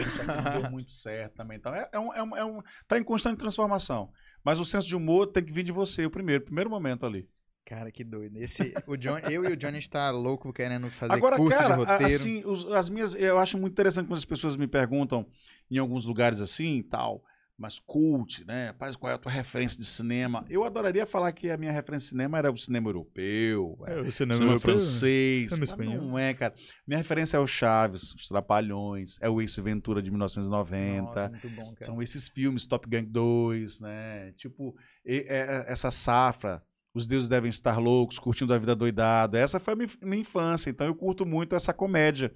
Deu muito certo também. Então, é, é um, é, um, é um- Tá em constante transformação. Mas o senso de humor tem que vir de você, o primeiro, primeiro momento ali. Cara, que doido. Esse, o John, eu e o Johnny a gente tá louco querendo fazer Agora, curso cara, de roteiro. assim, os- as minhas. Eu acho muito interessante quando as pessoas me perguntam em alguns lugares assim tal. Mas cult, né? Rapaz, qual é a tua referência de cinema? Eu adoraria falar que a minha referência de cinema era o cinema europeu, é, o cinema, francês. cinema espanhol. não é, cara. Minha referência é o Chaves, os Trapalhões, é o Ace Ventura de 1990. Nossa, muito bom, cara. São esses filmes, Top Gun 2, né? Tipo, e- é- é- essa safra. Os deuses devem estar loucos, curtindo a vida doidada. Essa foi a minha, minha infância, então eu curto muito essa comédia.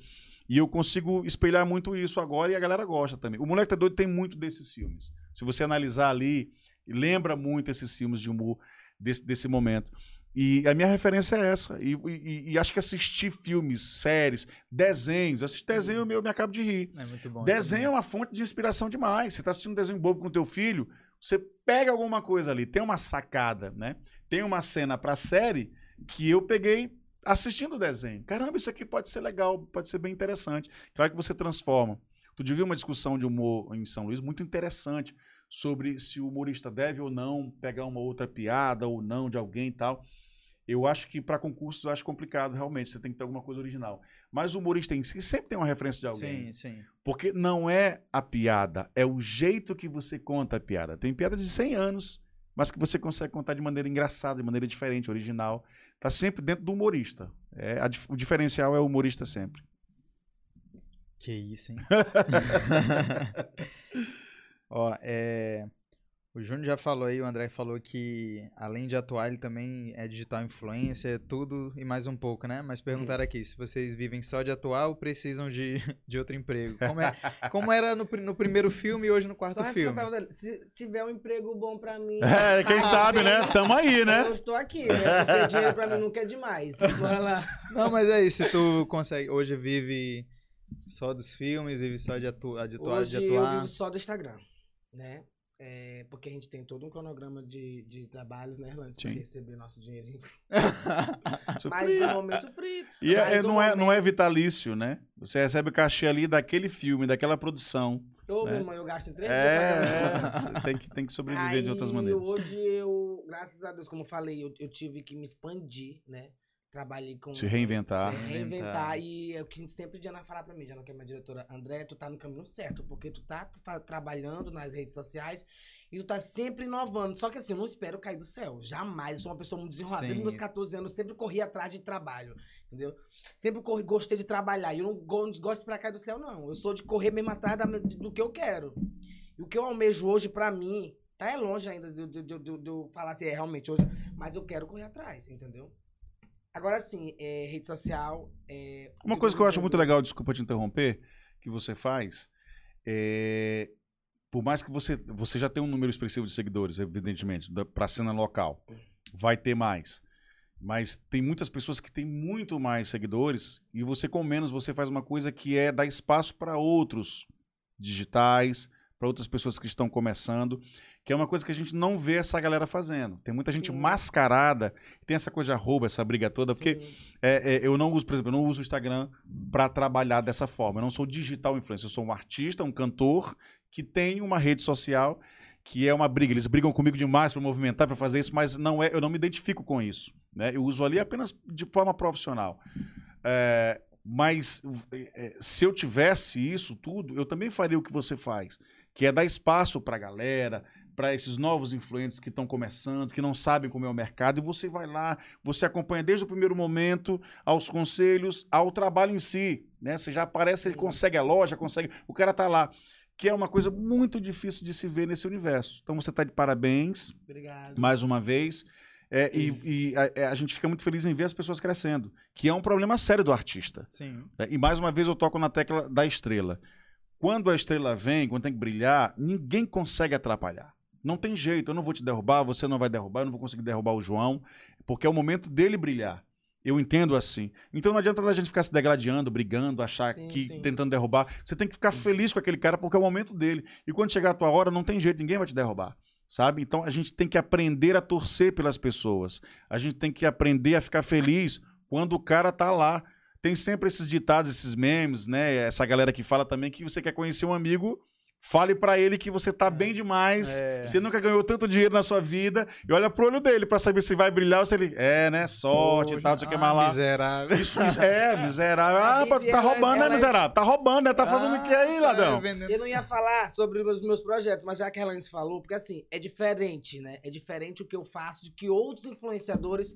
E eu consigo espelhar muito isso agora e a galera gosta também. O Moleque Tá Doido tem muito desses filmes. Se você analisar ali, lembra muito esses filmes de humor desse, desse momento. E a minha referência é essa. E, e- e acho que assistir filmes, séries, desenhos. Assistir desenho, eu me, eu me acabo de rir. É muito bom. Desenho é uma fonte de inspiração demais. Você está assistindo um desenho bobo com teu filho, você pega alguma coisa ali, tem uma sacada, né? Tem uma cena pra série que eu peguei assistindo o desenho. Caramba, isso aqui pode ser legal, pode ser bem interessante. Claro que você transforma. Tu devia uma discussão de humor em São Luís muito interessante sobre se o humorista deve ou não pegar uma outra piada ou não de alguém e tal. Eu acho que para concursos eu acho complicado, realmente. Você tem que ter alguma coisa original. Mas o humorista em si sempre tem uma referência de alguém. Sim, sim. Porque não é a piada, é o jeito que você conta a piada. Tem piada de 100 anos, mas que você consegue contar de maneira engraçada, de maneira diferente, original. Tá sempre dentro do humorista. É, a o diferencial é o humorista sempre. Que isso, hein? Ó, é... O Júnior já falou aí, o André falou que além de atuar, ele também é digital influencer, tudo e mais um pouco, né? Mas perguntaram aqui se vocês vivem só de atuar ou precisam de, de outro emprego. Como, é, como era no, no primeiro filme e hoje no quarto Só essa filme? dele, Se tiver um emprego bom pra mim. É, quem tá sabe, né? bem, Tamo aí, né? Eu estou aqui, né? Porque dinheiro pra mim nunca é demais. Bora lá. Não, mas é isso, se tu consegue, hoje vive só dos filmes, vive só de, atu, de atuar, Hoje de eu atuar. vivo só do Instagram, né? É, porque a gente tem todo um cronograma de, de trabalhos, né, Orlando? Pra Sim. receber nosso dinheirinho. Mas no momento suprido. E é- é- não, é, não é momento- vitalício, né? Você recebe o cachê ali daquele filme, daquela produção. Ô, né? meu irmão, eu gasto em três É, é, tem que, tem que sobreviver Aí, de outras maneiras. hoje eu, graças a Deus, como eu falei, eu, eu tive que me expandir, né? Trabalhei com... Se reinventar. Se Reinventar. reinventar. E é o que sempre Diana falar pra mim, Diana, que é minha diretora, André, tu tá no caminho certo, porque tu tá trabalhando nas redes sociais e tu tá sempre inovando. Só que assim, eu não espero cair do céu. Jamais. Eu sou uma pessoa muito desenrolada. Desde meus 14 anos, eu sempre corri atrás de trabalho. Entendeu? Sempre corri, gostei de trabalhar. E eu não go- não gosto esperar cair do céu, não. Eu sou de correr mesmo atrás da- do que eu quero. E o que eu almejo hoje, pra mim, tá é longe ainda de eu falar assim, é realmente hoje, mas eu quero correr atrás, entendeu? Agora sim, é, rede social. É, Uma coisa que eu acho muito legal, desculpa te interromper, que você faz, é, por mais que você, você já tenha um número expressivo de seguidores, evidentemente, para a cena local, vai ter mais. Mas tem muitas pessoas que têm muito mais seguidores e você com menos você faz uma coisa que é dar espaço para outros digitais, para outras pessoas que estão começando, que é uma coisa que a gente não vê essa galera fazendo. Tem muita gente Sim. mascarada, tem essa coisa de arroba, essa briga toda, porque é, é, eu não uso, por exemplo, eu não uso o Instagram para trabalhar dessa forma. Eu não sou digital influencer, eu sou um artista, um cantor que tem uma rede social que é uma briga. Eles brigam comigo demais para movimentar, para fazer isso, mas não é, eu não me identifico com isso. Né? Eu uso ali apenas de forma profissional. É, mas é, se eu tivesse isso tudo, eu também faria o que você faz, que é dar espaço para a galera, para esses novos influentes que estão começando, que não sabem como é o mercado, e você vai lá, você acompanha desde o primeiro momento aos conselhos, ao trabalho em si, né? Você já aparece, ele consegue a loja, consegue, o cara tá lá, que é uma coisa muito difícil de se ver nesse universo. Então você tá de parabéns, Obrigado. mais uma vez. É, e e a, é, a gente fica muito feliz em ver as pessoas crescendo, que é um problema sério do artista. Sim. né? E mais uma vez eu toco na tecla da estrela. Quando a estrela vem, quando tem que brilhar, ninguém consegue atrapalhar. Não tem jeito, eu não vou te derrubar, você não vai derrubar, eu não vou conseguir derrubar o João, porque é o momento dele brilhar. Eu entendo assim. Então não adianta a gente ficar se degradando, brigando, achar Sim, que sim. tentando derrubar. Você tem que ficar feliz com aquele cara porque é o momento dele. E quando chegar a tua hora, não tem jeito, ninguém vai te derrubar. Sabe? Então a gente tem que aprender a torcer pelas pessoas. A gente tem que aprender a ficar feliz quando o cara tá lá. Tem sempre esses ditados, esses memes, né? Essa galera que fala também que você quer conhecer um amigo, fale pra ele que você tá bem demais. É. Você nunca ganhou tanto dinheiro na sua vida e olha pro olho dele pra saber se vai brilhar ou se ele é, né? Sorte e tal, não sei o que mais lá. Miserável. Isso, isso é, miserável. Ah, pô, tu vida, tá ela- roubando, né, ela- miserável? Tá roubando, né? Tá fazendo o que aí, Ah, ladrão? tá vendendo- Eu não ia falar sobre os meus projetos, mas já que a Helene falou, porque assim, é diferente, né? É diferente o que eu faço de que outros influenciadores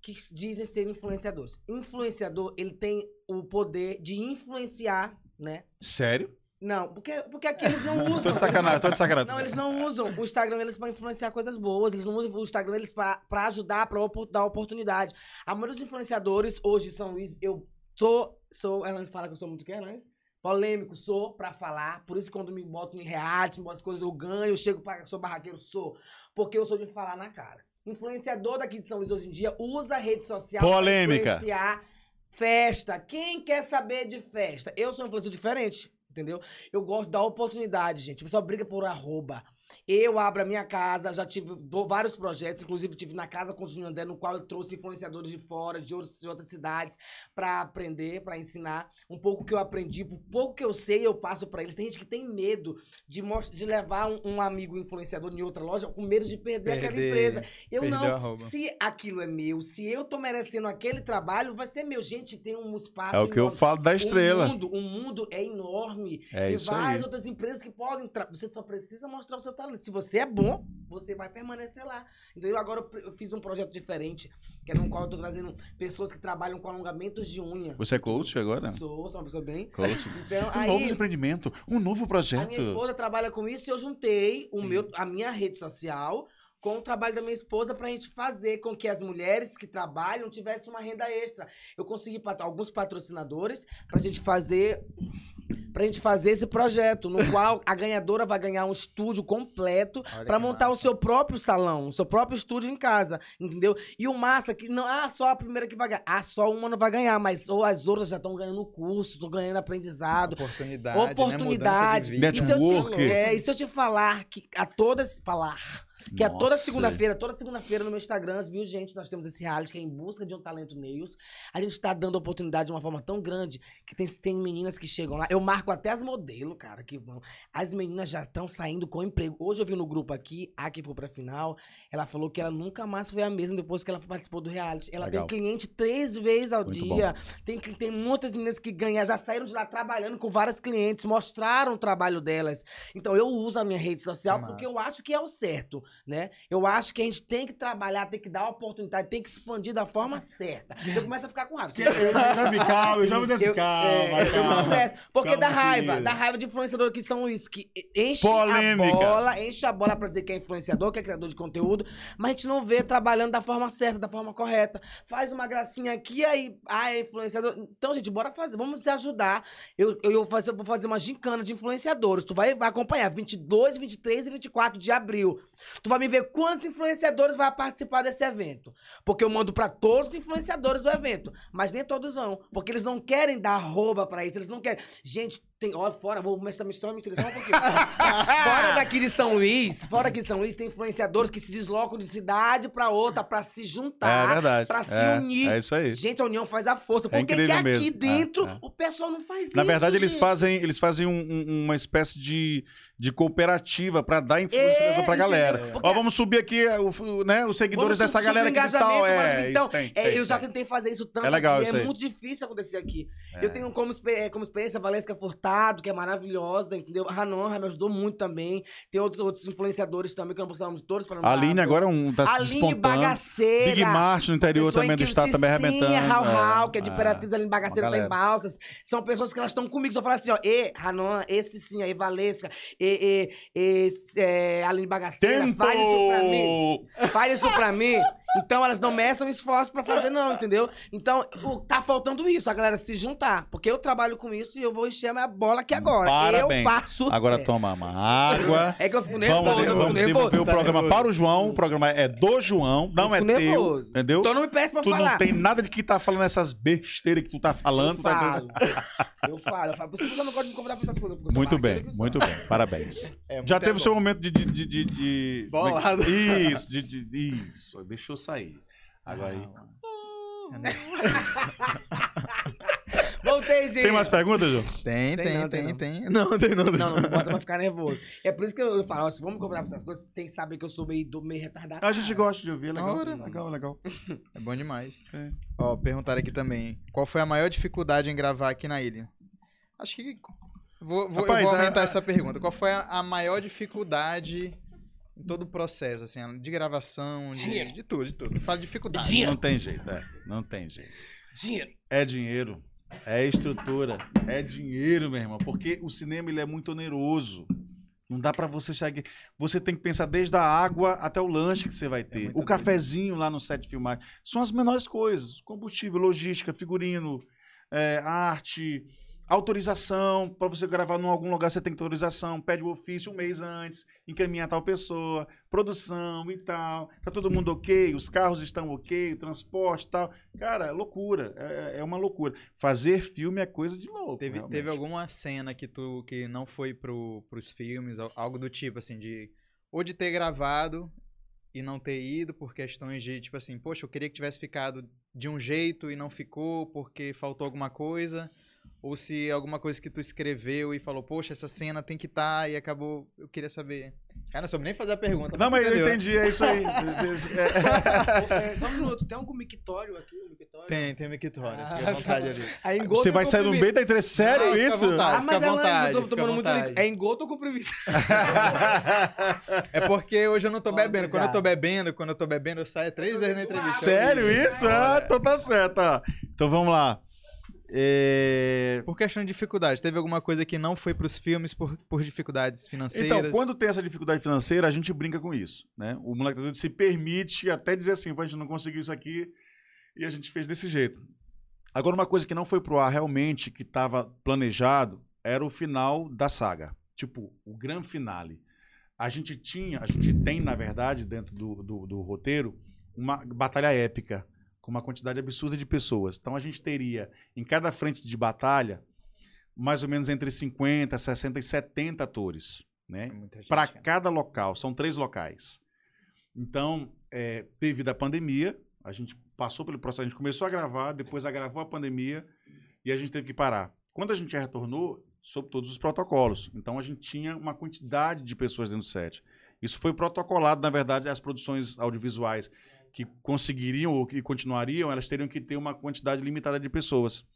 que dizem ser influenciadores. Influenciador, ele tem o poder de influenciar, né? Sério? Não, porque, porque aqui eles não usam. Tô de sacanagem, tô de sacanagem. Não, eles não usam o Instagram eles para influenciar coisas boas, eles não usam o Instagram eles para ajudar, para dar oportunidade. A maioria dos influenciadores hoje São Luís, eu sou, sou, ela fala que eu sou muito que né? Polêmico, sou pra falar. Por isso, quando me botam em reality, me botam as coisas, eu ganho, eu chego para sou barraqueiro, sou. Porque eu sou de falar na cara. Influenciador daqui de São Luís hoje em dia usa a rede social pra Polêmica. influenciar festa. Quem quer saber de festa? Eu sou um influenciador diferente, entendeu? Eu gosto da oportunidade, gente. O pessoal briga por arroba. Eu abro a minha casa, já tive vários projetos, inclusive tive na casa com o Júnior André, no qual eu trouxe influenciadores de fora, de, outros, de outras cidades, pra aprender, pra ensinar um pouco que eu aprendi, o pouco que eu sei eu passo pra eles. Tem gente que tem medo de, de levar um, um amigo influenciador em outra loja com medo de perder, aquela Perder, empresa. Eu não. o. Se aquilo é meu, se eu tô merecendo aquele trabalho, vai ser meu. Gente, tem um espaço É o que eu enorme. falo da O estrela. mundo, o mundo é enorme. É Tem várias aí. outras empresas que podem. Você só precisa mostrar o seu talento. Se você é bom, você vai permanecer lá. Entendeu? Agora eu fiz um projeto diferente, que é no qual eu tô trazendo pessoas que trabalham com alongamentos de unha. Você é coach agora? Sou, sou uma pessoa bem. Coach. Então, Um novo aí, empreendimento, um novo a projeto. minha esposa trabalha com isso e eu juntei o Sim. meu, a minha rede social com o trabalho da minha esposa pra gente fazer com que as mulheres que trabalham tivessem uma renda extra. Eu consegui pat- alguns patrocinadores pra gente fazer pra gente fazer esse projeto, no qual a ganhadora vai ganhar um estúdio completo que montar o massa. seu próprio salão, o seu próprio estúdio em casa, entendeu? E o massa que não, ah, só a primeira que vai ganhar, ah, só uma não vai ganhar, mas ou as outras já estão ganhando curso, estão ganhando aprendizado, Oportunidade, oportunidade. Né? Mudança de vida. E se eu te- é, e se eu te falar que a todas falar que a toda Nossa. segunda-feira, toda segunda-feira no meu Instagram, viu, gente? Nós temos esse reality que é em busca de um talento Neils. A gente tá dando oportunidade de uma forma tão grande que tem, tem meninas que chegam lá. Eu marco até as modelos, cara, que vão. As meninas já estão saindo com emprego. Hoje eu vi no grupo aqui, a que foi pra final, ela falou que ela nunca mais foi a mesma depois que ela participou do reality. Ela Legal. tem cliente três vezes ao Muito dia. Tem, tem muitas meninas que ganham, já saíram de lá trabalhando com várias clientes, mostraram o trabalho delas. Então eu uso a minha rede social Que porque eu acho que é o certo, né? Eu acho que a gente tem que trabalhar, tem que dar oportunidade, tem que expandir da forma certa. Eu começo a ficar com raiva. Já me calma, eu já assim, Eu- calma, é, eu me calma. estresso. Porque Calma, dá raiva, querido. dá raiva de influenciador que são isso, que enche Polêmica. a bola, enche a bola pra dizer que é influenciador, que é criador de conteúdo, mas a gente não vê trabalhando da forma certa, da forma correta. Faz uma gracinha aqui, aí, ah, é influenciador. Então, gente, bora fazer, vamos se ajudar. Eu, eu, vou fazer, eu vou fazer uma gincana de influenciadores. Tu vai, vai acompanhar 22, 23 e 24 de abril. Tu vai me ver quantos influenciadores vai participar desse evento. Porque eu mando pra todos os influenciadores do evento. Mas nem todos vão. Porque eles não querem dar arroba pra isso. Eles não querem. Gente, tem. Ó, fora, vou começar a história, me interessar um pouquinho. fora daqui de São Luís, fora daqui de São Luís, tem influenciadores que se deslocam de cidade pra outra pra se É juntar. verdade. pra se é, unir. É isso aí. Gente, a união faz a força. Por que, que aqui mesmo. É, dentro é. o pessoal não faz isso? Na verdade, eles gente? fazem, eles fazem um- um- uma espécie de, de cooperativa pra dar influência É, pra galera. Ó, vamos subir aqui é, o, né, os seguidores Vamos dessa galera aqui tal. É, então, tem, É, tem, eu já tem. tentei fazer isso tanto É legal aqui, isso é aí. muito difícil acontecer aqui. É. Eu tenho como, como experiência Valesca Que é maravilhosa, entendeu? A Hanon me ajudou muito também. Tem outros, outros influenciadores também, que eu não posso dar de todos para não A Aline agora é um, tá se Aline despontando. Bagaceira. Big Mart no interior também do estado também arrebentando. Rau Rau, É, que é de é. Imperatriz Aline Bagaceira, tá em. Balsas. São pessoas que elas estão comigo. Se eu falar assim, ó, e Hanon, esse sim aí, Valesca, e, e, e é, Aline Bagaceira, Tempo! faz isso pra mim. Faz isso pra mim. Então elas não meçam esforço pra fazer, não, entendeu? Então, o- tá faltando isso, a galera se juntar. Porque eu trabalho com isso e eu vou encher a minha bola aqui agora. Parabéns. Eu faço. Agora toma uma água. É que eu fico nervoso, Vamos, eu fico vamos nervoso. devolver o Tá programa nervoso. para o João. O programa é do João, não é fico teu. nervoso. Entendeu? Então não me peça pra tu falar. não tem nada de que tá falando essas besteiras que tu tá falando. Eu tá falo. entendendo? eu falo, eu falo. Por isso que eu não gosto de me convidar pra essas coisas. Muito bem, muito bem. Parabéns. É, muito Já é teve o seu momento de. de, de, de, de- Bolado. Isso, de, de- isso. Deixa eu sair. Agora aí. Voltei, gente. Tem mais perguntas, João? Tem, Tem tem, não, tem, tem tem. não. Não, tem não. Não, não, não bota pra ficar nervoso. É por isso que eu, falo, ó, se vamos me convidar pra essas coisas, tem que saber que eu sou meio, do- meio retardado. A gente gosta de ouvir, é legal. Ora. Legal, legal. É bom demais. É. Ó, perguntaram aqui também. Qual foi a maior dificuldade em gravar aqui na ilha? Acho que. Vou, vou, Rapaz, eu vou aumentar a- essa pergunta. Qual foi a, a maior dificuldade em todo o processo, assim, de gravação, de, Dinheiro. de tudo, de tudo. Fala de dificuldade. Dinheiro. Não tem jeito, é. Não tem jeito. Dinheiro. É dinheiro, é estrutura, é dinheiro, meu irmão. Porque o cinema ele é muito oneroso. Não dá pra você chegar. Você tem que pensar desde a água até o lanche que você vai ter. muito o cafezinho lá no set de filmagem. São as menores coisas. Combustível, logística, figurino, é, arte, autorização. Pra você gravar em algum lugar, você tem autorização. Pede o ofício um mês antes, encaminha tal pessoa, produção e tal. Tá todo mundo ok, os carros estão ok, o transporte e tal. Cara, é loucura. É, é uma loucura. Fazer filme é coisa de louco. Teve, realmente. teve alguma cena que tu que não foi pro, pros filmes, al- algo do tipo, assim, de. Ou de ter gravado e não ter ido por questões de, tipo assim, poxa, eu queria que tivesse ficado de um jeito e não ficou porque faltou alguma coisa. Ou se alguma coisa que tu escreveu e falou, poxa, essa cena tem que estar e acabou. Eu queria saber. Cara, não soube nem fazer a pergunta. Não, mas eu entendeu. entendi, é isso aí. É, É, só um minuto, tem algum mictório aqui? Um mictório? Tem, tem o mictório. Ah, Fica à vontade ali. Engota Você vai sair no meio da entrevista. Sério Não, fica à isso? vontade. Ah, mas fica à vontade, eu tô tomando muito vontade. líquido. É engota ou comprimido? É porque hoje eu não tô Pode bebendo. Quando eu já. tô bebendo, quando eu tô bebendo, eu saio três vezes na entrevista. Sério isso? Ah, então tá certo. ó. Então vamos lá. É, Por questão de dificuldade, teve alguma coisa que não foi pros filmes por, por dificuldades financeiras? Então, quando tem essa dificuldade financeira, a gente brinca com isso, né? O moleque tá se permite até dizer assim, "Pô, a gente não conseguiu isso aqui e a gente fez desse jeito. Agora, uma coisa que não foi pro ar realmente, que estava planejado, era o final da saga. Tipo, o grande finale. A gente tinha, a gente tem, na verdade, dentro do, do, do roteiro, uma batalha épica, com uma quantidade absurda de pessoas. Então, a gente teria, em cada frente de batalha, mais ou menos entre 50, 60 e 70 atores, né? É para cara. cada local. São três locais. Então, é, devido à pandemia, a gente passou pelo processo, a gente começou a gravar, depois agravou a pandemia e a gente teve que parar. Quando a gente retornou, sob todos os protocolos. Então, a gente tinha uma quantidade de pessoas dentro do set. Isso foi protocolado, na verdade, as produções audiovisuais que conseguiriam ou que continuariam, elas teriam que ter uma quantidade limitada de pessoas.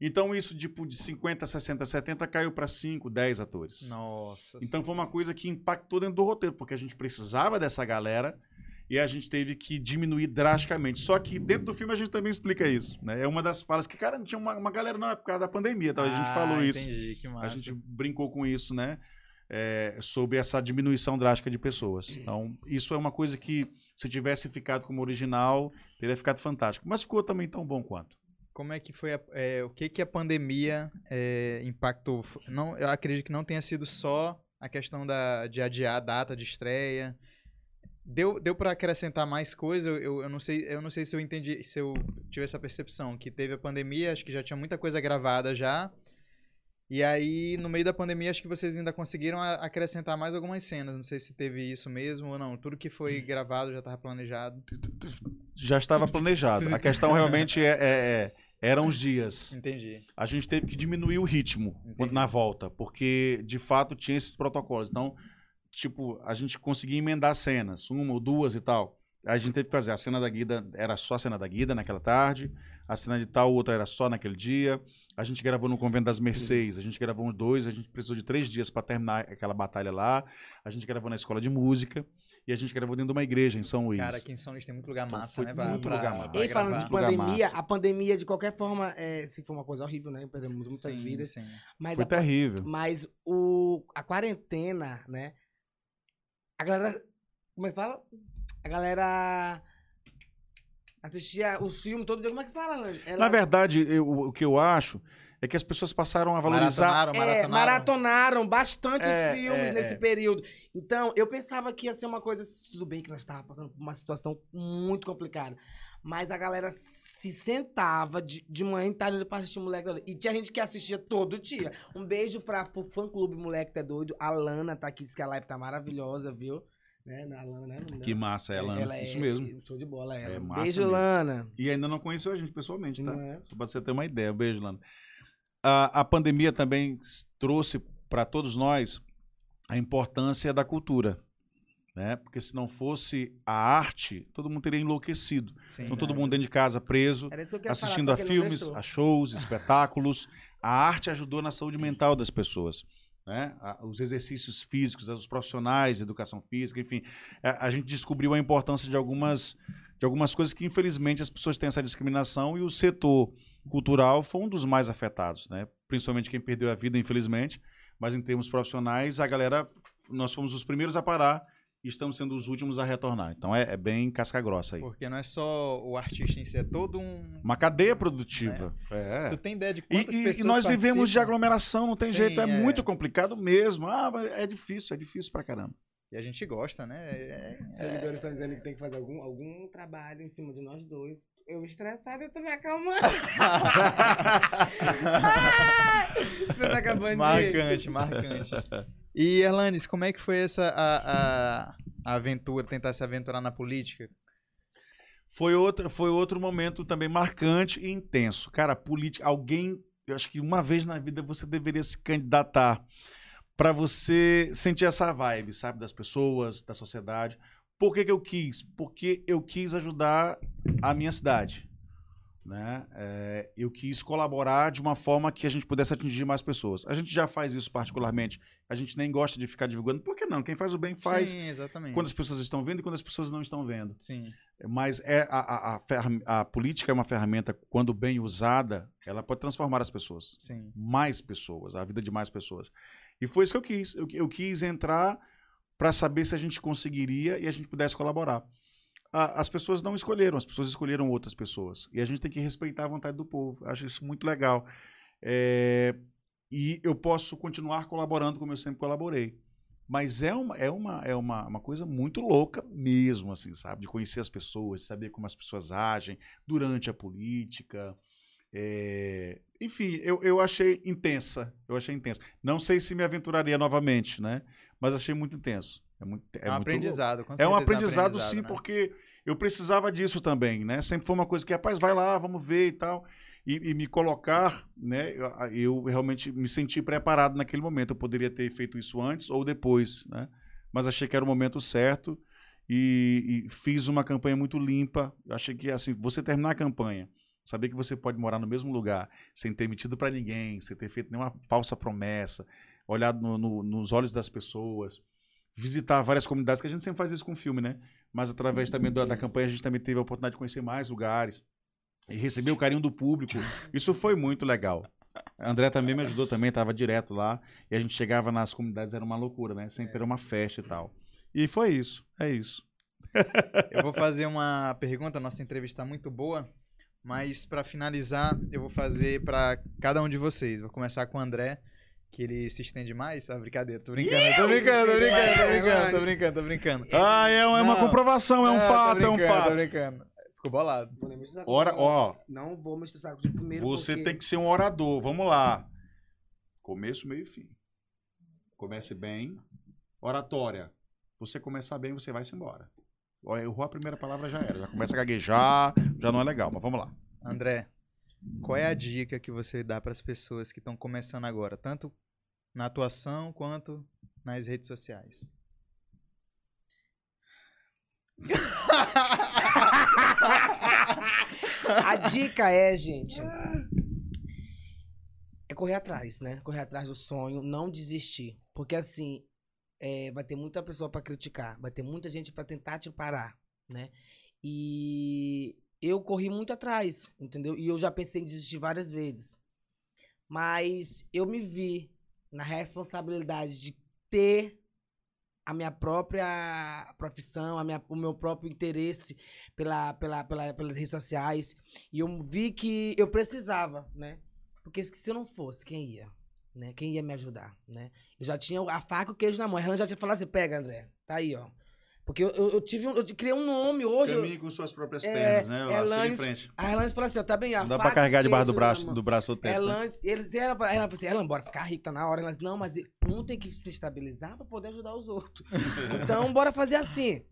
Então, isso tipo, de 50, 60, 70 caiu para 5, 10 atores. Nossa. Então foi uma coisa que impactou dentro do roteiro, porque a gente precisava dessa galera e a gente teve que diminuir drasticamente. Só que dentro do filme a gente também explica isso. Né? É uma das falas que, cara, não tinha uma, uma galera, não, é por causa da pandemia. Tá? A gente Ah, falou isso. Entendi, que massa. A gente brincou com isso, né? É, sobre essa diminuição drástica de pessoas. Então, isso é uma coisa que, se tivesse ficado como original, teria ficado fantástico. Mas ficou também tão bom quanto. Como é que foi a- é, o que que a pandemia é, impactou? Não, eu acredito que não tenha sido só a questão da, de adiar a data de estreia. Deu, deu para acrescentar mais coisa? Eu, eu, eu não sei, eu não sei se eu entendi, se eu tive essa percepção que teve a pandemia, acho que já tinha muita coisa gravada já. E aí, no meio da pandemia, acho que vocês ainda conseguiram acrescentar mais algumas cenas. Não sei se teve isso mesmo ou não. Tudo que foi gravado já estava planejado. Já estava planejado. A questão realmente é, é- é- eram os dias. Entendi. a gente teve que diminuir o ritmo Entendi. na volta, porque de fato tinha esses protocolos. Então, tipo, a gente conseguia emendar cenas, uma ou duas e tal. A gente teve que fazer a cena da Guida, era só a cena da Guida naquela tarde, a cena de tal outra era só naquele dia. A gente gravou no Convento das Mercês, a gente gravou uns dois, a gente precisou de três dias para terminar aquela batalha lá. A gente gravou na escola de música e a gente gravou dentro de uma igreja em São Luís. Cara, aqui em São Luís tem muito lugar Então, massa, foi né? muito lugar massa. pra E falando de gravar. Pandemia, a pandemia, de qualquer forma, é, sei que foi uma coisa horrível, né? Perdemos muitas Sim, vidas. sim. Mas, Foi a, terrível. mas o, a quarentena, né? A galera. Como é que fala? A galera assistia os filmes todo dia. Como é que fala? Ela- Na verdade, eu- o que eu acho é que as pessoas passaram a valorizar Maratonaram, É, maratonaram. maratonaram bastante É, os filmes é, nesse é. período. Então, eu pensava que ia ser uma coisa. Tudo bem que nós estávamos passando por uma situação muito complicada. Mas a galera se sentava de, de manhã e tarde pra assistir Moleque da Doido. E tinha gente que assistia todo dia. Um beijo pra, pro fã clube Moleque tá Doido. A Lana tá aqui, diz que a live tá maravilhosa, viu? Né? Na Lana, né? Que massa ela, ela isso é mesmo. Show de bola, ela. É massa beijo, mesmo. Lana. E ainda não conheceu a gente pessoalmente, tá? É? Só pra você ter uma ideia. Beijo, Lana. A, a pandemia também trouxe para todos nós a importância da cultura. Né? Porque se não fosse a arte, todo mundo teria enlouquecido. Sim, Então, todo mundo dentro de casa preso, assistindo falar, a filmes, a shows, espetáculos. A arte ajudou na saúde mental das pessoas. Né? Os exercícios físicos, os profissionais de educação física, enfim. A gente descobriu a importância de algumas, de algumas coisas que, infelizmente, as pessoas têm essa discriminação e o setor cultural foi um dos mais afetados, né? principalmente quem perdeu a vida, infelizmente. Mas em termos profissionais, a galera, nós fomos os primeiros a parar e estamos sendo os últimos a retornar. Então é, é bem casca grossa aí. Porque não é só o artista em si, é todo um. Uma cadeia produtiva. É. Tu tem ideia de E, quantas e- e pessoas nós vivemos de participam? aglomeração, não tem Sim, jeito, é, é. muito complicado mesmo. Ah, mas é difícil, é difícil pra caramba. E a gente gosta, né? É- é- Seguidores estão dizendo que tem que fazer algum, algum trabalho em cima de nós dois. Eu estressado, eu tô me acalmando. Você tá acabando de... marcante, marcante. E, Erlanes, como é que foi essa a, a, a aventura, tentar se aventurar na política? Foi outro, foi outro momento também marcante e intenso. Cara, política, alguém, eu acho que uma vez na vida você deveria se candidatar para você sentir essa vibe, sabe, das pessoas, da sociedade. Por que, que eu quis? Porque eu quis ajudar a minha cidade. Né? É, eu quis colaborar de uma forma que a gente pudesse atingir mais pessoas. A gente já faz isso particularmente. A gente nem gosta de ficar divulgando. Por que não? Quem faz o bem faz Sim, exatamente. quando as pessoas estão vendo e quando as pessoas não estão vendo. Sim. Mas é a, a, a, a política é uma ferramenta, quando bem usada, ela pode transformar as pessoas. Sim. Mais pessoas, a vida de mais pessoas. E foi isso que eu quis. Eu, eu quis entrar para saber se a gente conseguiria e a gente pudesse colaborar. A- as pessoas não escolheram, as pessoas escolheram outras pessoas. E a gente tem que respeitar a vontade do povo. Acho isso muito legal. É, e eu posso continuar colaborando como eu sempre colaborei. Mas é uma, é uma, é uma, uma coisa muito louca mesmo, assim, sabe? De conhecer as pessoas, de saber como as pessoas agem durante a política. É, Enfim, eu, eu achei intensa. Eu achei intensa. Não sei se me aventuraria novamente, né? Mas achei muito intenso. É, muito, é, É, um muito aprendizado, com é um certeza aprendizado, sim, né? porque eu precisava disso também, né? Sempre foi uma coisa que, rapaz, vai lá, vamos ver e tal. E, e me colocar, né? Eu, realmente me senti preparado naquele momento. Eu poderia ter feito isso antes ou depois, né? Mas achei que era o momento certo e, e fiz uma campanha muito limpa. Eu achei que, assim, você terminar a campanha, saber que você pode morar no mesmo lugar, sem ter mentido para ninguém, sem ter feito nenhuma falsa promessa, olhar no- no- nos olhos das pessoas, visitar várias comunidades, que a gente sempre faz isso com filme, né? Mas através também da, da campanha a gente também teve a oportunidade de conhecer mais lugares e receber o carinho do público. Isso foi muito legal. A André também me ajudou também, estava direto lá. E a gente chegava nas comunidades, era uma loucura, né? Sempre era uma festa e tal. E foi isso, é isso. Eu vou fazer uma pergunta, nossa entrevista tá muito boa, mas pra finalizar, eu vou fazer pra cada um de vocês. Vou começar com o André, que ele se estende mais. Ah, brincadeira, tô brincando, tô brincando, tô brincando, tô brincando, tô brincando, tô brincando. Ah, é, uma Não. comprovação, é um tô fato, é um brincando, Tô fato. brincando. Ficou bolado. Ora, ó, Não Não vou me estressar contigo primeiro. você porque... tem que ser um orador. Vamos lá. Começo, meio e fim. Comece bem. Oratória. Você começar bem, você vai-se embora. Errou a primeira palavra, já era. Já começa a gaguejar, já não é legal, mas vamos lá. André, qual é a dica que você dá pras pessoas que estão começando agora, tanto na atuação quanto nas redes sociais? A dica é, gente, é correr atrás, né? Correr atrás do sonho, não desistir. Porque assim, é, vai ter muita pessoa pra criticar, vai ter muita gente pra tentar te parar, né? E eu corri muito atrás, entendeu? E eu já pensei em desistir várias vezes. Mas eu me vi na responsabilidade de ter a minha própria profissão, a minha, o meu próprio interesse pela, pela, pela- pelas redes sociais. E eu vi que eu precisava, né? Porque se eu não fosse, quem ia? Né? Quem ia me ajudar, né? Eu já tinha a faca e o queijo na mão. A Renan já tinha falado assim, pega, André. Tá aí, ó. Porque eu, eu, eu tive um, eu criei um nome hoje. eu- Caminhe com suas próprias É, pernas, né? Lá, siga em frente. A Renan falou assim, ó, tá bem, a Não dá pra carregar debaixo do na braço, do braço do tempo. né? Elan, eles eram, ela falou assim, Elan, bora ficar rico, tá na hora. Elas, não, mas um tem que se estabilizar pra poder ajudar os outros. Então, bora fazer assim.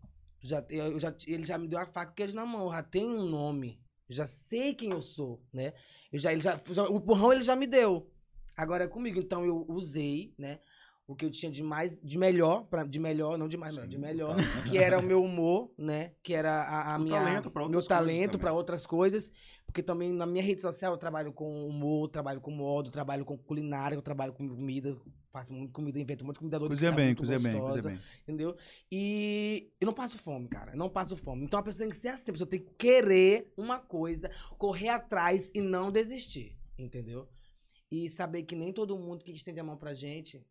Já, eu já, ele já me deu a faca e o queijo na mão, já tem um nome. Eu já sei quem eu sou, né? Eu já, ele já, já- o empurrão ele já me deu. Agora é comigo. Então, eu usei, né? O que eu tinha de mais, de melhor, pra, de melhor, não de mais, melhor, de Sim, melhor, tá. que era o meu humor, né? Que era a, a O minha talento pra meu talento para outras coisas, porque também na minha rede social eu trabalho com humor, trabalho com moda, trabalho com culinária, eu trabalho com comida, faço muito comida, invento um monte de comida doida Cozinha bem, cozinha bem, cozinha bem. entendeu? E eu não passo fome, cara, eu não passo fome. Então a pessoa tem que ser assim, a pessoa tem que querer uma coisa, correr atrás e não desistir, entendeu? E saber que nem todo mundo que estende a mão pra gente,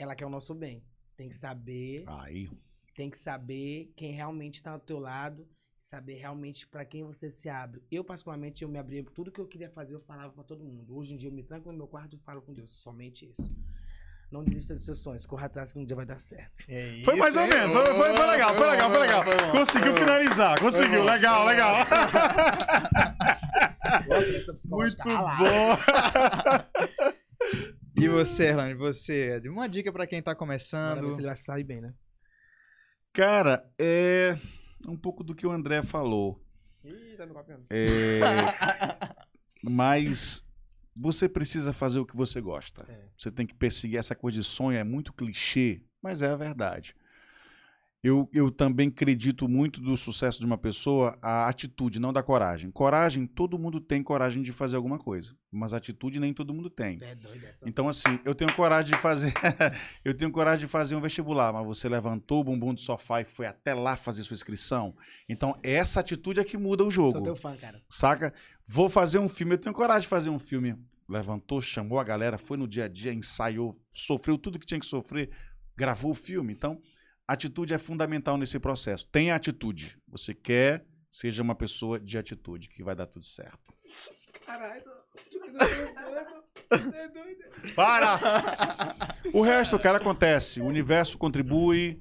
ela quer o nosso bem. Tem que saber Aí. tem que saber quem realmente está ao teu lado, saber realmente para quem você se abre. Eu, particularmente, eu me abria tudo que eu queria fazer, eu falava para todo mundo. Hoje em dia eu me tranco no meu quarto e falo com Deus, somente isso. Não desista dos seus sonhos, corra atrás que um dia vai dar certo. É Foi mais isso, ou menos, foi, foi- foi legal, foi legal, foi legal. Conseguiu finalizar, conseguiu, bom, legal, legal. Muito Muito bom. E você, Erlane, você, uma dica pra quem tá começando. ele vai sair bem, né? Cara, é um pouco do que o André falou. Ih, tá me copiando. É, mas você precisa fazer o que você gosta. É. Você tem que perseguir essa coisa de sonho, é muito clichê, mas é a verdade. Eu, eu também acredito muito do sucesso de uma pessoa a atitude, não da coragem. Coragem, todo mundo tem coragem de fazer alguma coisa, mas atitude nem todo mundo tem. É doido essa. Então, assim, eu tenho coragem de fazer. eu tenho coragem de fazer um vestibular, mas você levantou o bumbum do sofá e foi até lá fazer sua inscrição. Então, essa atitude é que muda o Sou jogo. teu fã, cara. Saca? Vou fazer um filme, eu tenho coragem de fazer um filme. Levantou, chamou a galera, foi no dia a dia, ensaiou, sofreu tudo que tinha que sofrer, gravou o filme. Então, atitude é fundamental nesse processo. Tenha atitude. Você quer, seja uma pessoa de atitude, que vai dar tudo certo. Caralho, é doido. Para! o resto, cara, acontece. O universo contribui.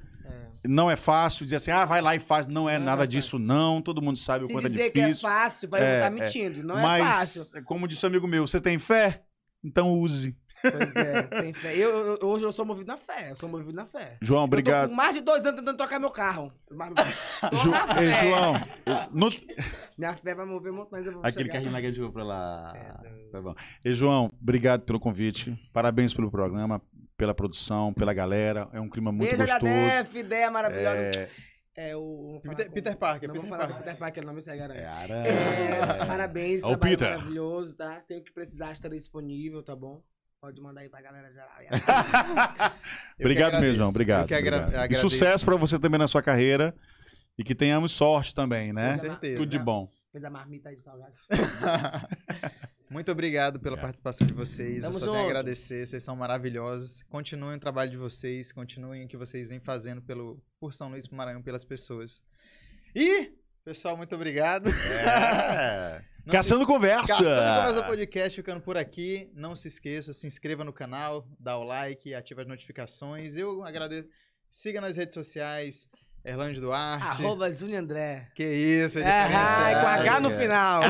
Não é fácil dizer assim, ah, vai lá e faz. Não é Não, nada não, disso, não. Todo mundo sabe o quanto é dizer que é difícil. fácil, vai É, estar é. mentindo. Não é Mas, fácil. como disse um amigo meu, você tem fé? Então use. Pois é, tem fé. Eu, eu- hoje eu sou movido na fé. Eu sou movido na fé. João, Eu obrigado. tô com mais de dois anos tentando trocar meu carro. Ju- Ei. João, eu- no- Minha fé vai mover montanhas. Eu vou aquele chegar. carrinho lá que a gente foi pra lá. É, Tá bom. E, João, obrigado pelo convite. Parabéns pelo programa, pela produção, pela galera. É um clima muito Beijo, gostoso. HDF, ideia maravilhosa. É, É, o. Peter, com- Peter Parker, Não Peter vou falar Parker. com Peter Parker, não me segue, é, aranha. ara- É, parabéns, o trabalho Peter. maravilhoso, tá? Sempre que precisar, estarei disponível, tá bom? Pode mandar aí pra galera geral. Obrigado mesmo, João. Obrigado. Eu que agra- obrigado. E sucesso pra você também na sua carreira. E que tenhamos sorte também, né? Com certeza. Tudo de bom. Fez a marmita aí de salgado. Muito obrigado pela É. participação de vocês. Tamo eu só tenho a junto. agradecer, vocês são maravilhosos. Continuem o trabalho de vocês, continuem o que vocês vêm fazendo pelo, por São Luís do Maranhão, pelas pessoas. E, pessoal, muito obrigado. É. Não Caçando conversa. Caçando Conversa Podcast ficando por aqui. Não se esqueça, se inscreva no canal, dá o like, ativa as notificações. Eu agradeço. Siga nas redes sociais, Erlande Duarte. Arroba André. Que isso, é Ah, diferenciado, com H no final.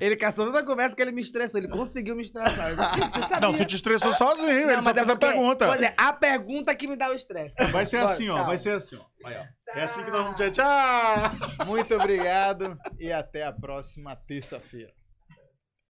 ele caçou toda a conversa que ele me estressou. Ele conseguiu me estressar. Eu disse, Você sabia? Não, tu te estressou sozinho. ele Não, só mas é fez a pergunta. Pois é, a pergunta que me dá o estresse. Vai ser assim, ó. tchau. Vai ser assim, ó. Vai, ó. É assim que nós vamos dizer tchau. Muito obrigado e até a próxima terça-feira.